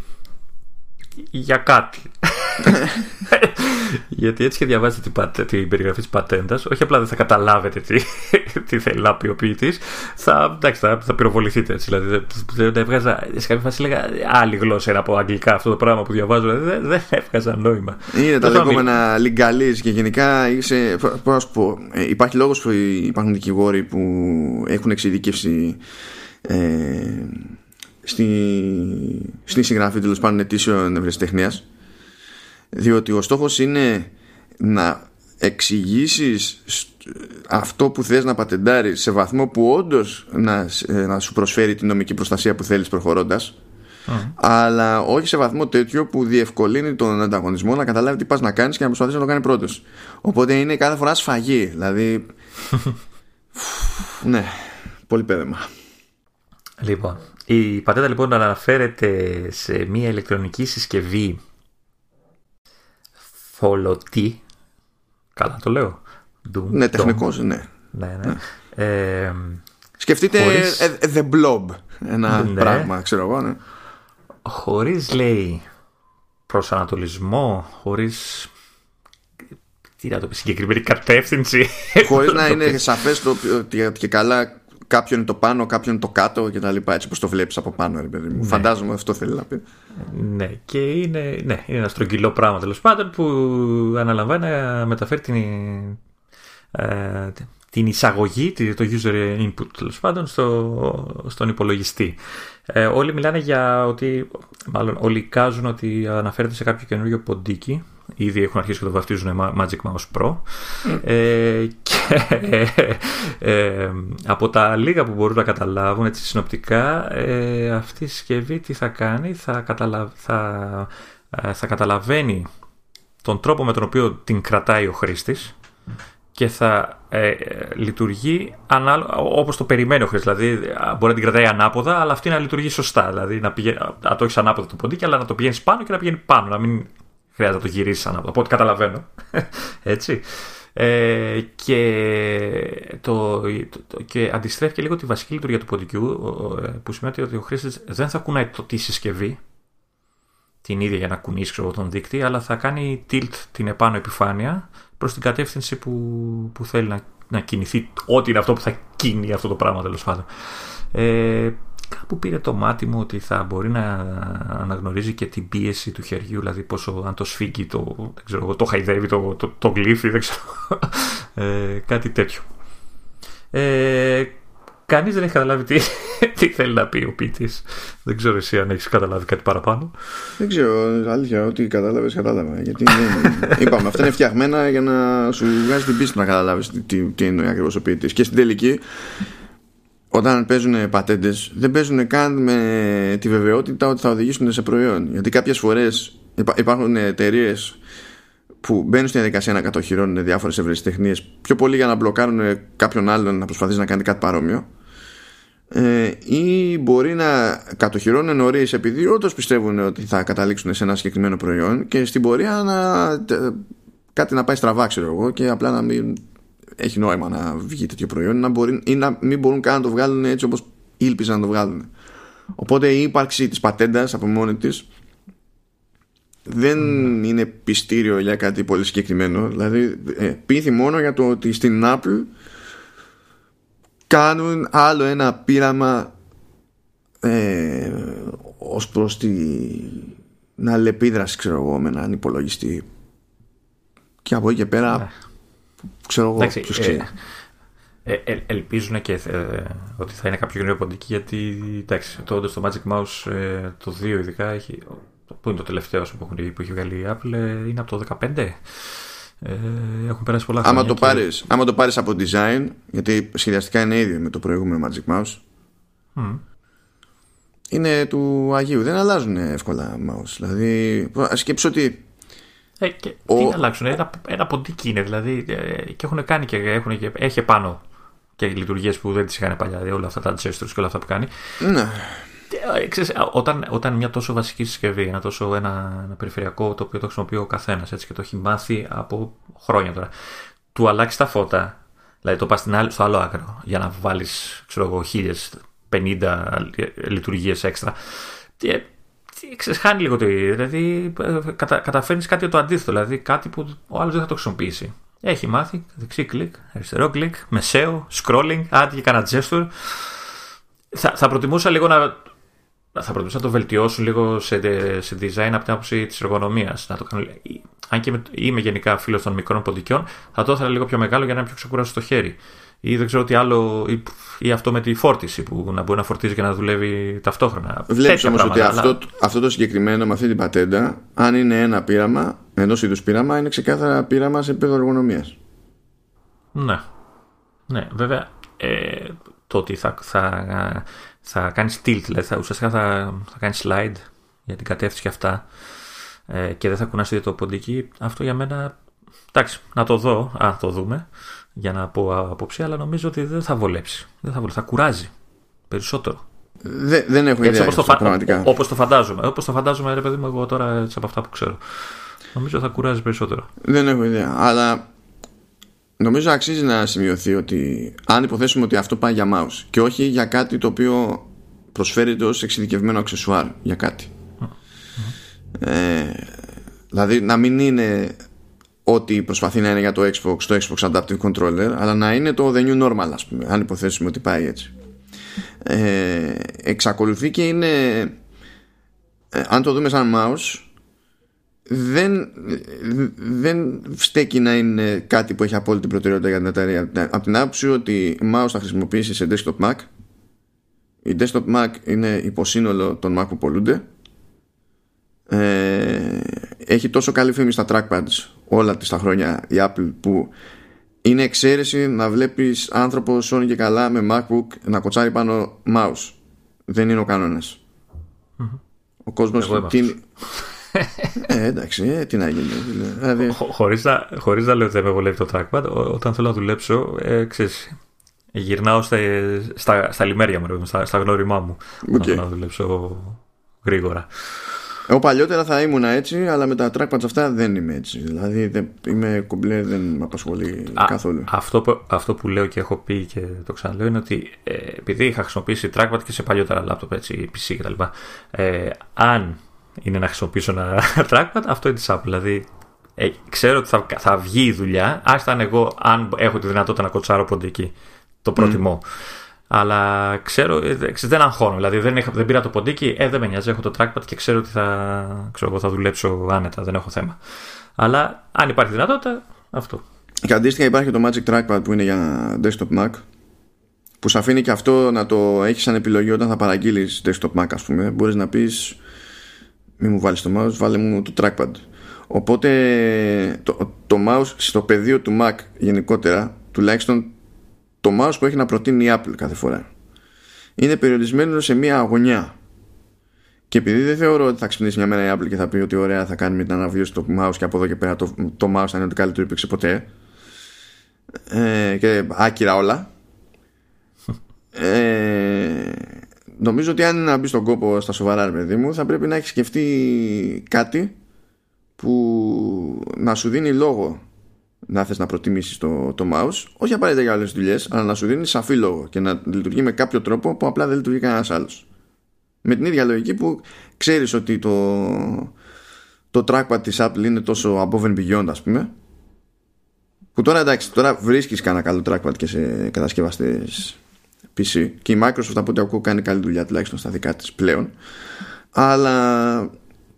για κάτι. Γιατί έτσι και διαβάζετε την, την περιγραφή της πατέντας, όχι απλά δεν θα καταλάβετε τι, τι θέλει να πει ο ποιητής, θα, θα, θα πυροβοληθείτε έτσι. Δηλαδή δεν έβγαζα. Σε κάποια φάση έλεγα άλλη γλώσσα είναι από αγγλικά αυτό το πράγμα που διαβάζω. Δηλαδή δεν, δεν έβγαζα νόημα. Είναι τα λεγόμενα λιγκαλί και γενικά είσαι. Πώς να σου πω, ε, υπάρχει λόγος που υπάρχουν δικηγόροι που έχουν εξειδικεύσει. Ε, στη, στη συγγραφή τέλος πάντων αιτήσεων ευρεσιτεχνία. Διότι ο στόχος είναι να εξηγήσεις αυτό που θες να πατεντάρεις σε βαθμό που όντως να, ε, να σου προσφέρει την νομική προστασία που θέλεις προχωρώντας αλλά όχι σε βαθμό τέτοιο που διευκολύνει τον ανταγωνισμό να καταλάβει τι πας να κάνεις και να προσπαθήσει να το κάνει πρώτος οπότε είναι κάθε φορά σφαγή δηλαδή ναι πολύ πέδεμα Λοιπόν, η πατέντα λοιπόν αναφέρεται σε μια ηλεκτρονική συσκευή θολωτή. Καλά το λέω. ναι, τεχνικός, ναι. Ναι, ναι. Ε, Σκεφτείτε χωρίς... Ε, ε, The Blob, ένα ναι. πράγμα, ξέρω εγώ, ναι. Χωρίς, λέει, προσανατολισμό, χωρίς τι να το πει, συγκεκριμένη κατεύθυνση. Χωρίς να είναι σαφές το ότι και καλά κάποιο είναι το πάνω, κάποιο είναι το κάτω και τα λοιπά. Έτσι πως το βλέπεις από πάνω, ρε παιδί μου. Ναι. Φαντάζομαι αυτό θέλει να πει. Ναι, και είναι, ναι, είναι ένα στρογγυλό πράγμα τέλος πάντων που αναλαμβάνει να μεταφέρει την, ε, την εισαγωγή, το user input τέλος πάντων, στο, στον υπολογιστή. Ε, όλοι μιλάνε για ότι, μάλλον όλοι κάζουν ότι αναφέρεται σε κάποιο καινούριο ποντίκι Ήδη έχουν αρχίσει και το βαφτίζουν Magic Mouse Pro. Ε, και ε, από τα λίγα που μπορούν να καταλάβουν έτσι συνοπτικά, ε, αυτή η συσκευή τι θα κάνει, θα, καταλα... θα, ε, θα καταλαβαίνει τον τρόπο με τον οποίο την κρατάει ο χρήστης και θα ε, λειτουργεί όπως το περιμένει ο χρήστης. Δηλαδή μπορεί να την κρατάει ανάποδα, αλλά αυτή να λειτουργεί σωστά. Δηλαδή να, πηγαίνει, να το έχεις ανάποδα το ποντίκι, αλλά να το πηγαίνεις πάνω και να πηγαίνει πάνω. Να μην χρειάζεται να το γυρίσει ανάποδα. Από ό,τι καταλαβαίνω. Έτσι. Ε, και, το, το, και αντιστρέφει και λίγο τη βασική λειτουργία του ποντικού, που σημαίνει ότι ο χρήστης δεν θα κουνάει το, τη συσκευή την ίδια για να κουνήσει ξέρω, τον δείκτη, αλλά θα κάνει tilt την επάνω επιφάνεια προς την κατεύθυνση που, που θέλει να, να κινηθεί, ό,τι είναι αυτό που θα κινεί αυτό το πράγμα τέλος πάντων. Ε, κάπου πήρε το μάτι μου ότι θα μπορεί να αναγνωρίζει και την πίεση του χεριού, δηλαδή πόσο αν το σφίγγει, το, δεν ξέρω, το χαϊδεύει, το, το, το γλύφει, δεν ξέρω, ε, κάτι τέτοιο. Ε, Κανείς δεν έχει καταλάβει τι, τι θέλει να πει ο ποιητής. Δεν ξέρω εσύ αν έχεις καταλάβει κάτι παραπάνω. Δεν ξέρω, αλήθεια, ό,τι κατάλαβες, κατάλαβα. Γιατί είπαμε, αυτά είναι φτιαγμένα για να σου βγάζει την πίστη να καταλάβεις τι, τι εννοεί ακριβώς ο ποιητής. Και στην τελική, όταν παίζουν πατέντες, δεν παίζουν καν με τη βεβαιότητα ότι θα οδηγήσουν σε προϊόν. Γιατί κάποιες φορές υπάρχουν εταιρείες που μπαίνουν στην διαδικασία να κατοχυρώνουν διάφορες ευρεσιτεχνίε πιο πολύ για να μπλοκάρουν κάποιον άλλον να προσπαθήσει να κάνει κάτι παρόμοιο ε, ή μπορεί να κατοχυρώνουν νωρίς επειδή όντως πιστεύουν ότι θα καταλήξουν σε ένα συγκεκριμένο προϊόν και στην πορεία να, κάτι να πάει στραβά ξέρω εγώ και απλά να μην έχει νόημα να βγει τέτοιο προϊόν να μπορεί, ή να μην μπορούν καν να το βγάλουν έτσι όπως ήλπιζαν να το βγάλουν. Οπότε η ύπαρξη της πατέντας από μόνη της δεν είναι πιστήριο για κάτι πολύ συγκεκριμένο. Δηλαδή ε, πείθει μόνο για το ότι στην Apple κάνουν άλλο ένα πείραμα ε, ως προς την αλληλεπίδραση ξέρω εγώ με έναν υπολογιστή. Και από εκεί και πέρα ναι. Ξέρω εγώ Εντάξει, ποιος ξέρει ε, ε, ε ελπίζουν και ε, ότι θα είναι κάποιο καινούριο ποντίκι γιατί εντάξει, το, στο Magic Mouse ε, το 2 ειδικά έχει, που είναι το τελευταίο που, που έχει βγάλει η Apple είναι από το 15 ε, έχουν περάσει πολλά χρόνια. Άμα το, και... πάρεις, άμα το πάρεις από design, γιατί σχεδιαστικά είναι ίδιο με το προηγούμενο Magic Mouse, mm. είναι του Αγίου. Δεν αλλάζουν εύκολα mouse. Δηλαδή, σκέψω ότι. Ε, και ο... Τι να αλλάξουν, ένα, ένα ποντίκι είναι δηλαδή. Ε, και έχουν κάνει και, έχουν και έχει πάνω και λειτουργίες που δεν τις είχαν παλιά. Δηλαδή όλα αυτά τα gestures και όλα αυτά που κάνει. Ναι. Ε, ξέρεις, όταν, όταν μια τόσο βασική συσκευή, ένα τόσο ένα, ένα περιφερειακό το οποίο το χρησιμοποιεί ο καθένας και το έχει μάθει από χρόνια τώρα, του αλλάξεις τα φώτα, δηλαδή το πας στο άλλο άκρο για να βάλεις, ξέρω εγώ, 1050 λειτουργίες έξτρα. Ε, ξέρεις, χάνει λίγο το ίδιο. Δηλαδή κατα, καταφέρνεις κάτι το αντίθετο, δηλαδή κάτι που ο άλλος δεν θα το χρησιμοποιήσει. Έχει μάθει δεξί κλικ, αριστερό κλικ, μεσαίο, scrolling, άντι και κανένα gesture. Θα, θα προτιμούσα λίγο να θα προτιμούσα να το βελτιώσουν λίγο σε, σε design από την άποψη της εργονομίας. Αν και είμαι γενικά φίλος των μικρών ποντικιών, θα το ήθελα λίγο πιο μεγάλο για να είναι πιο ξεκουράσει στο χέρι. Ή δεν ξέρω τι άλλο, ή, ή, αυτό με τη φόρτιση που να μπορεί να φορτίζει και να δουλεύει ταυτόχρονα. Βλέπεις όμως ότι αυτό, αυτό το συγκεκριμένο με αυτή την πατέντα, αν είναι ένα πείραμα, ενός είδους πείραμα, είναι ξεκάθαρα πείραμα σε επίπεδο εργονομίας. Ναι. Ναι, βέβαια. Ε, το ότι θα, θα θα κάνεις tilt, δηλαδή θα, ουσιαστικά θα, θα κάνεις slide για την κατεύθυνση και αυτά ε, και δεν θα κουνάσει το ποντίκι. Αυτό για μένα, εντάξει, να το δω, αν το δούμε, για να πω απόψη, αλλά νομίζω ότι δεν θα βολέψει. Δεν θα βολέψει, θα κουράζει περισσότερο. Δεν, δεν έχω ιδέα όπως το, πραγματικά. Όπως το φαντάζομαι. Όπως το φαντάζομαι, ρε παιδί μου, εγώ τώρα έτσι από αυτά που ξέρω. Νομίζω θα κουράζει περισσότερο. Δεν έχω ιδέα. Αλλά Νομίζω αξίζει να σημειωθεί ότι αν υποθέσουμε ότι αυτό πάει για mouse και όχι για κάτι το οποίο προσφέρεται ως εξειδικευμένο αξεσουάρ για κάτι. Ε, δηλαδή να μην είναι ότι προσπαθεί να είναι για το Xbox, το Xbox Adaptive Controller, αλλά να είναι το the new normal, ας πούμε, αν υποθέσουμε ότι πάει έτσι. Ε, εξακολουθεί και είναι, ε, αν το δούμε σαν mouse, δεν, δεν στέκει να είναι κάτι που έχει απόλυτη προτεραιότητα για την εταιρεία. Από την άποψη ότι mouse θα χρησιμοποιήσει σε desktop Mac. Η desktop Mac είναι υποσύνολο των Mac που πολλούνται. Ε, έχει τόσο καλή φήμη στα trackpads όλα τις τα χρόνια η Apple που είναι εξαίρεση να βλέπεις άνθρωπο σώνει και καλά με MacBook να κοτσάρει πάνω mouse. Δεν είναι ο κανονας Ο κόσμος ε, εντάξει, ε, τι να γίνει. Δηλαδή... Χωρίς, να, χωρίς να λέω ότι δεν με βολεύει το trackpad, όταν θέλω να δουλέψω, ε, ξέρεις, γυρνάω στα, στα, στα λιμέρια μου, στα, στα γνώριμά μου. Okay. Θέλω να δουλέψω γρήγορα. Εγώ παλιότερα θα ήμουν έτσι, αλλά με τα trackpads αυτά δεν είμαι έτσι. Δηλαδή δεν, είμαι κουμπλέ, δεν με απασχολεί Α, καθόλου. Αυτό που, αυτό που λέω και έχω πει και το ξαναλέω είναι ότι ε, επειδή είχα χρησιμοποιήσει trackpad και σε παλιότερα laptop, έτσι, PC κτλ. Ε, αν είναι να χρησιμοποιήσω ένα trackpad, αυτό είναι της Apple. Δηλαδή ε, ξέρω ότι θα, θα βγει η δουλειά, άστα αν εγώ αν έχω τη δυνατότητα να κοτσάρω ποντική. Το προτιμώ. Αλλά ξέρω, ε, δεν αγχώνω. Δηλαδή δεν, είχα, δεν πήρα το ποντίκι, ε, δεν με νοιάζει. Έχω το trackpad και ξέρω ότι θα, ξέρω, θα δουλέψω άνετα. Δεν έχω θέμα. Αλλά αν υπάρχει δυνατότητα, αυτό. Και αντίστοιχα υπάρχει το Magic Trackpad που είναι για desktop Mac που σε αφήνει και αυτό να το έχεις σαν επιλογή όταν θα παραγγείλεις desktop Mac, ας πούμε. Μπορείς να πεις, μην μου βάλεις το mouse, βάλε μου το trackpad. Οπότε το, το mouse στο πεδίο του Mac γενικότερα, τουλάχιστον το mouse που έχει να προτείνει η Apple κάθε φορά. Είναι περιορισμένο σε μία αγωνιά και επειδή δεν θεωρώ ότι θα ξυπνήσει μια μέρα η Apple και θα πει ότι ωραία θα κάνει με την αναβίωση το mouse και από εδώ και πέρα το, το mouse θα είναι ότι καλύτερο υπήρξε ποτέ ε, και άκυρα όλα ε, νομίζω ότι αν είναι να μπει στον κόπο στα σοβαρά παιδί μου θα πρέπει να έχεις σκεφτεί κάτι που να σου δίνει λόγο να θες να προτιμήσεις το, το mouse όχι απαραίτητα για άλλες δουλειές αλλά να σου δίνει σαφή λόγο και να λειτουργεί με κάποιο τρόπο που απλά δεν λειτουργεί κανένας άλλος. Με την ίδια λογική που ξέρεις ότι το, το trackpad της Apple είναι τόσο above and beyond ας πούμε που τώρα εντάξει τώρα βρίσκεις κανένα καλό trackpad και σε κατασκευαστές PC και η Microsoft από ό,τι ακούω κάνει καλή δουλειά τουλάχιστον στα δικά της πλέον αλλά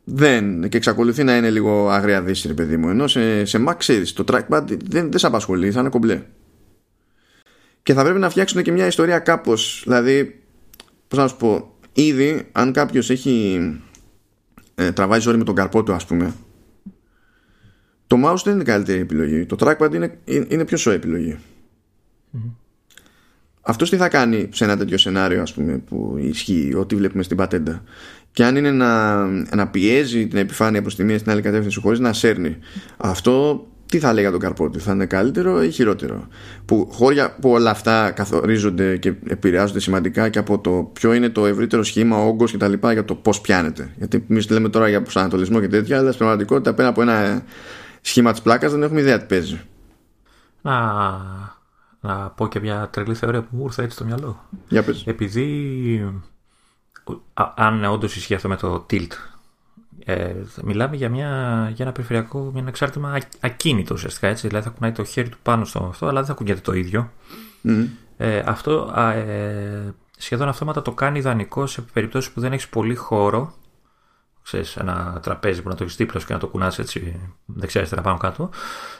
δεν και εξακολουθεί να είναι λίγο αγρία δύση, παιδί μου. Ενώ σε, σε Mac ξέρεις, το trackpad δεν, δεν σε απασχολεί, θα είναι κομπλέ. Και θα πρέπει να φτιάξουν και μια ιστορία κάπως. Δηλαδή, πώς να σου πω, ήδη αν κάποιος έχει ε, τραβάει ζόρι με τον καρπό του, ας πούμε, το mouse δεν είναι η καλύτερη επιλογή. Το trackpad είναι, είναι πιο σοή επιλογή. Mm-hmm. Αυτός τι θα κάνει σε ένα τέτοιο σενάριο, ας πούμε, που ισχύει ό,τι βλέπουμε στην πατέντα και αν είναι να, να πιέζει την επιφάνεια προς τη μία στην άλλη κατεύθυνση χωρίς να σέρνει αυτό τι θα λέει για τον καρπό του, θα είναι καλύτερο ή χειρότερο; Που χώρια που όλα αυτά καθορίζονται και επηρεάζονται σημαντικά και από το ποιο είναι το ευρύτερο σχήμα, ο όγκο κτλ. για το πώς πιάνεται. Γιατί εμείς λέμε τώρα για προσανατολισμό και τέτοια, αλλά στην πραγματικότητα πέρα από ένα σχήμα της πλάκας δεν έχουμε ιδέα τι παίζει. Να, να πω και μια τρελή θεωρία που μου ήρθε έτσι στο μυαλό. Για πες. Επειδή αν όντως ισχύει αυτό με το tilt, ε, μιλάμε για, μια, για ένα περιφερειακό, για ένα εξάρτημα ακίνητο ουσιαστικά. Έτσι, δηλαδή θα κουνάει το χέρι του πάνω στο αυτό, αλλά δεν θα κουνιέται το ίδιο. Ε, αυτό ε, σχεδόν αυτόματα το κάνει ιδανικό σε περιπτώσεις που δεν έχεις πολύ χώρο. Ξέρεις, ένα τραπέζι που να το έχεις δίπλα και να το κουνάσει έτσι δεξιά-αριστερά πάνω κάτω.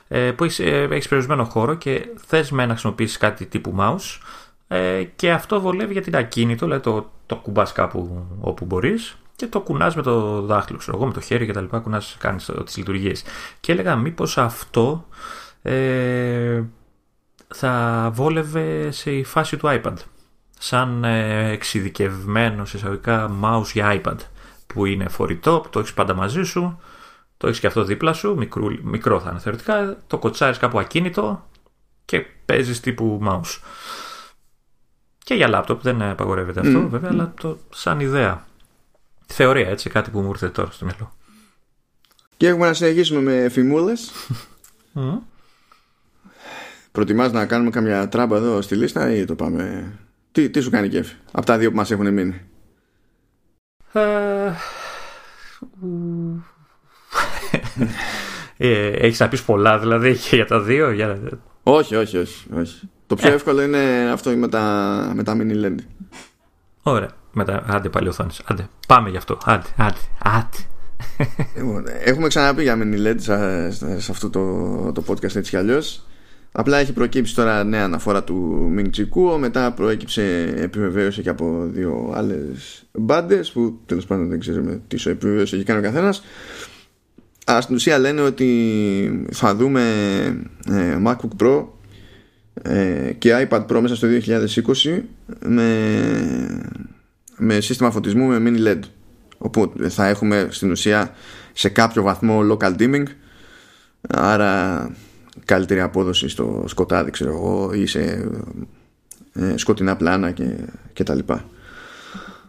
Ε, που έχεις ε, περιορισμένο χώρο και θες με να χρησιμοποιήσεις κάτι τύπου mouse ε, και αυτό βολεύει για την ακίνητο, δηλαδή το, το κουμπάς κάπου όπου μπορείς και το κουνάς με το δάχτυλο, ξέρω εγώ, με το χέρι και τα λοιπά, κουνάς, κάνεις τις λειτουργίες. Και έλεγα μήπως αυτό ε, θα βόλευε σε φάση του iPad. Σαν ε, εξειδικευμένο σε εισαγωγικά mouse για iPad που είναι φορητό, που το έχεις πάντα μαζί σου, το έχεις και αυτό δίπλα σου, μικρό, μικρό θα είναι θεωρητικά, το κοτσάρεις κάπου ακίνητο και παίζεις τύπου mouse. Και για λάπτοπ δεν απαγορεύεται αυτό βέβαια, αλλά το, σαν ιδέα. Θεωρία έτσι, κάτι που μου ήρθε τώρα στο μυαλό. Και έχουμε να συνεχίσουμε με φημούλες. Mm. Προτιμάς να κάνουμε καμιά τράμπα εδώ στη λίστα ή το πάμε... Τι, τι σου κάνει κέφι από τα δύο που μας έχουν μείνει; Ε, ε, έχεις να πεις πολλά δηλαδή για τα δύο. Για... Όχι, όχι, όχι, όχι. Το πιο ε. εύκολο είναι αυτό με τα, με τα mini LED. Ωραία. Με τα, άντε πάλι οθόνες. Άντε, πάμε γι' αυτό. Άντε, άντε, άντε. Λοιπόν, έχουμε ξαναπεί για mini LED σε, αυτό το, το podcast έτσι κι αλλιώς. Απλά έχει προκύψει τώρα νέα αναφορά του Ming Chi μετά προέκυψε επιβεβαίωση και από δύο άλλες μπάντες που τέλος πάντων δεν ξέρουμε τι σου επιβεβαίωση έχει κάνει ο καθένας. Αλλά στην ουσία λένε ότι θα δούμε ε, MacBook Pro ε, και iPad Pro μέσα στο 2020 με, με σύστημα φωτισμού με mini LED. Όπου θα έχουμε στην ουσία σε κάποιο βαθμό local dimming άρα καλύτερη απόδοση στο σκοτάδι ξέρω εγώ ή σε ε, σκοτεινά πλάνα και, και τα λοιπά.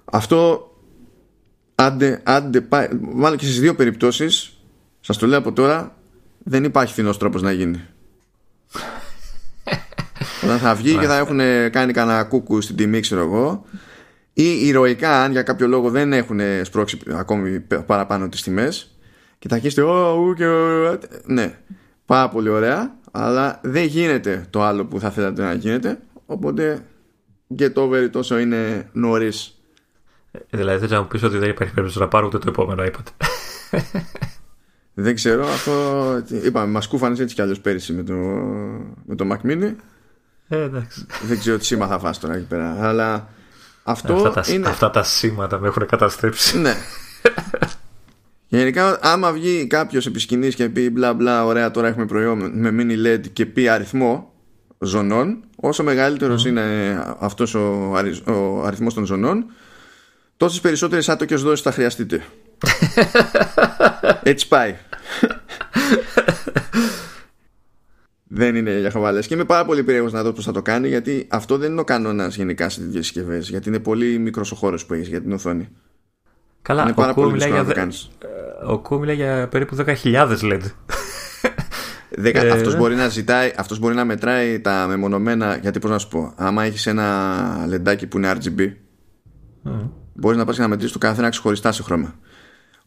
Αυτό άντε, άντε πάει, μάλλον και στις δύο περιπτώσεις σας το λέω από τώρα δεν υπάρχει φθηνός τρόπος να γίνει όταν θα βγει και θα έχουν κάνει κανένα κούκου στην τιμή ξέρω εγώ. Ή ηρωικά αν για κάποιο λόγο δεν έχουν σπρώξει ακόμη παραπάνω τις τιμές και θα αρχίσετε oh, και, ναι πάρα πολύ ωραία αλλά δεν γίνεται το άλλο που θα θέλατε να γίνεται οπότε get over it όσο είναι νωρίς. Ε, δηλαδή θες να μου πεις ότι δεν υπάρχει περίπτωση να πάρω ούτε το επόμενο iPad δεν ξέρω αυτό είπαμε μας κούφανες έτσι κι αλλιώς πέρυσι με το, με το Mac Mini ε, εντάξει. δεν ξέρω τι σήμα θα φας τώρα εκεί πέρα αλλά αυτό αυτά, τα, είναι... αυτά τα σήματα με έχουν καταστρέψει ναι Γενικά, άμα βγει κάποιος επί σκηνής και πει μπλα μπλα, ωραία, τώρα έχουμε προϊόν με mini LED και πει αριθμό ζωνών, όσο μεγαλύτερος είναι αυτός ο, ο αριθμός των ζωνών, τόσες περισσότερες άτοκες δόσεις θα χρειαστείτε. Έτσι πάει. Δεν είναι για χαβαλές. Και είμαι πάρα πολύ περίεργο να δω πώς θα το κάνει, γιατί αυτό δεν είναι ο κανόνας γενικά σε τέτοιες συσκευές. Γιατί είναι πολύ μικρός ο χώρος που έχεις για την οθόνη. Καλά, είναι πάρα ο πολύ μιλάει δύσκολο για, να το δε- κάνεις. ο Κου μιλάει για περίπου 10.000 LED. Δεκα... Ε, αυτός, ναι. μπορεί να ζητάει, αυτός μπορεί να μετράει τα μεμονωμένα γιατί πώς να σου πω άμα έχεις ένα λεντάκι που είναι RGB Μμ. μπορείς να πας και να μετρήσεις το κάθε ένα ξεχωριστά σε χρώμα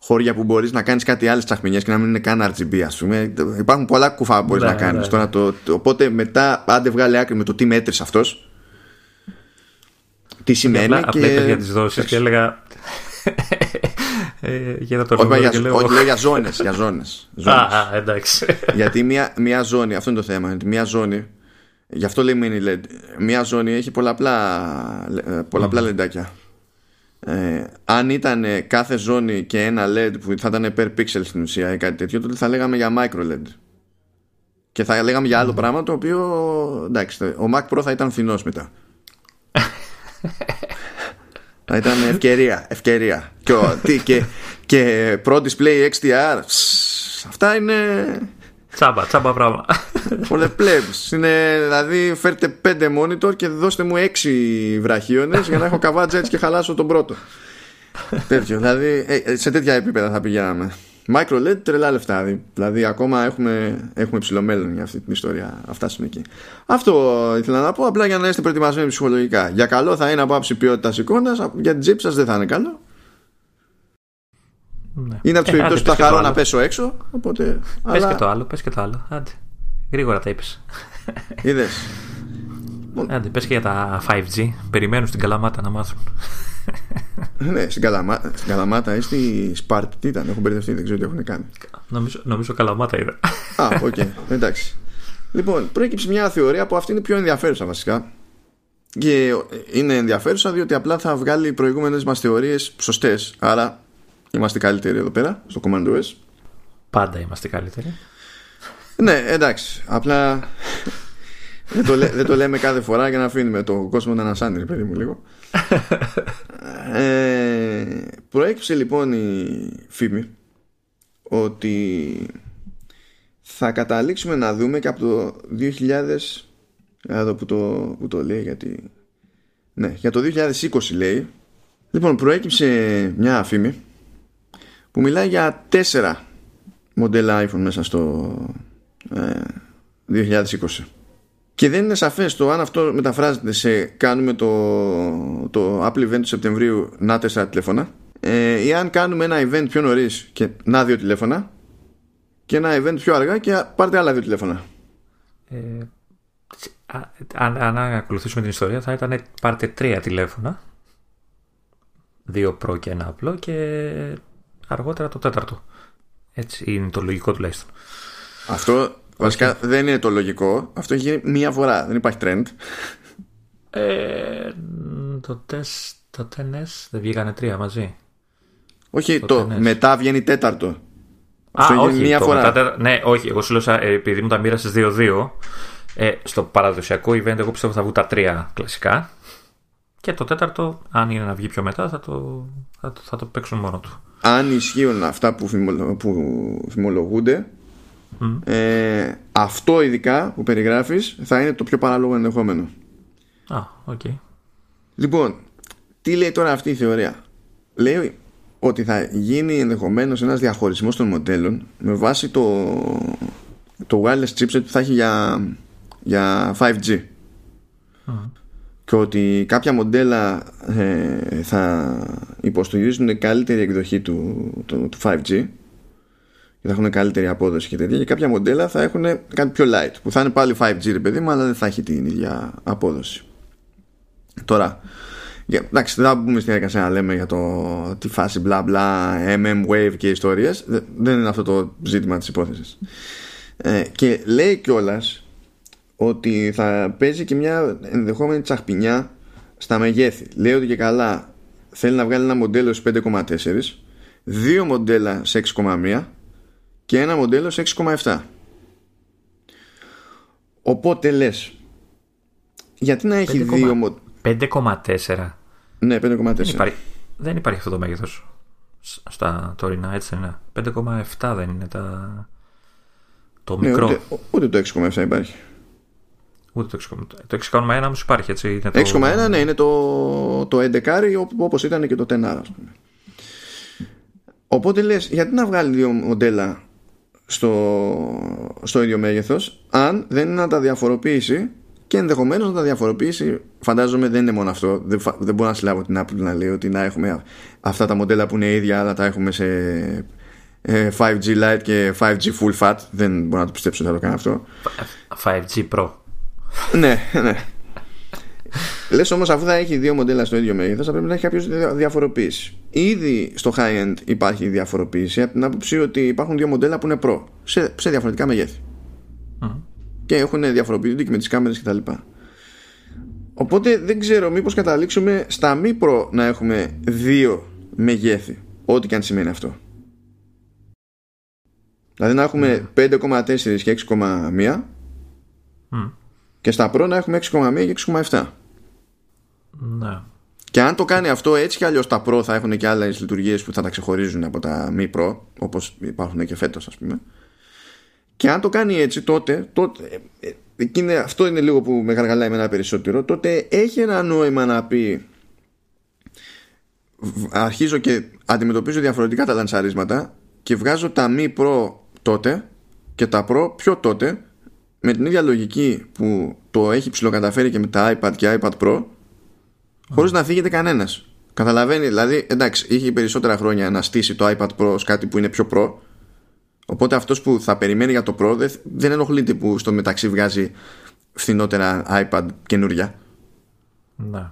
χώρια που μπορείς να κάνεις κάτι άλλες τσαχμινιές και να μην είναι καν RGB ας πούμε υπάρχουν πολλά κουφά που μπορείς Ναι, να κάνεις ναι. Τώρα, το, το- οπότε μετά άντε βγάλει άκρη με το τι μέτρησε αυτός τι σημαίνει Απλά, και... απλά είπες για τις δόσεις και έλεγα... ε, για να το όχι, μα ρωτήσω για, και λέω... όχι, λέω για ζώνες, για ζώνες, ζώνες. Α, α, εντάξει. Γιατί μια, μια ζώνη, αυτό είναι το θέμα, ότι μια ζώνη, γι' αυτό λέει mini LED, μια ζώνη έχει πολλαπλά, ε, πολλαπλά λεντάκια. Ε, αν ήταν κάθε ζώνη και ένα LED που θα ήταν per pixel στην ουσία ή κάτι τέτοιο, τότε θα λέγαμε για micro LED. Και θα λέγαμε για άλλο πράγμα το οποίο εντάξει, ο Mac Pro θα ήταν φθηνός μετά. θα ήταν ευκαιρία, ευκαιρία. Και, ο- τι, και, και Pro Display XDR, ψ, αυτά είναι τσάμπα, τσάμπα πράγμα. For the plebs. Είναι δηλαδή φέρτε πέντε monitor και δώστε μου έξι βραχίονες για να έχω καβάτζα έτσι και χαλάσω τον πρώτο. Τέτοιο. Δηλαδή ε, ε, σε τέτοια επίπεδα θα πηγαίναμε. Micro LED τρελά λεφτά. δη- Δηλαδή ακόμα έχουμε, έχουμε ψηλό μέλλον για αυτή την ιστορία. Να φτάσουμε εκεί. Αυτό ήθελα να πω απλά για να είστε προετοιμασμένοι ψυχολογικά. Για καλό θα είναι από άψη ποιότητας εικόνας, για την τσέπη σας δεν θα είναι καλό. Ναι. Είναι από τις Ε, περιπτώσεις άντε, που θα πες και χαρώ το να άλλο. πέσω έξω. Οπότε. Πες αλλά και το άλλο, πες και το άλλο. Άντε. Γρήγορα τα είπες. είδες. Άντε, πες και για τα 5G. Περιμένουν στην Καλαμάτα να μάθουν. Ναι, στην, Καλαμά... στην Καλαμάτα ή στη Σπάρτη. Τι ήταν, έχουν μπερδευτεί, δεν ξέρω τι έχουν κάνει. Νομίζω, νομίζω Καλαμάτα είδα. Α, οκ, εντάξει. Λοιπόν, προέκυψε μια θεωρία που αυτή είναι πιο ενδιαφέρουσα βασικά. Και είναι ενδιαφέρουσα διότι απλά θα βγάλει οι προηγούμενες μας θεωρίες σωστές. Άρα είμαστε καλύτεροι εδώ πέρα, στο Command OS. Πάντα είμαστε καλύτεροι. Ναι, εντάξει. Απλά δεν το, λέ- δεν το λέμε κάθε φορά για να αφήνουμε το κόσμο να ανασάνει, ρε παιδί μου, λίγο. ε, προέκυψε λοιπόν η φήμη ότι θα καταλήξουμε να δούμε και από το 2000 εδώ που το, που το λέει γιατί ναι, για το 2020 λέει λοιπόν προέκυψε μια φήμη που μιλάει για τέσσερα μοντέλα iPhone μέσα στο ε, 2020 και δεν είναι σαφές το αν αυτό μεταφράζεται σε κάνουμε το, το Apple Event του Σεπτεμβρίου να τέσσερα τηλέφωνα ε, ή αν κάνουμε ένα event πιο νωρίς και να δύο τηλέφωνα και ένα event πιο αργά και πάρτε άλλα δύο τηλέφωνα Ε, α- αν, αν ακολουθήσουμε την ιστορία θα ήταν πάρτε τρία τηλέφωνα. Δύο Pro και ένα απλό και αργότερα το τέταρτο. Έτσι είναι το λογικό τουλάχιστον. Αυτό βασικά δεν είναι το λογικό αυτό έχει γίνει μία φορά δεν υπάρχει trend Ε, το τεστ, το TNS δεν βγήκανε τρία μαζί. όχι Το το, TNS. μετά βγαίνει τέταρτο Α, αυτό έχει γίνει όχι, μία το φορά μετά- ναι, όχι, εγώ σου λέω σαν- ε, επειδή μου τα μοίρασες 2-2, ε, στο παραδοσιακό event εγώ πιστεύω θα βγουν τα τρία κλασικά. Και το τέταρτο, αν είναι να βγει πιο μετά, θα το, θα το, θα το παίξουν μόνο του. Αν ισχύουν αυτά που, φημολο, που φημολογούνται, ε, αυτό ειδικά που περιγράφεις θα είναι το πιο παράλογο ενδεχόμενο. Α, ok. Okay. Λοιπόν, τι λέει τώρα αυτή η θεωρία; Λέει ότι θα γίνει ενδεχομένως ένας διαχωρισμός των μοντέλων με βάση το, το wireless chipset που θα έχει για, για 5G. Και ότι κάποια μοντέλα ε, θα υποστηρίζουν καλύτερη εκδοχή του, του, του 5G και θα έχουν καλύτερη απόδοση και τέτοια και κάποια μοντέλα θα έχουν κάτι πιο light που θα είναι πάλι 5G ρε παιδί μου αλλά δεν θα έχει την ίδια απόδοση. Τώρα, Yeah, εντάξει, δεν θα μπούμε στην διαδικασία να λέμε για το τι φάση μπλα μπλα, MM wave και ιστορίες. Δεν είναι αυτό το ζήτημα της υπόθεσης. Ε, και λέει κιόλας ότι θα παίζει και μια ενδεχόμενη τσαχπινιά στα μεγέθη. Λέει ότι και καλά θέλει να βγάλει ένα μοντέλο σε 5,4, δύο μοντέλα σε 6,1 και ένα μοντέλο σε 6,7. Οπότε λες, γιατί να έχει 5, δύο 5,4 ναι, 5,4. Δεν υπάρχει, δεν υπάρχει αυτό το μέγεθος στα τωρινά, έτσι είναι. 5,7 δεν είναι τα... το ναι, μικρό. Ούτε, ούτε το 6,7 υπάρχει. Ούτε το 6,1. Το 6,1 όμως υπάρχει, έτσι. Είναι το... 6,1 ναι, είναι το, το 11 όπως ήταν και το 10, ας πούμε. Οπότε λες, γιατί να βγάλει δύο μοντέλα στο, στο ίδιο μέγεθος αν δεν είναι να τα διαφοροποιήσει και ενδεχομένως να τα διαφοροποιήσει. Φαντάζομαι δεν είναι μόνο αυτό. Δεν, δεν μπορώ να συλλάβω την Apple να λέει ότι να έχουμε αυτά τα μοντέλα που είναι ίδια, αλλά τα έχουμε σε 5G ε, Lite και 5G Full Fat. Δεν μπορώ να το πιστέψω ότι θα το κάνω αυτό. 5G Pro. ναι, ναι. Λες όμως, αφού θα έχει δύο μοντέλα στο ίδιο μέγεθος, θα πρέπει να έχει κάποιος διαφοροποίηση. Ήδη στο high-end υπάρχει διαφοροποίηση από την άποψη ότι υπάρχουν δύο μοντέλα που είναι Pro σε, σε διαφορετικά μεγέθη και έχουν διαφοροποιηθεί και με τις κάμερες κτλ. Οπότε δεν ξέρω μήπως καταλήξουμε στα μη προ να έχουμε δύο μεγέθη. Ό,τι και αν σημαίνει αυτό. Δηλαδή να έχουμε 5,4 και 6,1 και στα προ να έχουμε 6,1 και 6,7. Ναι. Και αν το κάνει αυτό έτσι κι αλλιώς τα προ θα έχουν και άλλες λειτουργίες που θα τα ξεχωρίζουν από τα μη προ όπως υπάρχουν και φέτος ας πούμε. Και αν το κάνει έτσι τότε, τότε εκείνη, αυτό είναι λίγο που με γαργαλάει εμένα περισσότερο, τότε έχει ένα νόημα να πει αρχίζω και αντιμετωπίζω διαφορετικά τα λανσαρίσματα και βγάζω τα μη προ τότε και τα προ πιο τότε με την ίδια λογική που το έχει ψηλοκαταφέρει και με τα iPad και iPad Pro χωρίς να φύγεται κανένας καταλαβαίνει δηλαδή εντάξει είχε περισσότερα χρόνια να στήσει το iPad Pro ως κάτι που είναι πιο Pro Οπότε αυτός που θα περιμένει για το Pro δεν ενοχλείται που στο μεταξύ βγάζει φθηνότερα iPad καινούρια. Ναι.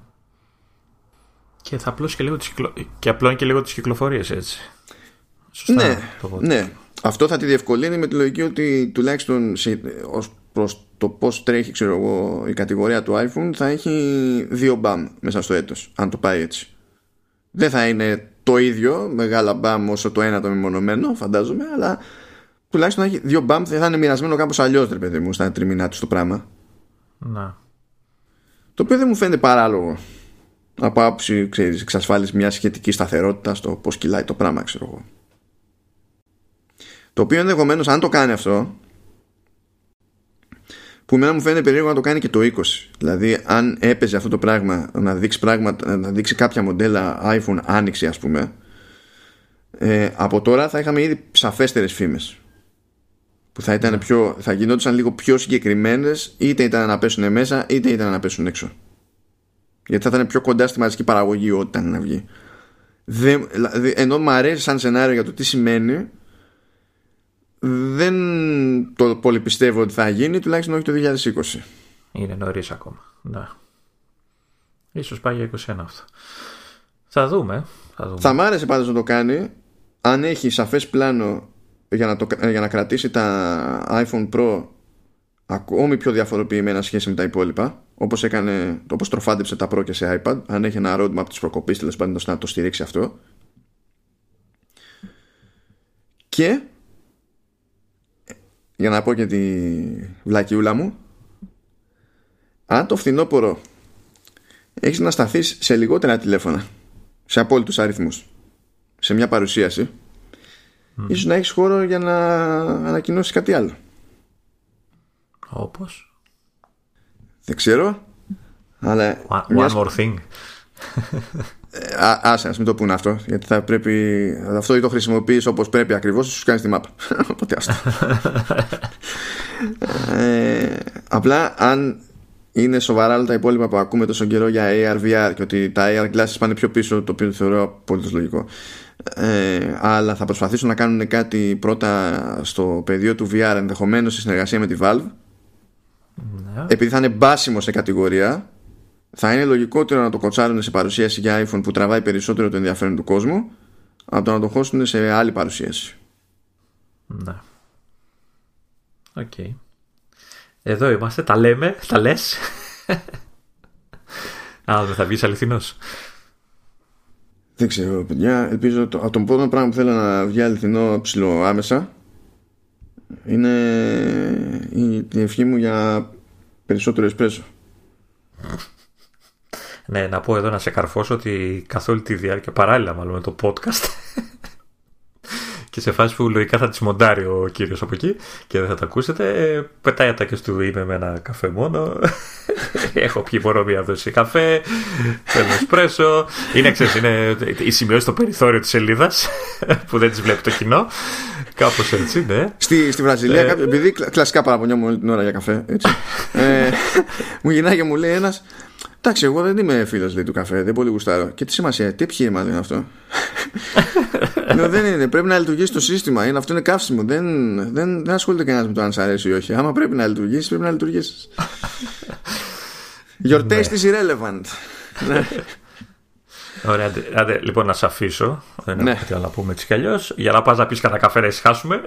Και θα απλώσει και λίγο τις κυκλο... και απλώνει και λίγο τις κυκλοφορίες έτσι. Σωστά ναι, το ναι. Αυτό θα τη διευκολύνει με τη λογική ότι τουλάχιστον ως προς το πώς τρέχει ξέρω εγώ, η κατηγορία του iPhone θα έχει δύο μπαμ μέσα στο έτος αν το πάει έτσι. Δεν θα είναι το ίδιο μεγάλα μπαμ όσο το ένα το μεμονωμένο φαντάζομαι αλλά τουλάχιστον να έχει δύο μπαμ θα είναι μοιρασμένο κάπως αλλιώς, ρε παιδί μου, στα τριμηνά τους το πράγμα. Να. Το οποίο δεν μου φαίνεται παράλογο από άποψη εξασφάλισης μιας σχετικής σταθερότητας στο πώς κυλάει το πράγμα, ξέρω εγώ. Το οποίο ενδεχομένως, αν το κάνει αυτό, που εμένα μου φαίνεται περίεργο να το κάνει και το 20. Δηλαδή, αν έπαιζε αυτό το πράγμα να δείξει, πράγματα, να δείξει κάποια μοντέλα iPhone άνοιξη, ας πούμε, ε, από τώρα θα είχαμε ήδη σαφέστερες φήμες που θα, ήταν πιο, θα γινόντουσαν λίγο πιο συγκεκριμένες, είτε ήταν να πέσουν μέσα, είτε ήταν να πέσουν έξω. Γιατί θα ήταν πιο κοντά στη μαζική παραγωγή όταν να βγει. Δεν, δηλαδή, ενώ μου αρέσει σαν σενάριο για το τι σημαίνει, δεν το πολύ πιστεύω ότι θα γίνει, τουλάχιστον όχι το 2020. Είναι νωρίς ακόμα. Ναι. Ίσως πάει για 21 αυτό. Θα δούμε. Θα, δούμε. θα μ' άρεσε πάντως να το κάνει αν έχει σαφές πλάνο για να, το, για να κρατήσει τα iPhone Pro ακόμη πιο διαφοροποιημένα σχέση με τα υπόλοιπα όπως έκανε, όπως τροφάντεψε τα Pro και σε iPad αν έχει ένα roadmap της προκοπής τέλος πάντων να το στηρίξει αυτό και για να πω και τη βλακιούλα μου. Αν το φθινόπωρο έχεις να σταθείς σε λιγότερα τηλέφωνα σε απόλυτους αριθμούς σε μια παρουσίαση mm. ίσως να έχεις χώρο για να ανακοινώσεις κάτι άλλο. Όπως; Δεν ξέρω αλλά one, one more thing ε, άσε, ας μην το πούνε αυτό γιατί θα πρέπει αυτό ή το χρησιμοποιείς όπως πρέπει ακριβώς σου κάνεις τη μάπα οπότε άστο ε, απλά αν είναι σοβαρά όλα τα υπόλοιπα που ακούμε τόσο καιρό για AR, VR και ότι τα AR glasses πάνε πιο πίσω το οποίο θεωρώ απολύτως λογικό ε, αλλά θα προσπαθήσουν να κάνουν κάτι πρώτα στο πεδίο του VR ενδεχομένως σε συνεργασία με τη Valve ναι. επειδή θα είναι μπάσιμο σε κατηγορία θα είναι λογικότερο να το κοτσάρουν σε παρουσίαση για iPhone που τραβάει περισσότερο το ενδιαφέρον του κόσμου από το να το χώσουν σε άλλη παρουσίαση. Ναι. Ok. Okay. Εδώ είμαστε, τα λέμε, τα λες. Α, δεν θα βγεις αληθινός. Δεν ξέρω παιδιά Ελπίζω το, το πρώτο πράγμα που θέλω να βγει αληθινό ψηλό άμεσα Είναι η, η ευχή μου για περισσότερο εσπρέσο Ναι, να πω εδώ να σε καρφώσω ότι καθ' όλη τη διάρκεια, παράλληλα μάλλον με το podcast, και σε φάση που λογικά θα τη μοντάρει ο κύριος από εκεί και δεν θα τα ακούσετε, πετάει ατάκες του είμαι με ένα καφέ μόνο, έχω πιει μπορώ μία δόση καφέ, θέλω εσπρέσο, είναι, ξέρεις, είναι η σημειώση στο περιθώριο της σελίδας που δεν τις βλέπει το κοινό, κάπως έτσι, ναι. Στη, στη Βραζιλία, ε... επειδή κλασικά παραπονιόμουν όλη την ώρα για καφέ, έτσι, ε, μου γυρνάει και μου λέει ένας, Εντάξει, εγώ δεν είμαι φίλος του καφέ, δεν πολύ γουστάρω. Και τι σημασία, τι επιχείρημα είναι αυτό; ναι, δεν είναι, πρέπει να λειτουργήσει το σύστημα. Είναι, αυτό είναι καύσιμο. Δεν, δεν, δεν ασχολείται κανένας με το αν σ' αρέσει ή όχι. Άμα πρέπει να λειτουργήσεις, πρέπει να λειτουργήσεις. Your taste is irrelevant. Ναι. Ωραία, άντε, λοιπόν να σε αφήσω. Δεν ναι. έχω να πούμε έτσι κι αλλιώς. Για να πας να πιεις κανά καφέ να ησυχάσουμε.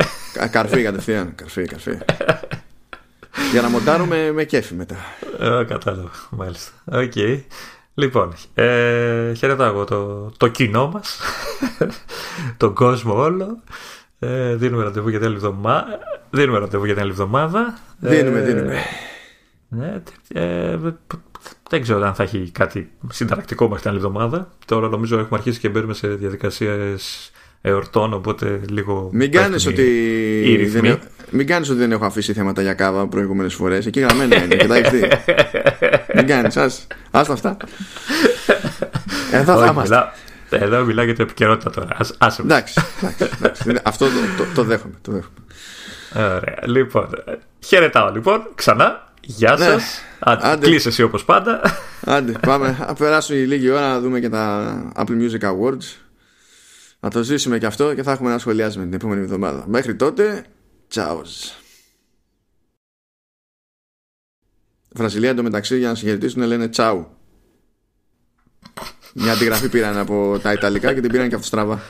Καρφί κατευθείαν. Καρφί, καρφί. Για να μοντάρουμε με κέφι μετά. Ε, κατάλαβα, μάλιστα. OK. Okay. Λοιπόν, ε, χαιρετάω εγώ το, το κοινό μας, τον κόσμο όλο. Ε, δίνουμε ραντεβού για την άλλη εβδομάδα. Δίνουμε ραντεβού για την άλλη εβδομάδα. Δίνουμε, ε, δίνουμε. Ναι, ε, δεν ξέρω αν θα έχει κάτι συνταρακτικό μέχρι την άλλη εβδομάδα. Τώρα νομίζω έχουμε αρχίσει και μπαίνουμε σε διαδικασίες εορτών, οπότε λίγο. Μην κάνεις ότι, δεν, μην κάνεις ότι δεν έχω αφήσει θέματα για κάβα προηγούμενες φορές. Εκεί γραμμένα είναι και τα έχει δει. Μην κάνεις, ας αυτά. Εδώ θα είμαστε. Εδώ μιλάω για την επικαιρότητα τώρα. Ας, εντάξει, εντάξει, Αυτό το, το, το, δέχομαι, το δέχομαι. Ωραία. Λοιπόν, χαιρετάω λοιπόν ξανά. Γεια ναι. σας. Κλείσε εσύ όπως πάντα. Άντε, πάμε. Να περάσουν η λίγη ώρα να δούμε και τα Apple Music Awards. Να το ζήσουμε και αυτό και θα έχουμε να σχολιάσουμε την επόμενη εβδομάδα. Μέχρι τότε, τσάους. Βραζιλία εντωμεταξύ για να συγχαιρετήσουν λένε τσάου. Μια αντιγραφή πήραν από τα Ιταλικά και την πήραν και αυτό στραβά.